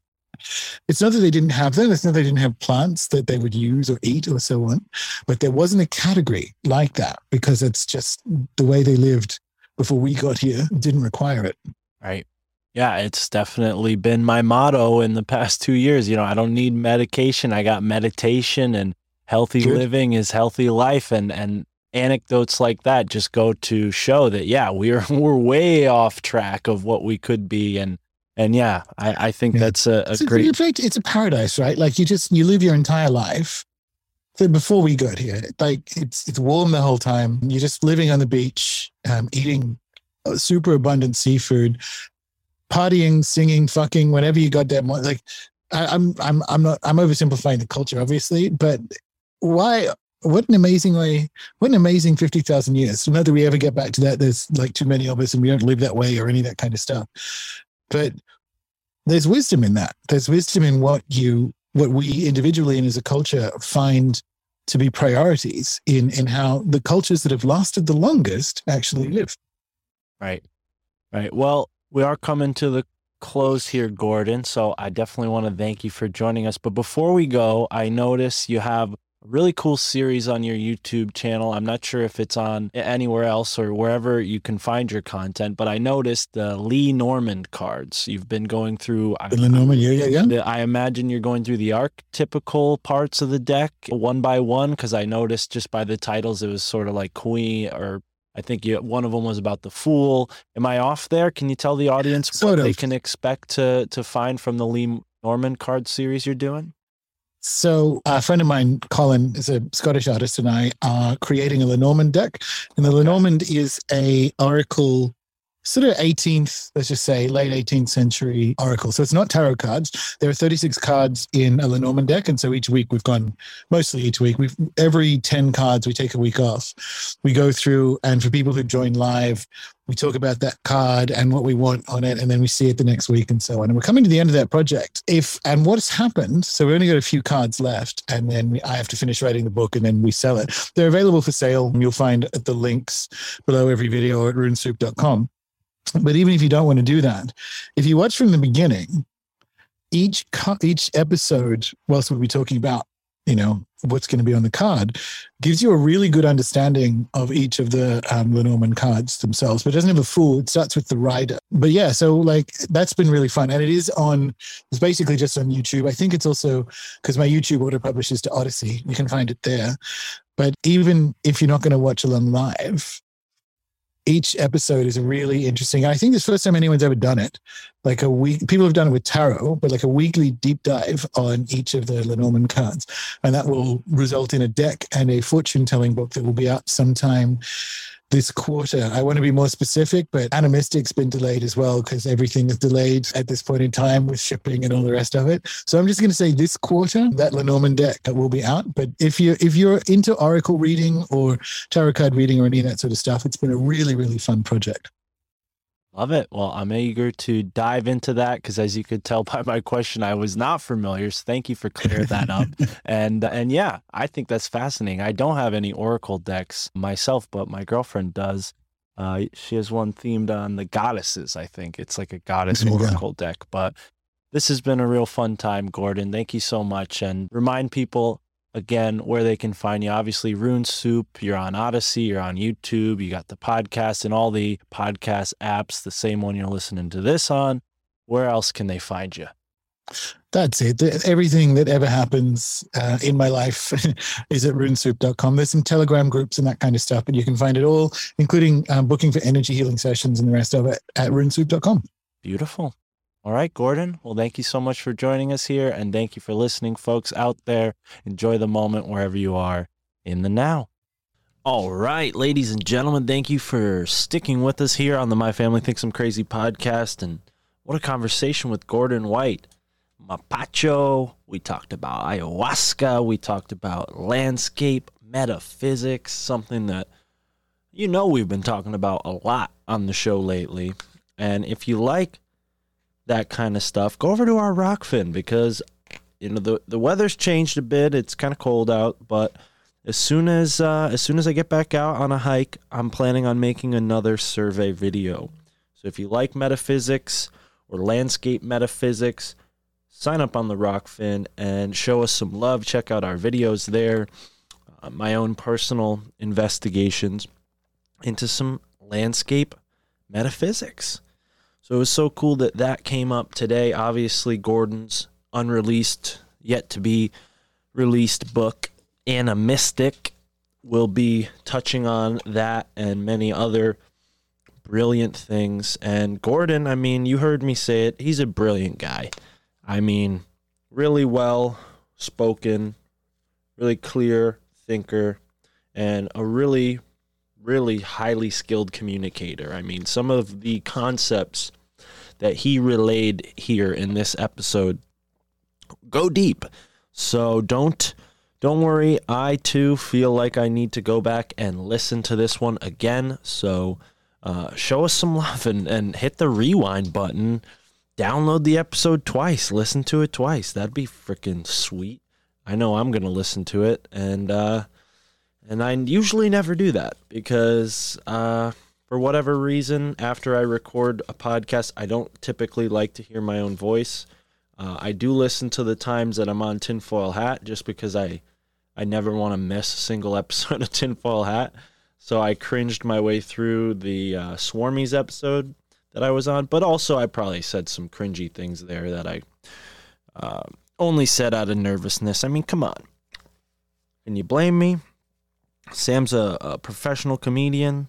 it's not that they didn't have them, it's not that they didn't have plants that they would use or eat or so on, but there wasn't a category like that because it's just the way they lived before we got here didn't require it. Right. Yeah, it's definitely been my motto in the past two years. You know, I don't need medication. I got meditation and healthy Good. living is healthy life. And and anecdotes like that just go to show that yeah, (laughs) we're we're way off track of what we could be. And and yeah, I, I think Yeah. that's a, a It's great it's a- it's a paradise, right? Like you just you live your entire life. So before we got here, like it's it's warm the whole time. You're just living on the beach, um, eating super abundant seafood, partying, singing, fucking, whatever you got that. Like I, I'm I'm I'm not I'm oversimplifying the culture, obviously, but why? What an amazing way! What an amazing fifty thousand years. So not that we ever get back to that. There's like too many of us, and we don't live that way or any of that kind of stuff. But there's wisdom in that. There's wisdom in what you, what we individually and as a culture find to be priorities in in how the cultures that have lasted the longest actually live. Right. Right. Well, we are coming to the close here, Gordon. So I definitely want to thank you for joining us. But before we go, I notice you have really cool series on your YouTube channel. I'm not sure if it's on anywhere else or wherever you can find your content, but I noticed the Lenormand cards. You've been going through. I- The Lenormand, yeah, yeah, yeah. I imagine you're going through the archetypical parts of the deck one by one because I noticed just by the titles it was sort of like Queen or I think you, one of them was about the Fool. Am I off there? Can you tell the audience Sort what they can expect to to find from the Lee Norman card series you're doing? So a friend of mine, Colin, is a Scottish artist, and I are creating a Lenormand deck. And the Lenormand is a oracle, sort of 18th, let's just say late 18th century oracle. So it's not tarot cards. There are 36 cards in a Lenormand deck, and so each week we've gone mostly each week. We've every 10 cards we take a week off. We go through, and for people who join live, we talk about that card and what we want on it, and then we see it the next week and so on. And we're coming to the end of that project. If and what's happened, so we only got a few cards left, and then I have to finish writing the book, and then we sell it. They're available for sale. You'll find at the links below every video or at runesoup.com. But even if you don't want to do that, if you watch from the beginning, each each episode, whilst we'll be talking about, you know, what's going to be on the card, gives you a really good understanding of each of the um, Lenormand cards themselves. But doesn't have a full. It starts with the rider. But yeah, so like that's been really fun, and it is on. It's basically just on YouTube. I think it's also because my YouTube auto publishes to Odysee. You can find it there. But even if you're not going to watch along live, each episode is really interesting. I think this first time anyone's ever done it. Like a week, people have done it with tarot, but like a weekly deep dive on each of the Lenormand cards. And that will result in a deck and a fortune telling book that will be out sometime this quarter. I want to be more specific, but Animystic's been delayed as well because everything is delayed at this point in time with shipping and all the rest of it. So I'm just going to say this quarter that Lenormand deck will be out. But if you if you're into Oracle reading or tarot card reading or any of that sort of stuff, it's been a really really fun project. Love it. Well, I'm eager to dive into that because, as you could tell by (laughs) my question, I was not familiar. So thank you for clearing that up. (laughs) and and yeah, I think that's fascinating. I don't have any Oracle decks myself, but my girlfriend does. Uh, she has one themed on the goddesses. I think it's like a goddess. Oracle deck. But this has been a real fun time, Gordon. Thank you so much. And remind people again where they can find you. Obviously, Rune Soup, you're on Odysee, you're on YouTube, you got the podcast and all the podcast apps, the same one you're listening to this on. Where else can they find you? That's it. Everything that ever happens uh, in my life (laughs) is at runesoup.com. There's some Telegram groups and that kind of stuff, but you can find it all, including um, booking for energy healing sessions and the rest of it at runesoup.com. Beautiful. All right, Gordon. Well, thank you so much for joining us here. And thank you for listening, folks out there. Enjoy the moment wherever you are in the now. All right, ladies and gentlemen, thank you for sticking with us here on the My Family Thinks I'm Crazy podcast. And what a conversation with Gordon White. Mapacho. We talked about ayahuasca. We talked about landscape, metaphysics, something that you know we've been talking about a lot on the show lately. And if you like that kind of stuff, go over to our Rokfin because you know the the weather's changed a bit. It's kind of cold out, but as soon as uh, as soon as I get back out on a hike, I'm planning on making another survey video. So if you like metaphysics or landscape metaphysics, sign up on the Rokfin and show us some love. Check out our videos there. Uh, my own personal investigations into some landscape metaphysics. So it was so cool that that came up today. Obviously, Gordon's unreleased, yet to be released book, Animystic, will be touching on that and many other brilliant things. And Gordon, I mean, you heard me say it, he's a brilliant guy. I mean, really well spoken, really clear thinker, and a really, really highly skilled communicator. I mean, some of the concepts that he relayed here in this episode go deep. So don't don't worry. I too feel like I need to go back and listen to this one again. So uh, show us some love and, and hit the rewind button. Download the episode twice. Listen to it twice. That'd be freaking sweet. I know I'm gonna listen to it, and uh, and I usually never do that because uh, for whatever reason, after I record a podcast, I don't typically like to hear my own voice. Uh, I do listen to the times that I'm on Tinfoil Hat just because I I never want to miss a single (laughs) episode of Tinfoil Hat. So I cringed my way through the uh, Swarmies episode that I was on, but also I probably said some cringy things there that I uh, only said out of nervousness. I mean, come on. Can you blame me? Sam's a, a professional comedian.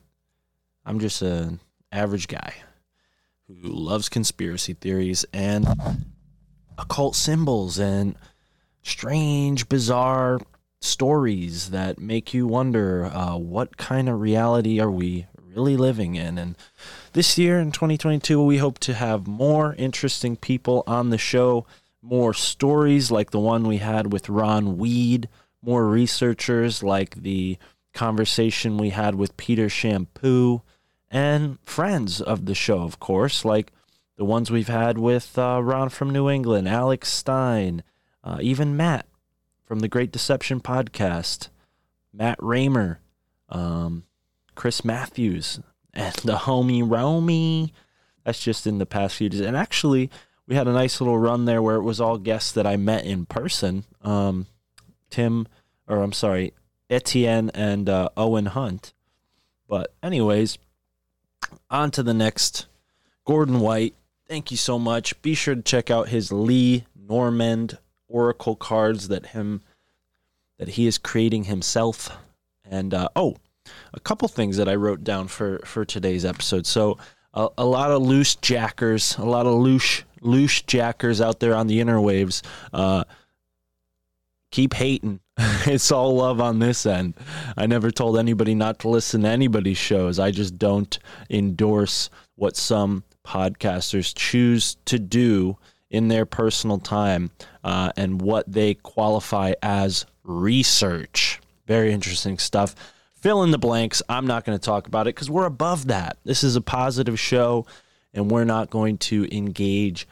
I'm just an average guy who loves conspiracy theories and occult symbols and strange, bizarre stories that make you wonder uh, what kind of reality are we really living in. And this year in 2022, we hope to have more interesting people on the show, more stories like the one we had with Ron Weed, more researchers like the conversation we had with Peter Champoux, and friends of the show, of course, like the ones we've had with uh, Ron from New England, Alex Stein, uh, even Matt from the Great Deception podcast, Matt Raymer, um, Chris Matthews, and the homie Romy. That's just in the past few days. And actually, we had a nice little run there where it was all guests that I met in person. Um, Tim, or I'm sorry, Etienne and uh, Owen Hunt. But, anyways, on to the next. Gordon White, thank you so much. Be sure to check out his Lee Normand Oracle cards that him that he is creating himself. And uh, oh, a couple things that I wrote down for for today's episode. So a, a lot of loose jackers, a lot of loose loose jackers out there on the interwaves. Uh, keep hating. (laughs) it's all love on this end. I never told anybody not to listen to anybody's shows. I just don't endorse what some podcasters choose to do in their personal time uh, and what they qualify as research. Very interesting stuff. Fill in the blanks. I'm not going to talk about it because we're above that. This is a positive show, and we're not going to engage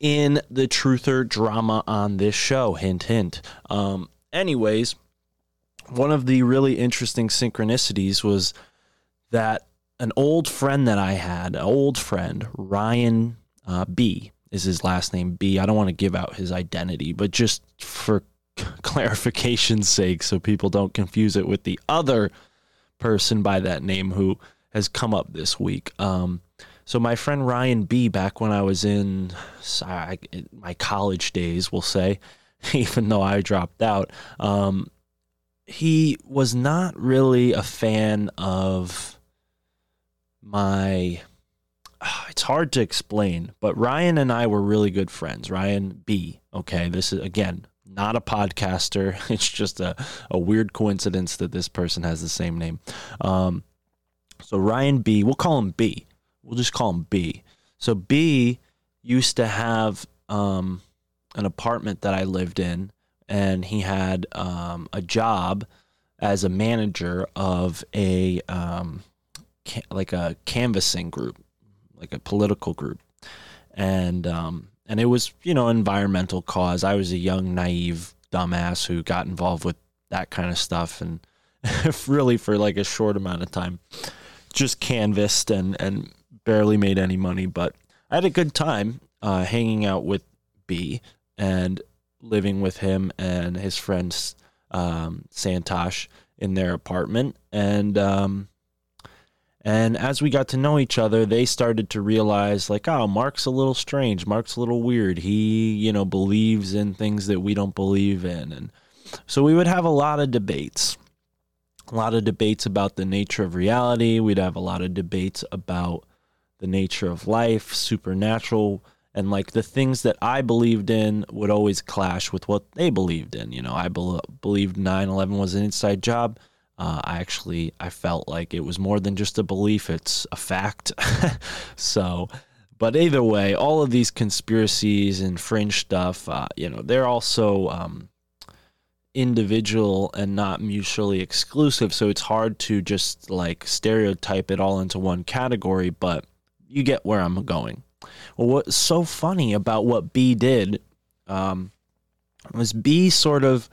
in the truther drama on this show. Hint, hint. Um, anyways, one of the really interesting synchronicities was that an old friend that I had, an old friend, Ryan uh, B, is his last name B. I don't want to give out his identity, but just for (laughs) clarification's sake, so people don't confuse it with the other person by that name who has come up this week. Um, so my friend Ryan B, back when I was in my college days, we'll say, (laughs) even though I dropped out, um, he was not really a fan of my. (sighs) It's hard to explain, but Ryan and I were really good friends. Ryan B. Okay, this is again not a podcaster. (laughs) It's just a, a weird coincidence that this person has the same name. Um, so Ryan B. We'll call him B. We'll just call him B. So B used to have um, an apartment that I lived in, and he had um, a job as a manager of a um, ca- like a canvassing group, like a political group, and um, and it was you know environmental cause. I was a young naive dumbass who got involved with that kind of stuff, and (laughs) really for like a short amount of time, just canvassed and and barely made any money, but I had a good time uh, hanging out with B and living with him and his friend um, Santosh in their apartment, and um, and as we got to know each other, they started to realize like, oh, Mark's a little strange. Mark's a little weird. He, you know, believes in things that we don't believe in, and so we would have a lot of debates. A lot of debates about the nature of reality. We'd have a lot of debates about the nature of life, supernatural, and like the things that I believed in would always clash with what they believed in. You know, I bel believed 9/11 was an inside job. Uh, I actually I felt like it was more than just a belief; it's a fact. (laughs) so, but either way, all of these conspiracies and fringe stuff, uh, you know, they're also um, individual and not mutually exclusive. So it's hard to just like stereotype it all into one category. But you get where I'm going. Well, what's so funny about what B did um, was B sort of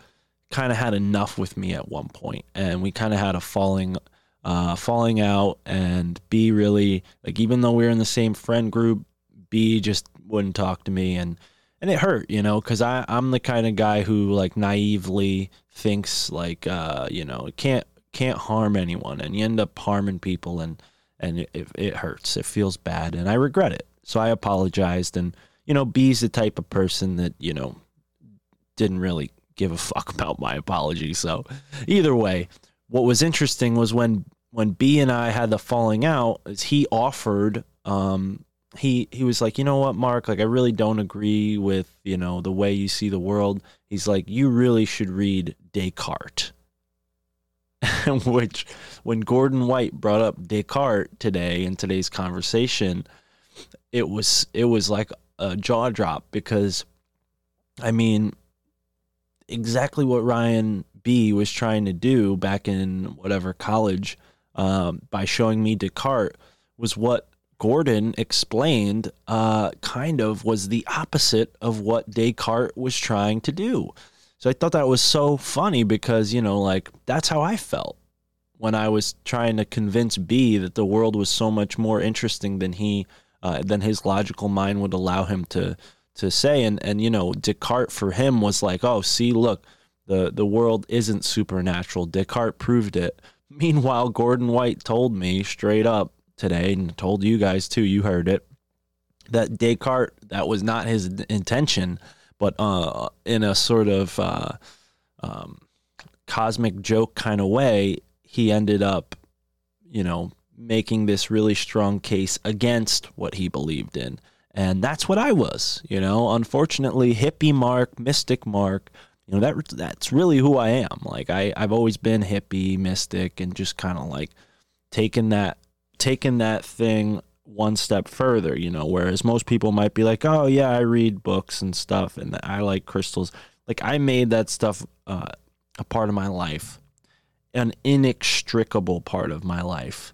kind of had enough with me at one point, and we kind of had a falling, uh, falling out. And B really like, even though we were in the same friend group, B just wouldn't talk to me, and and it hurt, you know, because I I'm the kind of guy who like naively thinks like, uh, you know, it can't can't harm anyone, and you end up harming people, and and it, it hurts. It feels bad, and I regret it. So I apologized, and you know, B's the type of person that you know didn't really give a fuck about my apology. So either way, what was interesting was when when B and I had the falling out, is he offered um he he was like, "You know what, Mark? Like I really don't agree with, you know, the way you see the world." He's like, "You really should read Descartes." (laughs) Which when Gordon White brought up Descartes today in today's conversation, it was it was like a jaw drop because I mean exactly what Ryan B was trying to do back in whatever college um, by showing me Descartes was what Gordon explained uh, kind of was the opposite of what Descartes was trying to do. So I thought that was so funny because, you know, like that's how I felt when I was trying to convince B that the world was so much more interesting than he uh, than his logical mind would allow him to to say. And and you know, Descartes for him was like, oh, see, look, the the world isn't supernatural. Descartes proved it. (laughs) Meanwhile, Gordon White told me straight up today, and told you guys too. You heard it. That Descartes, that was not his intention, but uh, in a sort of uh, um, cosmic joke kind of way, he ended up, you know, making this really strong case against what he believed in. And that's what I was, you know. Unfortunately, hippie Mark, mystic Mark, You know that that's really who I am. Like I I've always been hippie, mystic, and just kind of like taking that taking that thing one step further. You know, whereas most people might be like, oh yeah, I read books and stuff, and I like crystals. Like I made that stuff uh, a part of my life, an inextricable part of my life,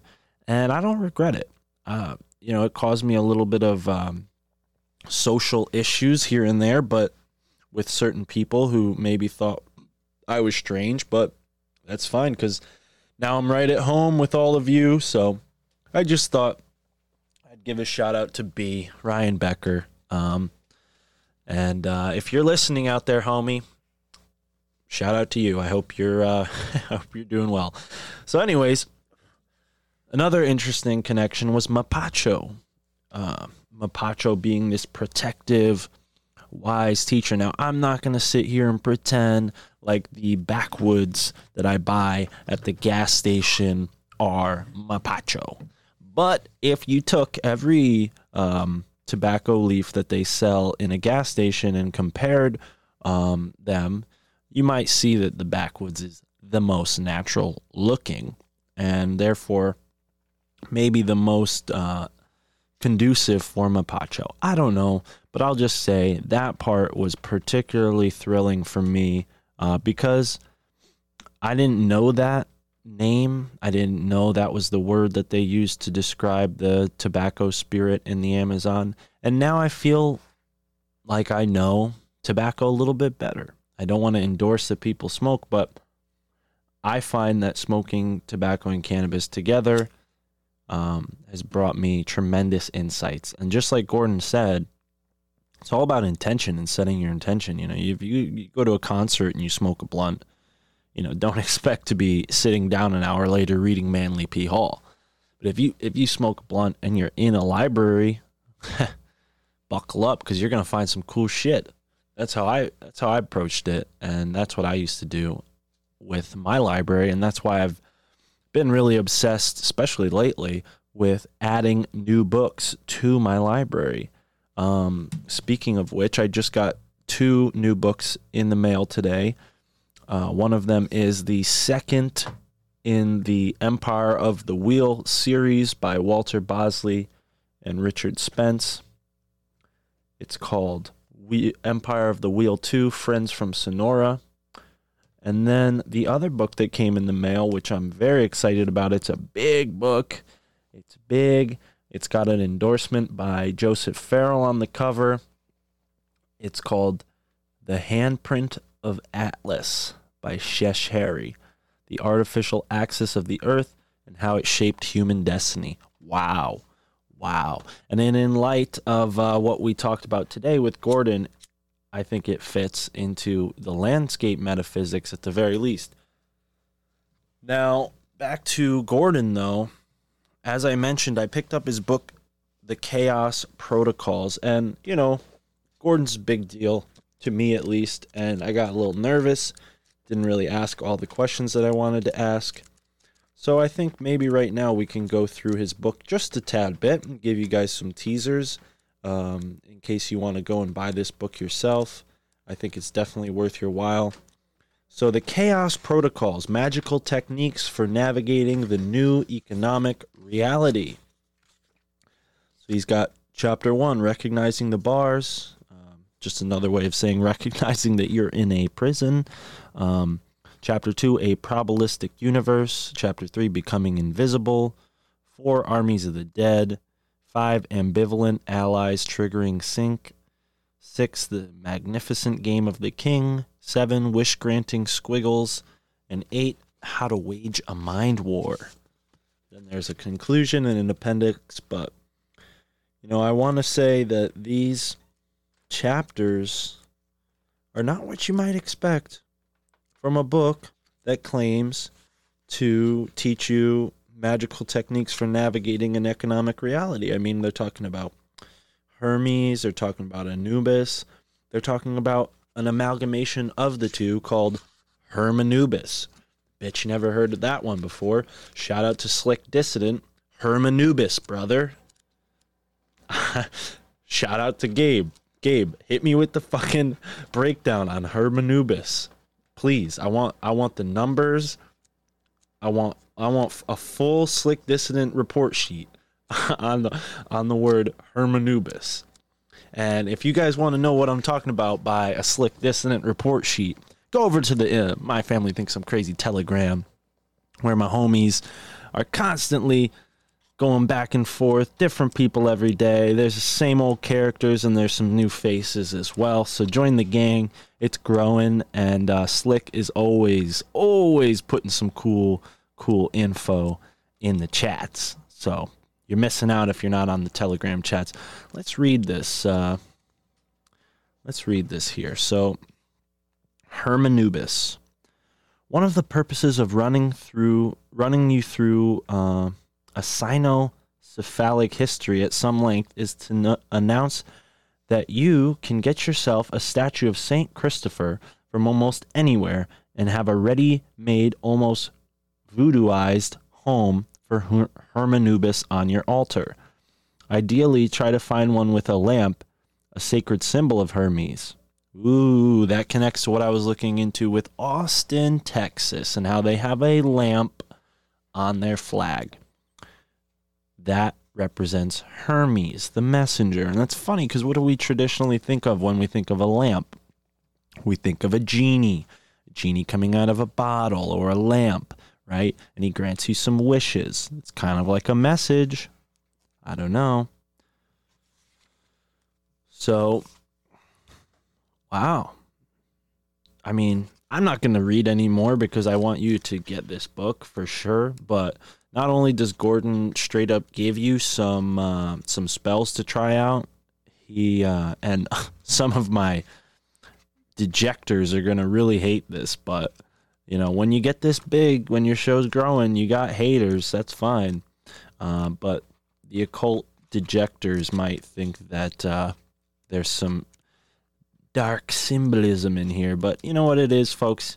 and I don't regret it. Uh, you know, it caused me a little bit of um, social issues here and there, but with certain people who maybe thought I was strange, but that's fine because now I'm right at home with all of you. So I just thought I'd give a shout out to B, Ryan Becker. Um, and uh, if you're listening out there, homie, shout out to you. I hope you're uh, (laughs) I hope you're doing well. So, anyways, another interesting connection was Mapacho. Uh, Mapacho being this protective, wise teacher. Now, I'm not going to sit here and pretend like the backwoods that I buy at the gas station are Mapacho. But if you took every um, tobacco leaf that they sell in a gas station and compared um, them, you might see that the backwoods is the most natural looking and therefore maybe the most uh, conducive for Mapacho. I don't know, but I'll just say that part was particularly thrilling for me uh, because I didn't know that name. I didn't know that was the word that they used to describe the tobacco spirit in the Amazon. And now I feel like I know tobacco a little bit better. I don't want to endorse that people smoke, but I find that smoking tobacco and cannabis together um, has brought me tremendous insights. And just like Gordon said, it's all about intention and setting your intention. You know, if you, you go to a concert and you smoke a blunt, you know, don't (laughs) expect to be sitting down an hour later reading Manly P. Hall. But if you if you smoke a blunt and you're in a library, (laughs) buckle up because you're gonna find some cool shit. That's how I that's how I approached it, and that's what I used to do with my library, and that's why I've been really obsessed, especially lately, with adding new books to my library. Um, speaking of which, I just got two new books in the mail today. Uh, one of them is the second in the Empire of the Wheel series by Walter Bosley and Richard Spence. It's called we- Empire of the Wheel 2 Friends from Sonora. And then the other book that came in the mail, which I'm very excited about, it's a big book. It's big. It's got an endorsement by Joseph Farrell on the cover. It's called The Handprint of Atlas by Shesh Harry, The Artificial Axis of the Earth and How It Shaped Human Destiny. Wow. Wow. And then, in light of uh, what we talked about today with Gordon, I think it fits into the landscape metaphysics at the very least. Now, back to Gordon, though. As I mentioned, I picked up his book, The Chaos Protocols. And, you know, Gordon's a big deal, to me at least. And I got a little nervous, didn't really ask all the questions that I wanted to ask. So I think maybe right now we can go through his book just a tad bit and give you guys some teasers um, in case you want to go and buy this book yourself. I think it's definitely worth your while. So, the Chaos Protocols Magical Techniques for Navigating the New Economic Reality. So, he's got chapter one Recognizing the Bars. Um, just another way of saying (laughs) recognizing that you're in a prison. Um, chapter two A Probabilistic Universe. Chapter three Becoming Invisible. Four Armies of the Dead. Five, ambivalent allies triggering sync. Six, the magnificent game of the king. Seven, wish granting squiggles. And eight, how to wage a mind war. Then there's a conclusion and an appendix, but you know, I want to say that these chapters are not what you might expect from a book that claims to teach you magical techniques for navigating an economic reality. I mean, they're talking about Hermes, they're talking about Anubis, they're talking about an amalgamation of the two called Hermanubis. You never heard of that one before. Shout out to Slick Dissident, Hermanubis, brother. (laughs) Shout out to Gabe. Gabe, hit me with the fucking breakdown on Hermanubis. Please. I want I want the numbers. I want I want a full slick dissident report sheet (laughs) on the on the word Hermanubis. And if you guys want to know what I'm talking about by a slick dissident report sheet, go over to the uh, My Family Thinks I'm Crazy Telegram, where my homies are constantly going back and forth, different people every day. There's the same old characters and there's some new faces as well. So join the gang. It's growing, and uh, Slick is always, always putting some cool, cool info in the chats. So you're missing out if you're not on the Telegram chats. Let's read this. Uh, let's read this here. So, Hermanubis. One of the purposes of running through, running you through uh, a cynocephalic history at some length is to no- announce that you can get yourself a statue of Saint Christopher from almost anywhere and have a ready-made, almost voodooized home for Her- Hermanubis on your altar. Ideally, try to find one with a lamp, a sacred symbol of Hermes. Ooh, that connects to what I was looking into with Austin, Texas, and how they have a lamp on their flag. That represents Hermes, the messenger. And that's funny because what do we traditionally think of when we think of a lamp? We think of a genie, a genie coming out of a bottle or a lamp, right? And he grants you some wishes. It's kind of like a message. I don't know. So, wow. I mean, I'm not going to read anymore because I want you to get this book for sure. But not only does Gordon straight up give you some uh, some spells to try out, he uh, and (laughs) some of my dejectors are going to really hate this. But you know, when you get this big, when your show's growing, you got haters. That's fine. Uh, but the occult dejectors might think that uh, there's some dark symbolism in here. But you know what it is, folks?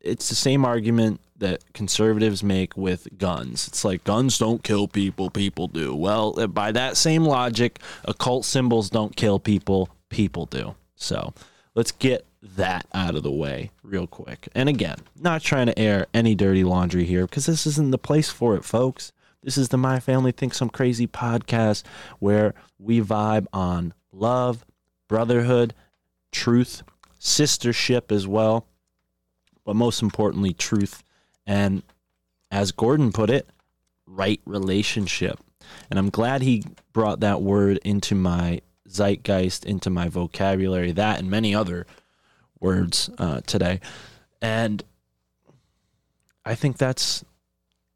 It's the same argument that conservatives make with guns. It's like guns don't kill people, people do. Well, by that same logic, occult symbols don't kill people, people do. So let's get that out of the way real quick. And again, not trying to air any dirty laundry here because this isn't the place for it, folks. This is the My Family Thinks I'm Crazy podcast where we vibe on love, brotherhood, truth, sistership as well, but most importantly, truth. And as Gordon put it, right relationship. And I'm glad he brought that word into my zeitgeist, into my vocabulary, that and many other words uh, today. And I think that's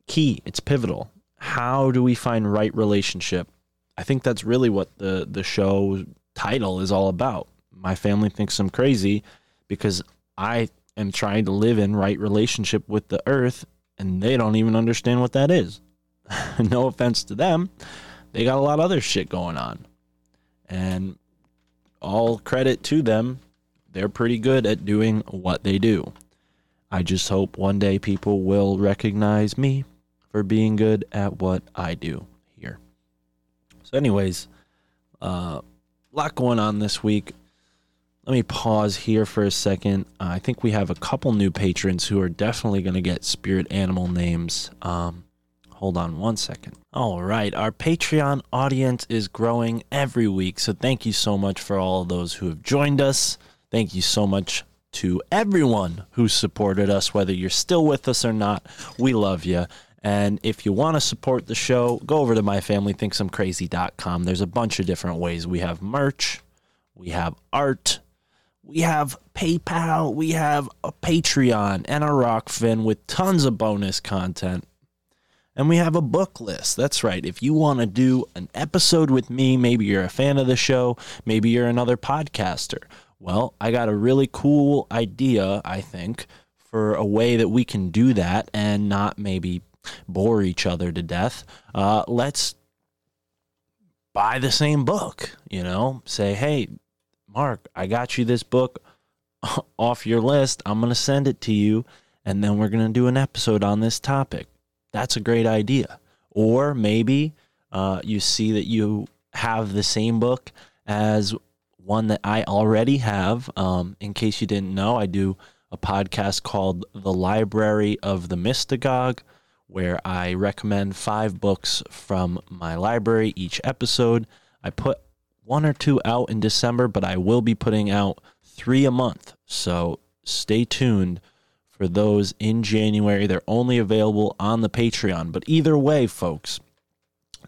key. It's pivotal. How do we find right relationship? I think that's really what the the show title is all about. My family thinks I'm crazy because I am trying to live in right relationship with the earth and they don't even understand what that is. (laughs) no offense to them. They got a lot of other shit going on. And all credit to them. They're pretty good at doing what they do. I just hope one day people will recognize me for being good at what I do here. So, anyways, a uh, lot going on this week. Let me pause here for a second. Uh, I think we have a couple new patrons who are definitely going to get spirit animal names. Um, hold on one second. All right, our Patreon audience is growing every week, so thank you so much for all those who have joined us. Thank you so much to everyone who supported us, whether you're still with us or not. We love you. And if you want to support the show, go over to myfamilythinksimcrazy.com. There's a bunch of different ways. We have merch, we have art, we have PayPal, we have a Patreon, and a Rokfin with tons of bonus content. And we have a book list. That's right. If you want to do an episode with me, maybe you're a fan of the show, maybe you're another podcaster. Well, I got a really cool idea, I think, for a way that we can do that and not maybe bore each other to death. Uh, let's buy the same book, you know, say, hey, Mark, I got you this book (laughs) off your list. I'm going to send it to you, and then we're going to do an episode on this topic. That's a great idea. Or maybe uh, you see that you have the same book as one that I already have. Um, in case you didn't know, I do a podcast called The Library of the Mystagogue, where I recommend five books from my library each episode. I put one or two out in December, but I will be putting out three a month. So stay tuned for those in January. They're only available on the Patreon. But either way, folks,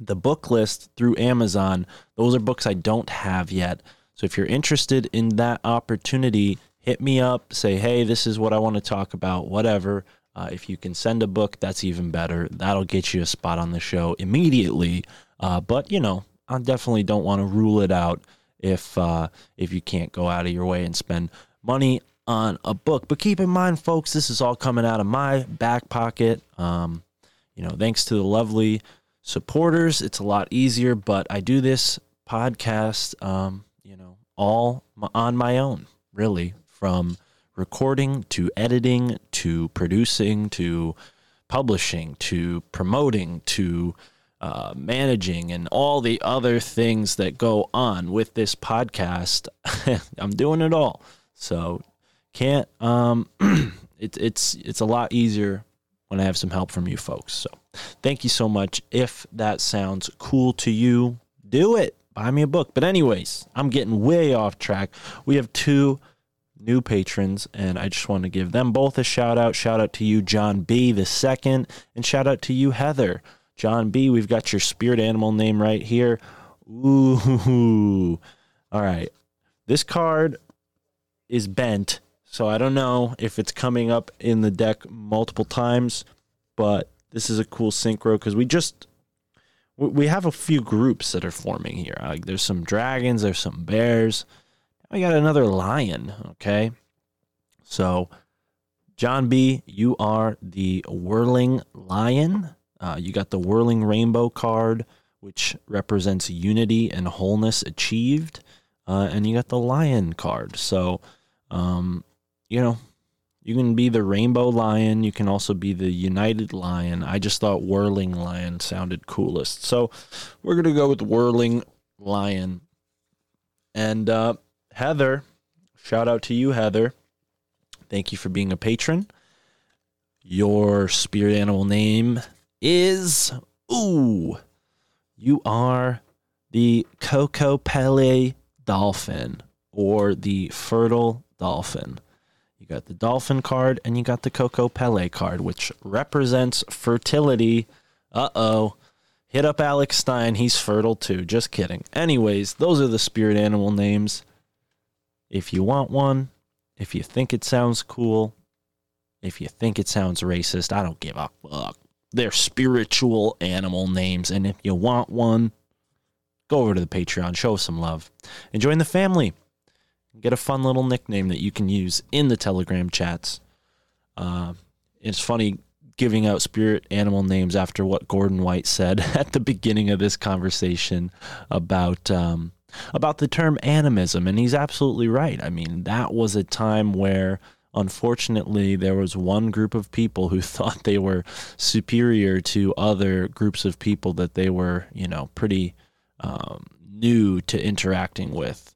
the book list through Amazon, those are books I don't have yet. So if you're interested in that opportunity, hit me up, say, hey, this is what I want to talk about, whatever. Uh, if you can send a book, that's even better. That'll get you a spot on the show immediately. Uh, but, you know, I definitely don't want to rule it out if uh, if you can't go out of your way and spend money on a book. But keep in mind, folks, this is all coming out of my back pocket. Um, you know, thanks to the lovely supporters, it's a lot easier. But I do this podcast, um, all on my own, really, from recording to editing to producing to publishing to promoting to uh, managing and all the other things that go on with this podcast. (laughs) I'm doing it all. So can't um (clears throat) it, it's it's a lot easier when I have some help from you folks. So thank you so much. If that sounds cool to you, do it. Buy me a book. But anyways, I'm getting way off track. We have two new patrons, and I just want to give them both a shout out. Shout out to you, John B. the second, and shout out to you, Heather. John B. We've got your spirit animal name right here. Ooh. All right. This card is bent, so I don't know if it's coming up in the deck multiple times, but this is a cool synchro because we just we- have a few groups that are forming here. Like there's some dragons, there's some bears. We got another lion, okay? So John B, you are the whirling lion. Uh, you got the whirling rainbow card, which represents unity and wholeness achieved. Uh, and you got the lion card. So, um, you know, you can be the rainbow lion. You can also be the united lion. I just thought whirling lion sounded coolest. So we're going to go with whirling lion. And uh, Heather, shout out to you, Heather. Thank you for being a patron. Your spirit animal name is ooh. You are the Kokopelli dolphin or the fertile dolphin. You got the dolphin card and you got the Kokopelli card, which represents fertility. Uh oh. Hit up Alex Stein. He's fertile too. Just kidding. Anyways, those are the spirit animal names. If you want one, if you think it sounds cool, if you think it sounds racist, I don't give a fuck. They're spiritual animal names. And if you want one, go over to the Patreon, show some love, and join the family. Get a fun little nickname that you can use in the Telegram chats. Uh, it's funny giving out spirit animal names after what Gordon White said (laughs) at the beginning of this conversation about um, about the term animism, and he's absolutely right. I mean, that was a time where unfortunately there was one group of people who (laughs) thought they were superior to other groups of people that they were, you know, pretty um, new to interacting with.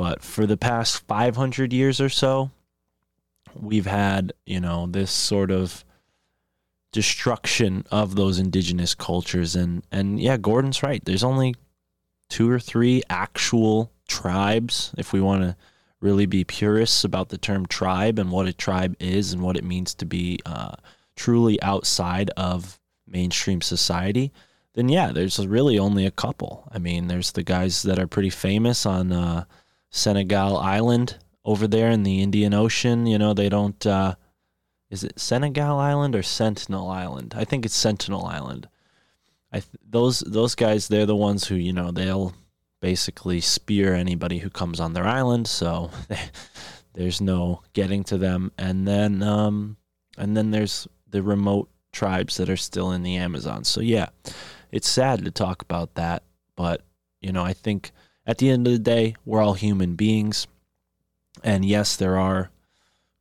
But for the past 500 years or so, we've had, you know, this sort of destruction of those indigenous cultures and and yeah, Gordon's right. There's only two or three actual tribes if we want to really be purists about the term tribe and what a tribe is and what it means to be uh, truly outside of mainstream society, then yeah, there's really only a couple. I mean, there's the guys that are pretty famous on uh, Senegal Island over there in the Indian Ocean. You know, they don't. Uh, is it Senegal Island or Sentinel Island? I think it's Sentinel Island. I th- those those guys, they're the ones who you know they'll basically spear anybody who comes on their island. So (laughs) there's no getting to them. And then um, and then there's the remote tribes that are still in the Amazon. So yeah, it's sad to talk about that, but you know I think at the end of the day we're all human beings, and yes, there are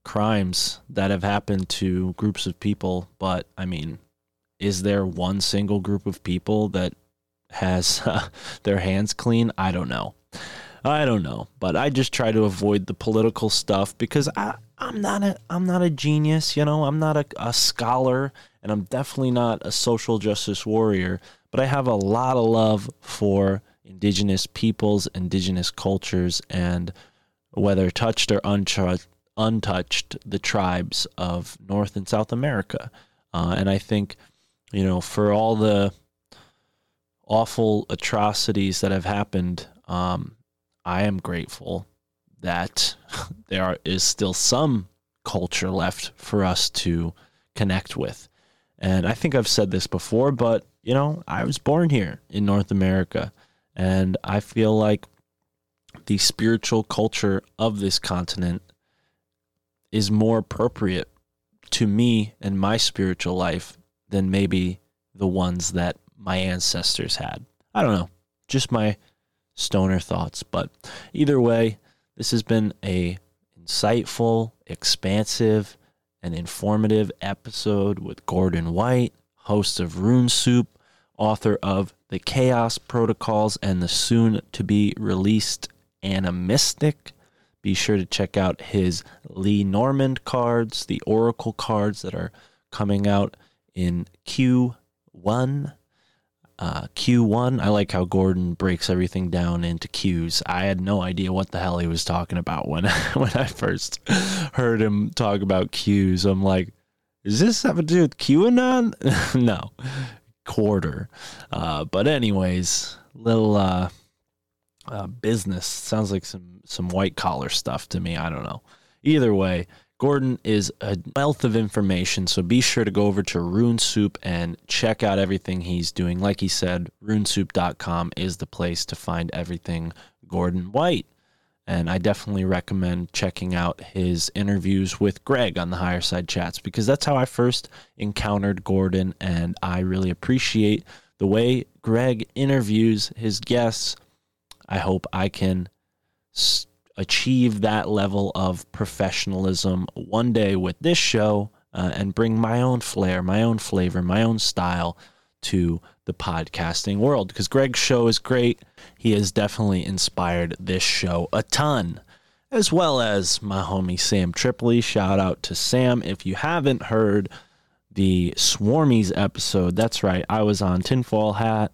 crimes that have happened to groups of people, but I mean, is there one single group of people that has uh, (laughs) their hands clean? I don't know. I don't know, but I just try to avoid the political stuff because I, I'm not a I'm not a genius, you know. I'm not a, a scholar, and I'm definitely not a social justice warrior. But I have a lot of love for indigenous peoples, indigenous cultures, and whether touched or untouched, the tribes of North and South America. Uh, and I think, you know, for all the awful atrocities that have happened, um, I am grateful that (laughs) there are, is still some culture left for us to connect with. And I think I've said this before, but you know, I was born here in North America, and I feel like the spiritual culture of this continent is more appropriate to me and my spiritual life than maybe the ones that my ancestors had. I don't know, just my stoner thoughts, but either way, this has been a insightful, expansive, and informative episode with Gordon White, host of Rune Soup, author of The Chaos Protocols and the soon to be released Animystic. Be sure to check out his Lenormand cards, the Oracle cards that are coming out in Q1 uh, Q1. I like how Gordon breaks everything down into Qs. I had no idea what the hell he was talking about when (laughs) when I first heard him talk about Qs. I'm like, is this have to do with QAnon? (laughs) no, quarter. Uh, but anyways, little uh, uh, business sounds like some some white collar stuff to me. I don't know. Either way, Gordon is a wealth of information, so be sure to go over to Rune Soup and check out everything he's doing. Like he said, runesoup.com is the place to find everything Gordon White. And I definitely recommend checking out his interviews with Greg on the Higher Side Chats because that's how I first encountered Gordon. And I really appreciate the way Greg interviews his guests. I hope I can achieve that level of professionalism one day with this show uh, and bring my own flair, my own flavor, my own style to the podcasting world. Because Greg's show is great. He has definitely inspired this show a ton, as well as my homie Sam Tripoli. Shout out to Sam. If you haven't heard the Swarmies episode, that's right, I was on Tinfoil Hat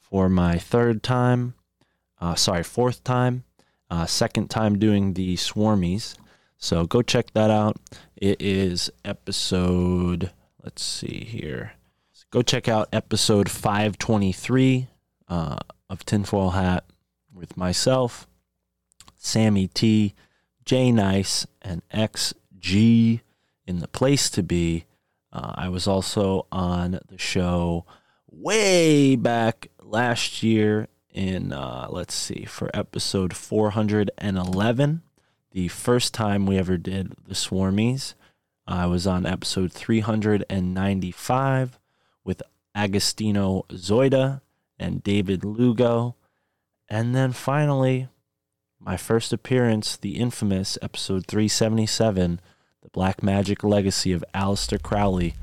for my third time. Uh, sorry, fourth time uh, second time doing the Swarmies. So go check that out. It is episode, let's see here. Go check out episode 523 uh, of Tinfoil Hat with myself, Sammy T, J Nice, and XG in the place to be. Uh, I was also on the show way back last year in, uh, let's see, for episode 411, the first time we ever did the Swarmies. I was on episode 395 with Agostino Zoida and David Lugo. And then finally, my first appearance, the infamous episode 377, The Black Magic Legacy of Aleister Crowley,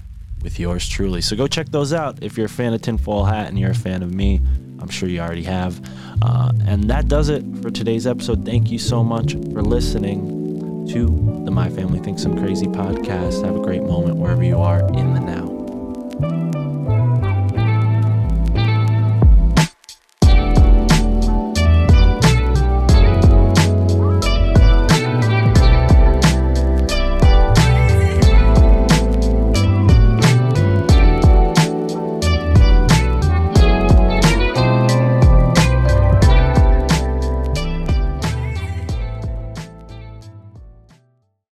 with yours truly. So go check those out if you're a fan of Tinfoil Hat and you're a fan of me. I'm sure you already have. Uh, and that does it for today's episode. Thank you so much for listening to the My Family Thinks I'm Crazy podcast. Have a great moment wherever you are in the now.